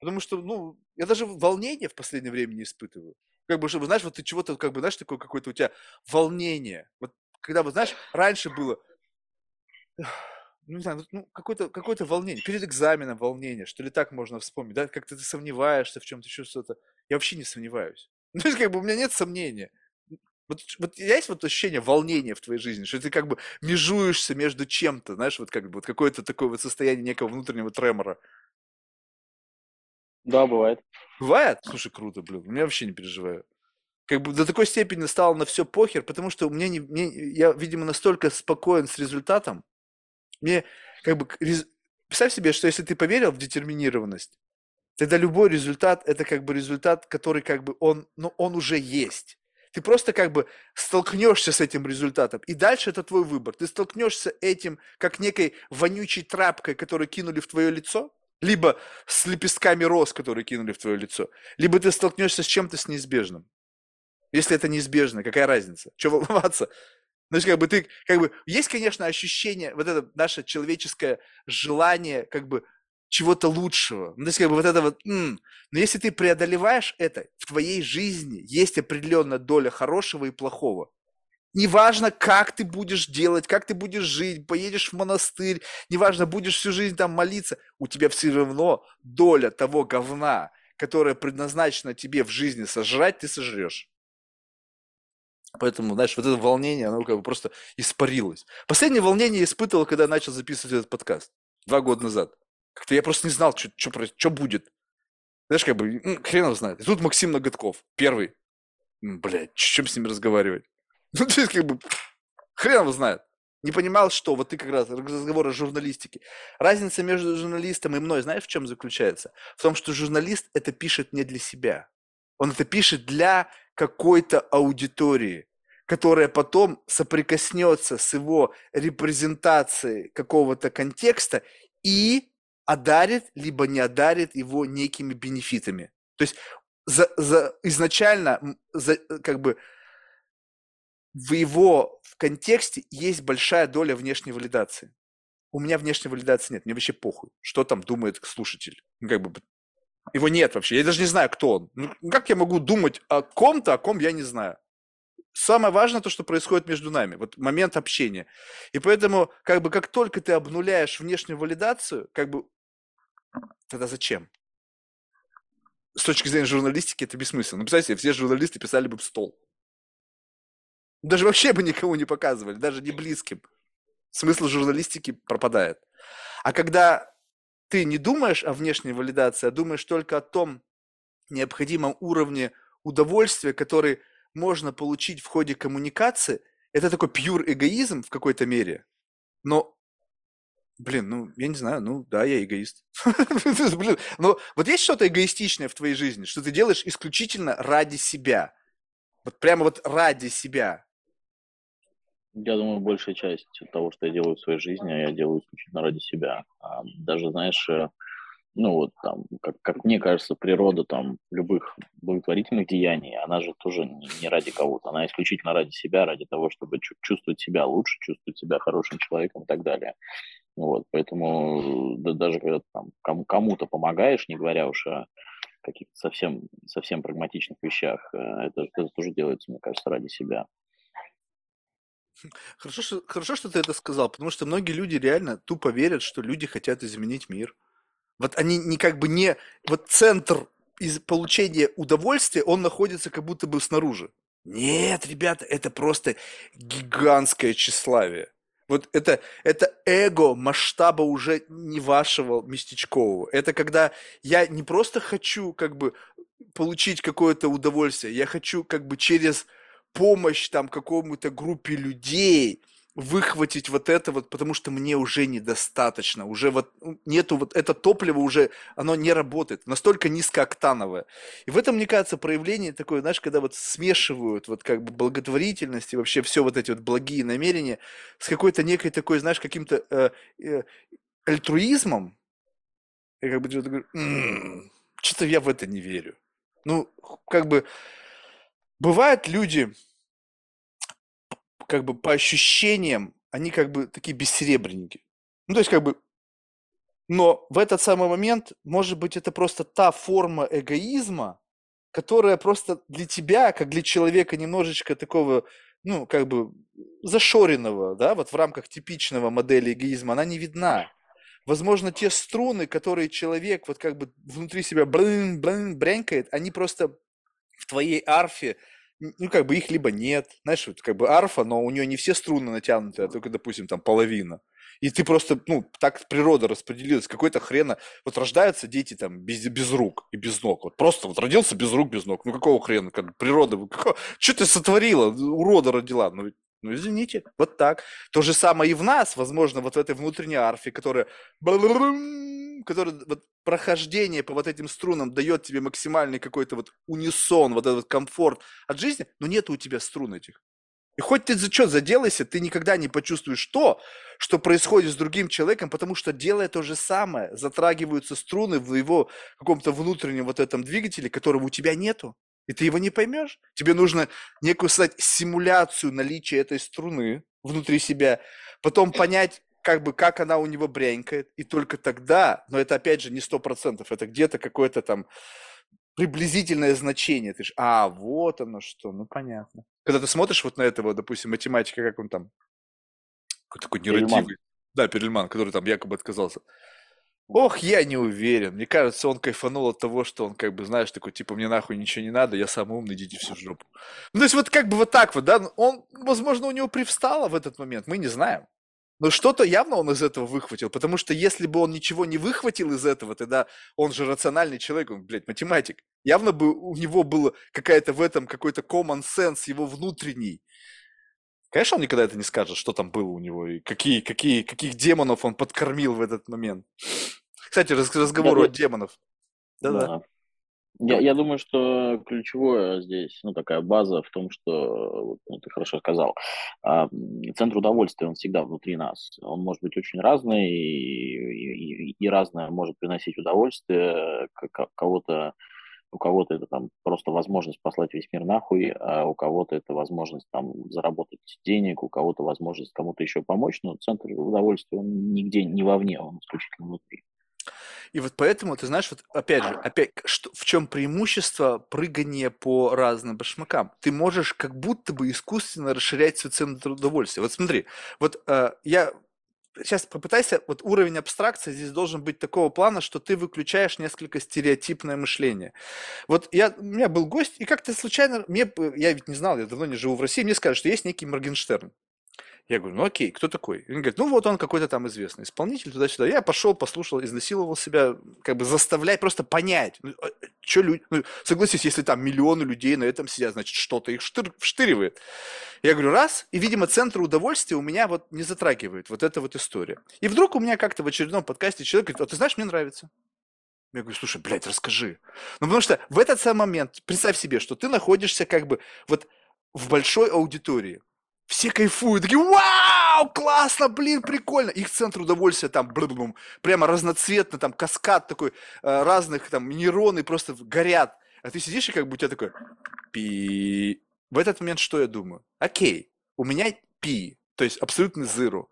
Потому что, ну, я даже волнение в последнее время не испытываю. Как бы, чтобы, знаешь, вот ты чего-то, как бы, знаешь, такое какое-то у тебя волнение. Вот когда, вот, знаешь, раньше было, (sighs) ну, не знаю, ну, какое-то какое волнение. Перед экзаменом волнение, что ли так можно вспомнить, да, как-то ты сомневаешься в чем-то, еще что-то. Я вообще не сомневаюсь. (laughs) Ну, то есть, как бы, у меня нет сомнения. Вот, вот есть вот ощущение волнения в твоей жизни, что ты как бы межуешься между чем-то, знаешь, вот как бы вот какое-то такое вот состояние некого внутреннего тремора. Да, бывает. Бывает? Слушай, круто, блин. Меня вообще не переживаю. Как бы до такой степени стало на все похер, потому что меня не, мне, я, видимо, настолько спокоен с результатом. Мне как бы представь себе, что если ты поверил в детерминированность, тогда любой результат это как бы результат, который как бы он, ну, он уже есть. Ты просто как бы столкнешься с этим результатом, и дальше это твой выбор. Ты столкнешься этим как некой вонючей трапкой, которую кинули в твое лицо, либо с лепестками роз, которые кинули в твое лицо. Либо ты столкнешься с чем-то с неизбежным. Если это неизбежно, какая разница? Что (laughs) волноваться? Ну, как бы ты, как бы, есть, конечно, ощущение, вот это наше человеческое желание, как бы, чего-то лучшего. Ну, то есть, как бы, вот это вот, м-м. но если ты преодолеваешь это, в твоей жизни есть определенная доля хорошего и плохого. Неважно, как ты будешь делать, как ты будешь жить, поедешь в монастырь, неважно, будешь всю жизнь там молиться, у тебя все равно доля того говна, которая предназначена тебе в жизни сожрать, ты сожрешь. Поэтому, знаешь, вот это волнение, оно как бы просто испарилось. Последнее волнение я испытывал, когда начал записывать этот подкаст. Два года назад. Как-то я просто не знал, что, будет. Знаешь, как бы, хрен его знает. И тут Максим Ноготков, первый. Блядь, чем с ним разговаривать? (laughs) Ну, то есть, как бы, хрен его знает. Не понимал, что вот ты как раз разговор о журналистике. Разница между журналистом и мной, знаешь, в чем заключается? В том, что журналист это пишет не для себя. Он это пишет для какой-то аудитории, которая потом соприкоснется с его репрезентацией какого-то контекста и одарит, либо не одарит его некими бенефитами. То есть за, за, изначально за, как бы в его в контексте есть большая доля внешней валидации. У меня внешней валидации нет, мне вообще похуй, что там думает слушатель. Ну, как бы его нет вообще, я даже не знаю, кто он. Ну, как я могу думать о ком-то, о ком я не знаю? Самое важное то, что происходит между нами, вот момент общения. И поэтому, как бы, как только ты обнуляешь внешнюю валидацию, как бы, тогда зачем? С точки зрения журналистики это бессмысленно. Ну, представьте, все журналисты писали бы в стол. Даже вообще бы никому не показывали, даже не близким. Смысл журналистики пропадает. А когда ты не думаешь о внешней валидации, а думаешь только о том необходимом уровне удовольствия, который можно получить в ходе коммуникации, это такой пьюр эгоизм в какой-то мере. Но, блин, ну, я не знаю, ну, да, я эгоист. (laughs) Блин, но вот есть что-то эгоистичное в твоей жизни, что ты делаешь исключительно ради себя? Вот прямо вот ради себя. Я думаю, большая часть того, что я делаю в своей жизни, я делаю исключительно ради себя. Даже, знаешь, э, ну вот там, как, как мне кажется, природа там любых благотворительных деяний, она же тоже не, не ради кого-то, она исключительно ради себя, ради того, чтобы чувствовать себя лучше, чувствовать себя хорошим человеком и так далее. Вот, поэтому да, даже когда ты там кому- кому-то помогаешь, не говоря уж о каких-то совсем, совсем прагматичных вещах, э, это, это тоже делается, мне кажется, ради себя. Хорошо что, хорошо, что ты это сказал, потому что многие люди реально тупо верят, что люди хотят изменить мир. Вот они не как бы не... Вот центр из получения удовольствия, он находится как будто бы снаружи. Нет, ребята, это просто гигантское тщеславие. Вот это, это эго масштаба уже не вашего местечкового. Это когда я не просто хочу как бы получить какое-то удовольствие, я хочу как бы через помощь там какому-то группе людей, выхватить вот это вот, потому что мне уже недостаточно, уже вот ну, нету вот это топливо уже, оно не работает, настолько низкооктановое. И в этом, мне кажется, проявление такое, знаешь, когда вот смешивают вот как бы благотворительность и вообще все вот эти вот благие намерения с какой-то некой такой, знаешь, каким-то э, э, альтруизмом, я как бы говорю, что-то я в это не верю. Ну, как бы бывают люди, как бы по ощущениям, они как бы такие бессеребренники. Ну, то есть как бы... Но в этот самый момент, может быть, это просто та форма эгоизма, которая просто для тебя, как для человека немножечко такого, ну, как бы зашоренного, да, вот в рамках типичного модели эгоизма, она не видна. Возможно, те струны, которые человек вот как бы внутри себя блин, блин, брянкает, они просто в твоей арфе ну, как бы их либо нет. Знаешь, вот как бы арфа, но у нее не все струны натянуты, а только, допустим, там половина. И ты просто, ну, так природа распределилась, какой-то хрена. Вот рождаются дети там без, без рук и без ног. Вот просто вот родился без рук, без ног. Ну, какого хрена? Как природа, какого... (laughs) что ты сотворила? Урода родила. Ну, ну, извините, вот так. То же самое и в нас, возможно, вот в этой внутренней арфе, которая который вот прохождение по вот этим струнам дает тебе максимальный какой-то вот унисон, вот этот комфорт от жизни, но нет у тебя струн этих. И хоть ты за что заделайся, ты никогда не почувствуешь то, что происходит с другим человеком, потому что делая то же самое, затрагиваются струны в его каком-то внутреннем вот этом двигателе, которого у тебя нету. И ты его не поймешь. Тебе нужно некую создать симуляцию наличия этой струны внутри себя, потом понять, как бы как она у него брянькает, и только тогда, но это опять же не сто процентов, это где-то какое-то там приблизительное значение. Ты ж, а, вот оно что, ну понятно. Когда ты смотришь вот на этого, допустим, математика, как он там, такой нерадивый. Да, Перельман, который там якобы отказался. Ох, я не уверен. Мне кажется, он кайфанул от того, что он, как бы, знаешь, такой, типа, мне нахуй ничего не надо, я самый умный, идите всю жопу. Ну, то есть, вот как бы вот так вот, да, он, возможно, у него привстало в этот момент, мы не знаем. Но что-то явно он из этого выхватил, потому что если бы он ничего не выхватил из этого, тогда он же рациональный человек, он, блядь, математик. Явно бы у него было какая-то в этом какой-то common sense его внутренний. Конечно, он никогда это не скажет, что там было у него и какие, какие, каких демонов он подкормил в этот момент. Кстати, раз, разговор Я- о демонов. Да-да. Я, я думаю, что ключевое здесь, ну, такая база в том, что, ну, ты хорошо сказал, а, центр удовольствия, он всегда внутри нас. Он может быть очень разный, и, и- и разное может приносить удовольствие. Кого-то, у кого-то это там просто возможность послать весь мир нахуй, а у кого-то это возможность там заработать денег, у кого-то возможность кому-то еще помочь, но центр удовольствия, он нигде не вовне, он исключительно внутри. И вот поэтому, ты знаешь, вот опять же, опять, что, в чем преимущество прыгания по разным башмакам? Ты можешь как будто бы искусственно расширять свой центр удовольствия. Вот смотри, вот э, я сейчас попытайся, вот уровень абстракции здесь должен быть такого плана, что ты выключаешь несколько стереотипное мышление. Вот я, у меня был гость, и как-то случайно, мне, я ведь не знал, я давно не живу в России, мне сказали, что есть некий Моргенштерн. Я говорю, ну окей, кто такой? Он говорит, ну вот он какой-то там известный исполнитель, туда-сюда. Я пошел, послушал, изнасиловал себя, как бы заставляй просто понять, ну, что люди, ну, согласись, если там миллионы людей на этом сидят, значит, что-то их штыр- вштыривает. Я говорю, раз, и, видимо, центр удовольствия у меня вот не затрагивает вот эта вот история. И вдруг у меня как-то в очередном подкасте человек говорит, а ты знаешь, мне нравится. Я говорю, слушай, блядь, расскажи. Ну, потому что в этот самый момент, представь себе, что ты находишься как бы вот в большой аудитории. Все кайфуют, такие, вау, классно, блин, прикольно. Их центр удовольствия там, блум, прямо разноцветно, там каскад такой, э, разных там нейроны просто горят. А ты сидишь и как бы у тебя такой, пи. В этот момент что я думаю? Окей, у меня пи, то есть абсолютный зыру.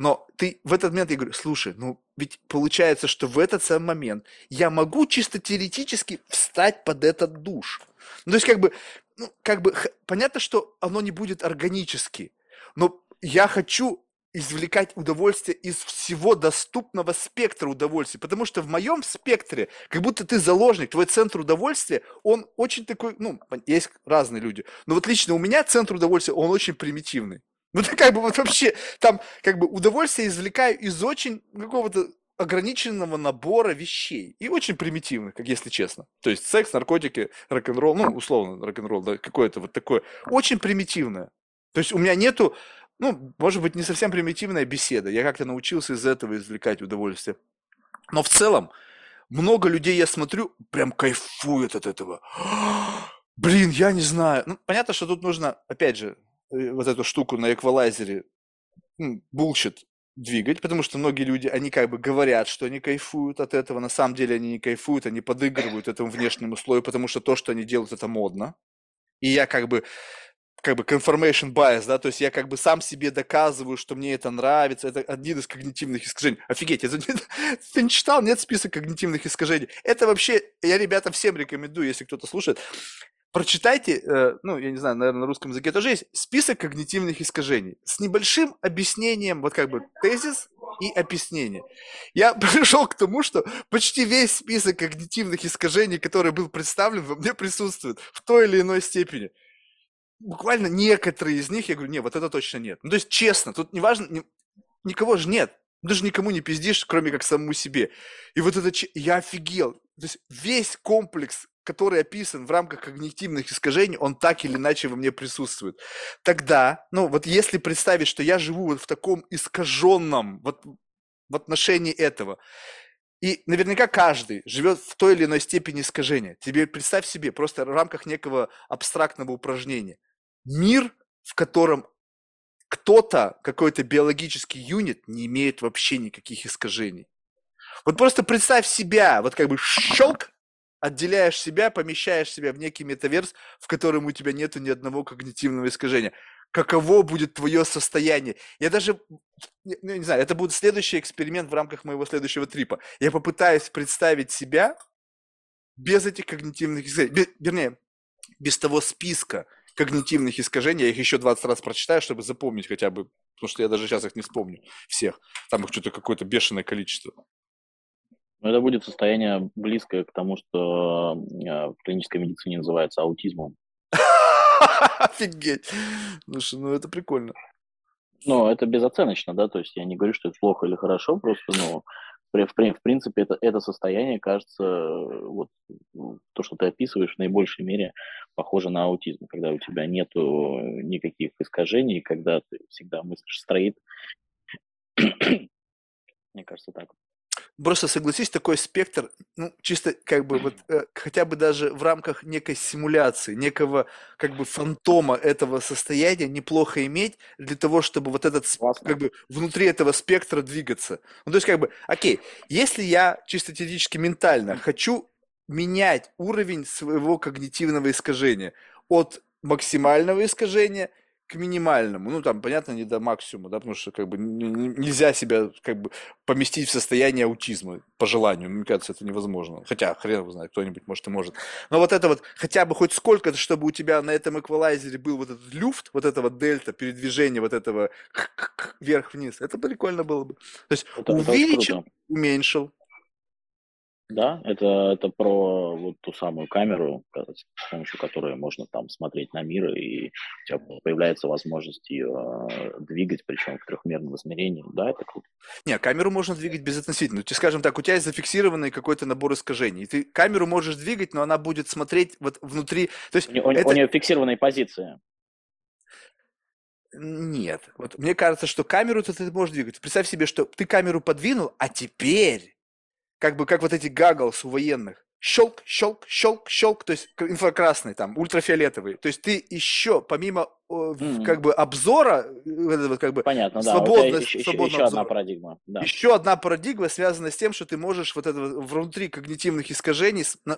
Но ты в этот момент я говорю, слушай, ну ведь получается, что в этот самый момент я могу чисто теоретически встать под этот душ. Ну, то есть как бы, ну, как бы, понятно, что оно не будет органически, но я хочу извлекать удовольствие из всего доступного спектра удовольствия, потому что в моем спектре, как будто ты заложник, твой центр удовольствия, он очень такой, ну, есть разные люди, но вот лично у меня центр удовольствия, он очень примитивный. Ну, ты как бы вот вообще там как бы удовольствие извлекаю из очень какого-то ограниченного набора вещей и очень примитивных, как если честно. То есть секс, наркотики, рок-н-ролл, ну, условно, рок-н-ролл, да, какое-то вот такое, очень примитивное. То есть у меня нету, ну, может быть, не совсем примитивная беседа, я как-то научился из этого извлекать удовольствие. Но в целом, много людей, я смотрю, прям кайфуют от этого. (gasps) Блин, я не знаю. Ну, понятно, что тут нужно, опять же, вот эту штуку на эквалайзере, bullshit двигать, потому что многие люди, они как бы говорят, что они кайфуют от этого, на самом деле они не кайфуют, они подыгрывают этому внешнему слою, потому что то, что они делают, это модно. И я как бы, как бы confirmation bias, да, то есть я как бы сам себе доказываю, что мне это нравится, это один из когнитивных искажений. Офигеть, это, ты (laughs) не читал, нет список когнитивных искажений. Это вообще, я ребята всем рекомендую, если кто-то слушает, прочитайте, э, ну, я не знаю, наверное, на русском языке тоже есть, список когнитивных искажений с небольшим объяснением, вот как бы тезис и объяснение. Я (laughs) пришел к тому, что почти весь список когнитивных искажений, который был представлен, во мне присутствует в той или иной степени. Буквально некоторые из них, я говорю, не, вот это точно нет. Ну, то есть, честно, тут не важно, ни- никого же нет. Даже никому не пиздишь, кроме как самому себе. И вот это, я офигел. То есть весь комплекс, который описан в рамках когнитивных искажений, он так или иначе во мне присутствует. Тогда, ну вот если представить, что я живу вот в таком искаженном, вот в отношении этого, и наверняка каждый живет в той или иной степени искажения. Тебе представь себе, просто в рамках некого абстрактного упражнения. Мир, в котором кто-то, какой-то биологический юнит не имеет вообще никаких искажений. Вот просто представь себя, вот как бы щелк, отделяешь себя, помещаешь себя в некий метаверс, в котором у тебя нету ни одного когнитивного искажения. Каково будет твое состояние? Я даже, ну, не знаю, это будет следующий эксперимент в рамках моего следующего трипа. Я попытаюсь представить себя без этих когнитивных искажений, бе- вернее, без того списка когнитивных искажений, я их еще 20 раз прочитаю, чтобы запомнить хотя бы, потому что я даже сейчас их не вспомню всех. Там их что-то какое-то бешеное количество. Но это будет состояние близкое к тому, что э, в клинической медицине называется аутизмом. (laughs) Офигеть. Слушай, ну это прикольно. Но это безоценочно, да, то есть я не говорю, что это плохо или хорошо, просто, ну, в, в принципе, это, это состояние, кажется, вот то, что ты описываешь, в наибольшей мере похоже на аутизм, когда у тебя нет никаких искажений, когда ты всегда мыслишь строит. (coughs) Мне кажется, так. Просто согласись, такой спектр, ну, чисто как бы вот э, хотя бы даже в рамках некой симуляции, некого как бы фантома этого состояния неплохо иметь для того, чтобы вот этот Классно. как бы внутри этого спектра двигаться. Ну, то есть как бы, окей, если я чисто теоретически ментально хочу менять уровень своего когнитивного искажения от максимального искажения к минимальному. Ну, там, понятно, не до максимума, да, потому что как бы нельзя себя как бы поместить в состояние аутизма по желанию. Мне кажется, это невозможно. Хотя, хрен его знает, кто-нибудь, может, и может. Но вот это вот, хотя бы хоть сколько-то, чтобы у тебя на этом эквалайзере был вот этот люфт, вот это вот дельта, передвижение вот этого вверх-вниз, это прикольно было бы. То есть это, увеличил, это уменьшил, да, это, это про вот ту самую камеру, с помощью которой можно там смотреть на мир, и у тебя появляется возможность ее э, двигать, причем в трехмерном измерении. Да, это круто. Не, камеру можно двигать безотносительно. Есть, скажем так, у тебя есть зафиксированный какой-то набор искажений. Ты камеру можешь двигать, но она будет смотреть вот внутри. То есть, у, это... у нее фиксированная позиция. Нет. Вот мне кажется, что камеру ты можешь двигать. Представь себе, что ты камеру подвинул, а теперь как бы как вот эти гаглс у военных. Щелк, щелк, щелк, щелк, то есть инфракрасный, там, ультрафиолетовый. То есть ты еще, помимо mm-hmm. как бы обзора, э, как бы Понятно, да. свободно, еще, еще, еще одна парадигма. Да. Еще одна парадигма связана с тем, что ты можешь вот это внутри когнитивных искажений э,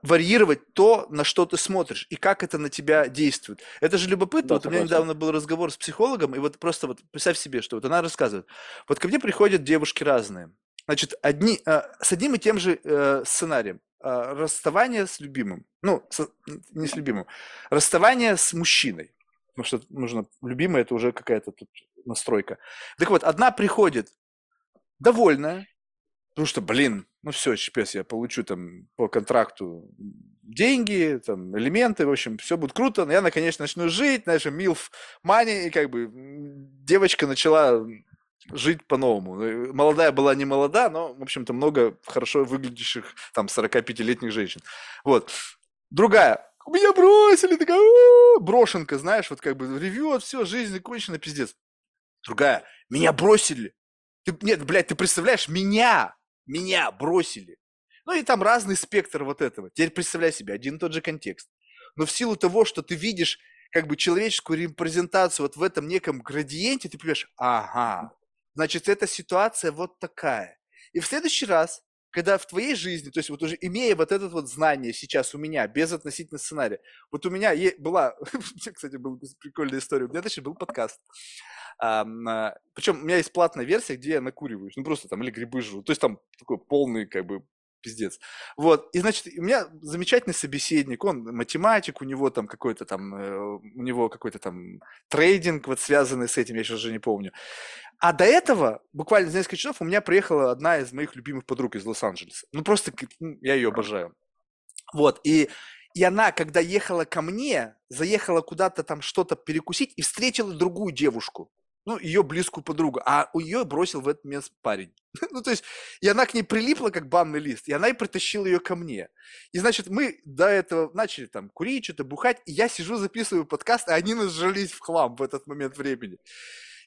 варьировать то, на что ты смотришь, и как это на тебя действует. Это же любопытно. Да, вот согласен. у меня недавно был разговор с психологом, и вот просто вот представь себе, что вот она рассказывает. Вот ко мне приходят девушки разные. Значит, одни, э, с одним и тем же э, сценарием. Э, расставание с любимым. Ну, с, не с любимым. Расставание с мужчиной. Потому что нужно... Любимый – это уже какая-то тут настройка. Так вот, одна приходит довольная, потому что, блин, ну все, сейчас я получу там по контракту деньги, там, элементы, в общем, все будет круто, но я, наконец, начну жить, знаешь, милф мани, и как бы девочка начала жить по-новому. Ну, молодая была не молода, но, в общем-то, много хорошо выглядящих там 45-летних женщин. Вот. Другая. Меня бросили, такая брошенка, знаешь, вот как бы ревет, все, жизнь кончена, пиздец. Другая. Меня бросили. Ты, нет, блядь, ты представляешь, меня, меня бросили. Ну и там разный спектр вот этого. Теперь представляй себе, один и тот же контекст. Но в силу того, что ты видишь как бы человеческую репрезентацию вот в этом неком градиенте, ты понимаешь, ага, значит, эта ситуация вот такая. И в следующий раз, когда в твоей жизни, то есть вот уже имея вот это вот знание сейчас у меня, без относительно сценария, вот у меня была, (laughs) кстати, была прикольная история, у меня даже был подкаст, а, причем у меня есть платная версия, где я накуриваюсь, ну просто там или грибы жру, то есть там такой полный как бы пиздец. Вот, и, значит, у меня замечательный собеседник, он математик, у него там какой-то там, э, у него какой-то там трейдинг вот связанный с этим, я сейчас уже не помню. А до этого, буквально за несколько часов, у меня приехала одна из моих любимых подруг из Лос-Анджелеса. Ну, просто ну, я ее обожаю. Вот, и, и она, когда ехала ко мне, заехала куда-то там что-то перекусить и встретила другую девушку ну, ее близкую подругу, а у ее бросил в этот момент парень. (laughs) ну, то есть, и она к ней прилипла, как банный лист, и она и притащила ее ко мне. И, значит, мы до этого начали там курить, что-то бухать, и я сижу, записываю подкаст, а они нажались в хлам в этот момент времени.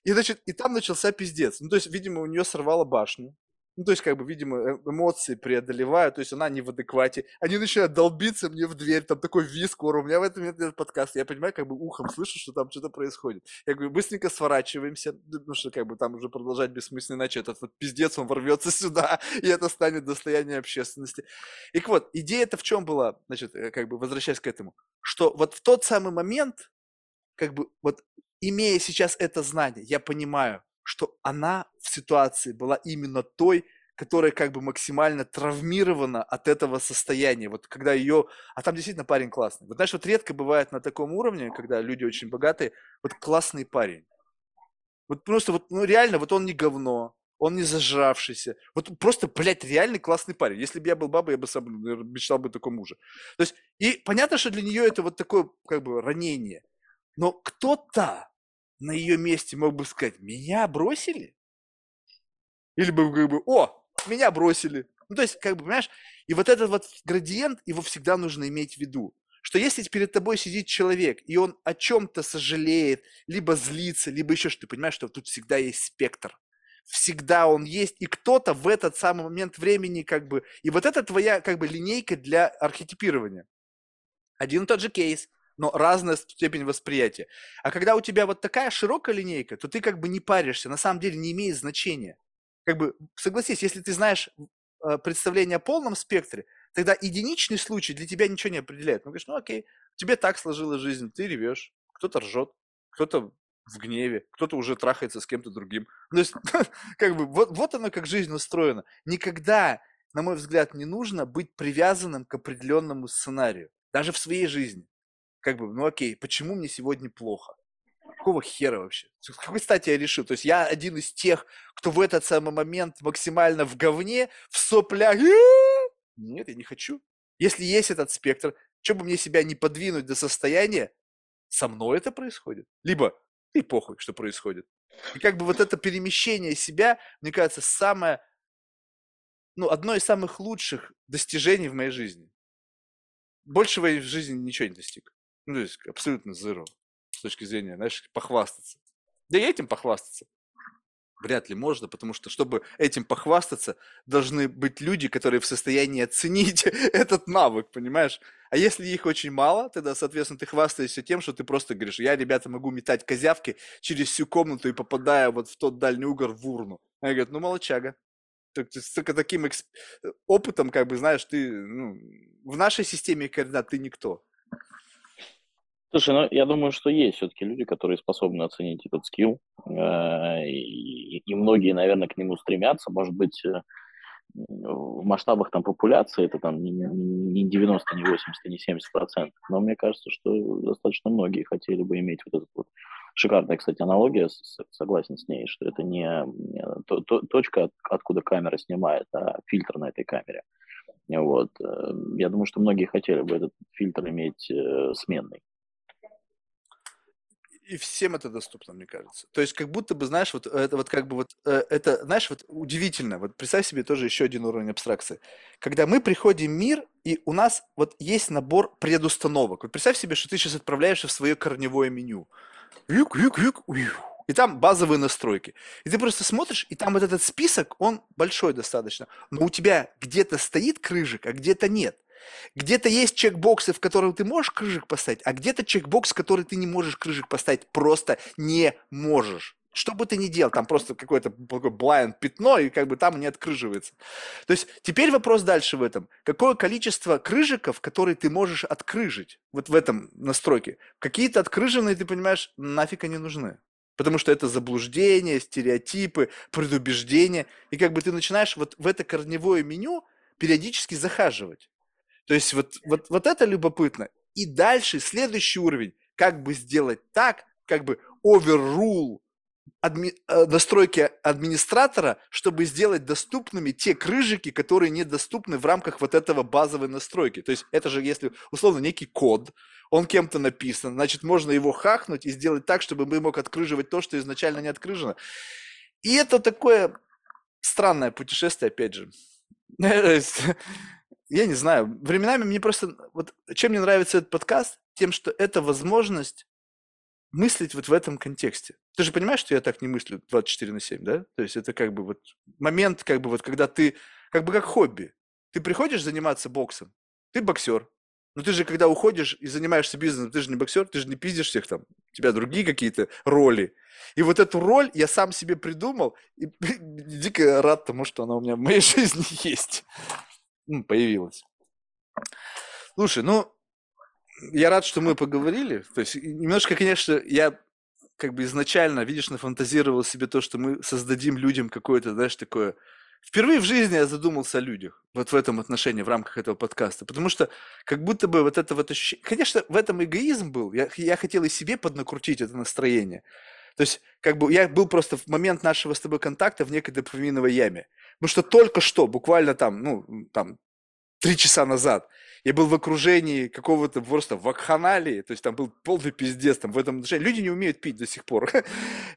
И, значит, и там начался пиздец. Ну, то есть, видимо, у нее сорвало башню. Ну, то есть, как бы, видимо, э, эмоции преодолевают, то есть она не в адеквате. Они начинают долбиться мне в дверь, там такой виск, у меня в этом нет подкаст. Я понимаю, как бы ухом слышу, что там что-то происходит. Я говорю, быстренько сворачиваемся, потому что, как бы, там уже продолжать бессмысленно, иначе этот вот пиздец, он ворвется (laughs) сюда, и это станет достоянием общественности. И вот, идея-то в чем была, значит, э, как бы, возвращаясь к этому, что вот в тот самый момент, как бы, вот, имея сейчас это знание, я понимаю, что она в ситуации была именно той, которая как бы максимально травмирована от этого состояния. Вот когда ее... А там действительно парень классный. Вот знаешь, вот редко бывает на таком уровне, когда люди очень богатые, вот классный парень. Вот просто вот, ну реально, вот он не говно, он не зажравшийся. Вот просто, блядь, реальный классный парень. Если бы я был бабой, я бы сам мечтал бы таком муже. То есть, и понятно, что для нее это вот такое, как бы, ранение. Но кто-то на ее месте мог бы сказать, меня бросили? Или бы как бы, о, меня бросили. Ну, то есть, как бы, понимаешь, и вот этот вот градиент, его всегда нужно иметь в виду. Что если перед тобой сидит человек, и он о чем-то сожалеет, либо злится, либо еще что, ты понимаешь, что тут всегда есть спектр. Всегда он есть, и кто-то в этот самый момент времени как бы... И вот это твоя как бы линейка для архетипирования. Один и тот же кейс, но разная степень восприятия. А когда у тебя вот такая широкая линейка, то ты как бы не паришься, на самом деле не имеет значения. Как бы, согласись, если ты знаешь э, представление о полном спектре, тогда единичный случай для тебя ничего не определяет. Ну, говоришь, ну окей, тебе так сложилась жизнь, ты ревешь, кто-то ржет, кто-то в гневе, кто-то уже трахается с кем-то другим. То есть, (laughs) как бы, вот, вот оно как жизнь устроена. Никогда, на мой взгляд, не нужно быть привязанным к определенному сценарию, даже в своей жизни. Как бы, ну окей, почему мне сегодня плохо? Какого хера вообще? С какой стати я решил? То есть я один из тех, кто в этот самый момент максимально в говне, в соплях. Нет, я не хочу. Если есть этот спектр, что бы мне себя не подвинуть до состояния, со мной это происходит. Либо и похуй, что происходит. И как бы вот это перемещение себя, мне кажется, самое, ну, одно из самых лучших достижений в моей жизни. Большего я в жизни ничего не достиг. Ну, то есть абсолютно zero с точки зрения, знаешь, похвастаться. Да и этим похвастаться вряд ли можно, потому что, чтобы этим похвастаться, должны быть люди, которые в состоянии оценить (laughs) этот навык, понимаешь? А если их очень мало, тогда, соответственно, ты хвастаешься тем, что ты просто говоришь, я, ребята, могу метать козявки через всю комнату и попадая вот в тот дальний угол в урну. Они говорят, ну, молочага. Так, с только таким эксп... опытом, как бы, знаешь, ты, ну, в нашей системе координат ты никто. Слушай, ну я думаю, что есть все-таки люди, которые способны оценить этот скилл, э, и, и многие, наверное, к нему стремятся. Может быть, э, в масштабах там популяции это там не 90, не 80, не 70 процентов. Но мне кажется, что достаточно многие хотели бы иметь вот этот вот шикарная, кстати, аналогия, согласен с ней, что это не то, то, точка, откуда камера снимает, а фильтр на этой камере. Вот. Э, я думаю, что многие хотели бы этот фильтр иметь сменный и всем это доступно, мне кажется. То есть как будто бы, знаешь, вот это вот как бы вот, э, это, знаешь, вот удивительно. Вот представь себе тоже еще один уровень абстракции. Когда мы приходим в мир, и у нас вот есть набор предустановок. Вот представь себе, что ты сейчас отправляешься в свое корневое меню. Юк, юк, юк, и там базовые настройки. И ты просто смотришь, и там вот этот список, он большой достаточно. Но у тебя где-то стоит крыжик, а где-то нет. Где-то есть чекбоксы, в которые ты можешь крыжик поставить, а где-то чекбокс, который ты не можешь крыжик поставить, просто не можешь. Что бы ты ни делал, там просто какое-то blind пятно, и как бы там не открыживается. То есть теперь вопрос дальше в этом. Какое количество крыжиков, которые ты можешь открыжить вот в этом настройке? Какие-то открыженные, ты понимаешь, нафиг они нужны. Потому что это заблуждение, стереотипы, предубеждения. И как бы ты начинаешь вот в это корневое меню периодически захаживать. То есть вот, вот, вот это любопытно. И дальше следующий уровень. Как бы сделать так, как бы overrule адми, э, настройки администратора, чтобы сделать доступными те крыжики, которые недоступны в рамках вот этого базовой настройки. То есть это же, если условно некий код, он кем-то написан, значит, можно его хакнуть и сделать так, чтобы мы мог открыживать то, что изначально не открыжено. И это такое странное путешествие, опять же. (laughs) я не знаю, временами мне просто, вот чем мне нравится этот подкаст, тем, что это возможность мыслить вот в этом контексте. Ты же понимаешь, что я так не мыслю 24 на 7, да? То есть это как бы вот момент, как бы вот, когда ты, как бы как хобби. Ты приходишь заниматься боксом, ты боксер. Но ты же, когда уходишь и занимаешься бизнесом, ты же не боксер, ты же не пиздишь всех там. У тебя другие какие-то роли. И вот эту роль я сам себе придумал и (laughs) дико рад тому, что она у меня в моей (laughs) жизни есть ну, появилась. Слушай, ну, я рад, что мы поговорили. То есть немножко, конечно, я как бы изначально, видишь, нафантазировал себе то, что мы создадим людям какое-то, знаешь, такое... Впервые в жизни я задумался о людях вот в этом отношении, в рамках этого подкаста, потому что как будто бы вот это вот ощущение... Конечно, в этом эгоизм был. Я, я хотел и себе поднакрутить это настроение. То есть, как бы я был просто в момент нашего с тобой контакта в некой дофаминовой яме. Потому что только что, буквально там, ну, там, три часа назад. Я был в окружении какого-то просто вакханалии, то есть там был полный пиздец там в этом отношении. Люди не умеют пить до сих пор. (laughs)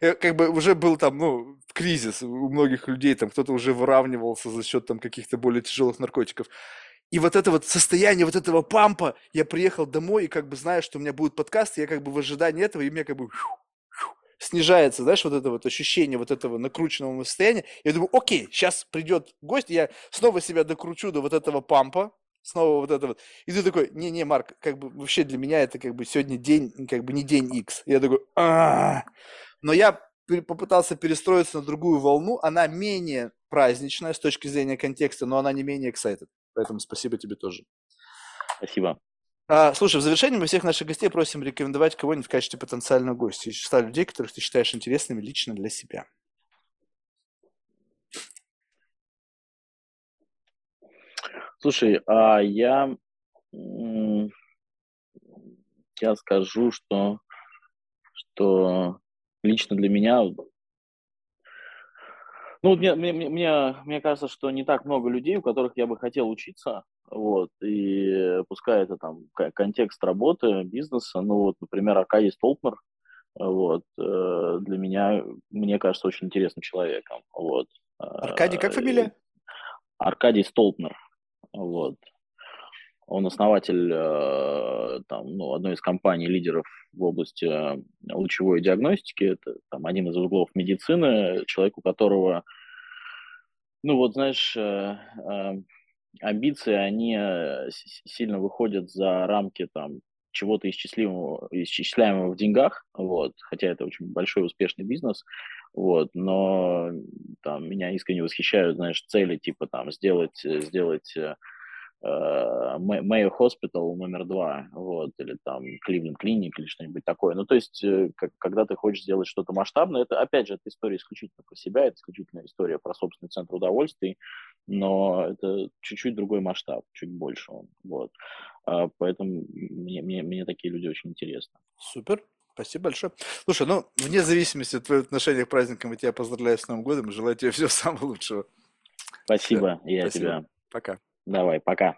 Э, как бы уже был там, ну, кризис у многих людей, там кто-то уже выравнивался за счет там каких-то более тяжелых наркотиков. И вот это вот состояние вот этого пампа, я приехал домой и как бы знаю, что у меня будет подкаст, я как бы в ожидании этого, и мне как бы снижается, знаешь, вот это вот ощущение вот этого накрученного состояния. Я думаю, окей, сейчас придет гость, я снова себя докручу до вот этого пампа, снова вот это вот. И ты такой, не-не, Марк, как бы вообще для меня это как бы сегодня день, как бы не день X. Я такой, а Но я попытался перестроиться на другую волну, она менее праздничная с точки зрения контекста, но она не менее excited. Поэтому спасибо тебе тоже. Спасибо. А, слушай, в завершении мы всех наших гостей просим рекомендовать кого-нибудь в качестве потенциального гостя из числа людей, которых ты считаешь интересными лично для себя. Слушай, а я, я скажу, что, что лично для меня ну, мне, мне, мне, мне кажется, что не так много людей, у которых я бы хотел учиться, вот, и пускай это там контекст работы, бизнеса, ну, вот, например, Аркадий Столпнер, вот, э, для меня, мне кажется, очень интересным человеком, вот. Аркадий, как фамилия? Аркадий Столпнер, вот. Он основатель э, там, ну, одной из компаний лидеров в области э, лучевой диагностики. Это там, один из углов медицины, человек, у которого, ну вот знаешь, э, амбиции, они сильно выходят за рамки там, чего-то исчислимого, исчисляемого в деньгах, вот, хотя это очень большой успешный бизнес, вот, но там меня искренне восхищают, знаешь, цели типа там сделать, сделать Мэйо Хоспитал номер два, вот, или там Кливленд Клиник или что-нибудь такое. Ну, то есть, э, как, когда ты хочешь сделать что-то масштабное, это, опять же, это история исключительно про себя, это исключительно история про собственный центр удовольствий, но это чуть-чуть другой масштаб, чуть больше он, вот. А, поэтому мне, мне, мне такие люди очень интересны. Супер. Спасибо большое. Слушай, ну, вне зависимости от твоего отношения к праздникам, я тебя поздравляю с Новым годом и желаю тебе всего самого лучшего. Спасибо, Все. я Спасибо. тебя. Пока. Давай, пока.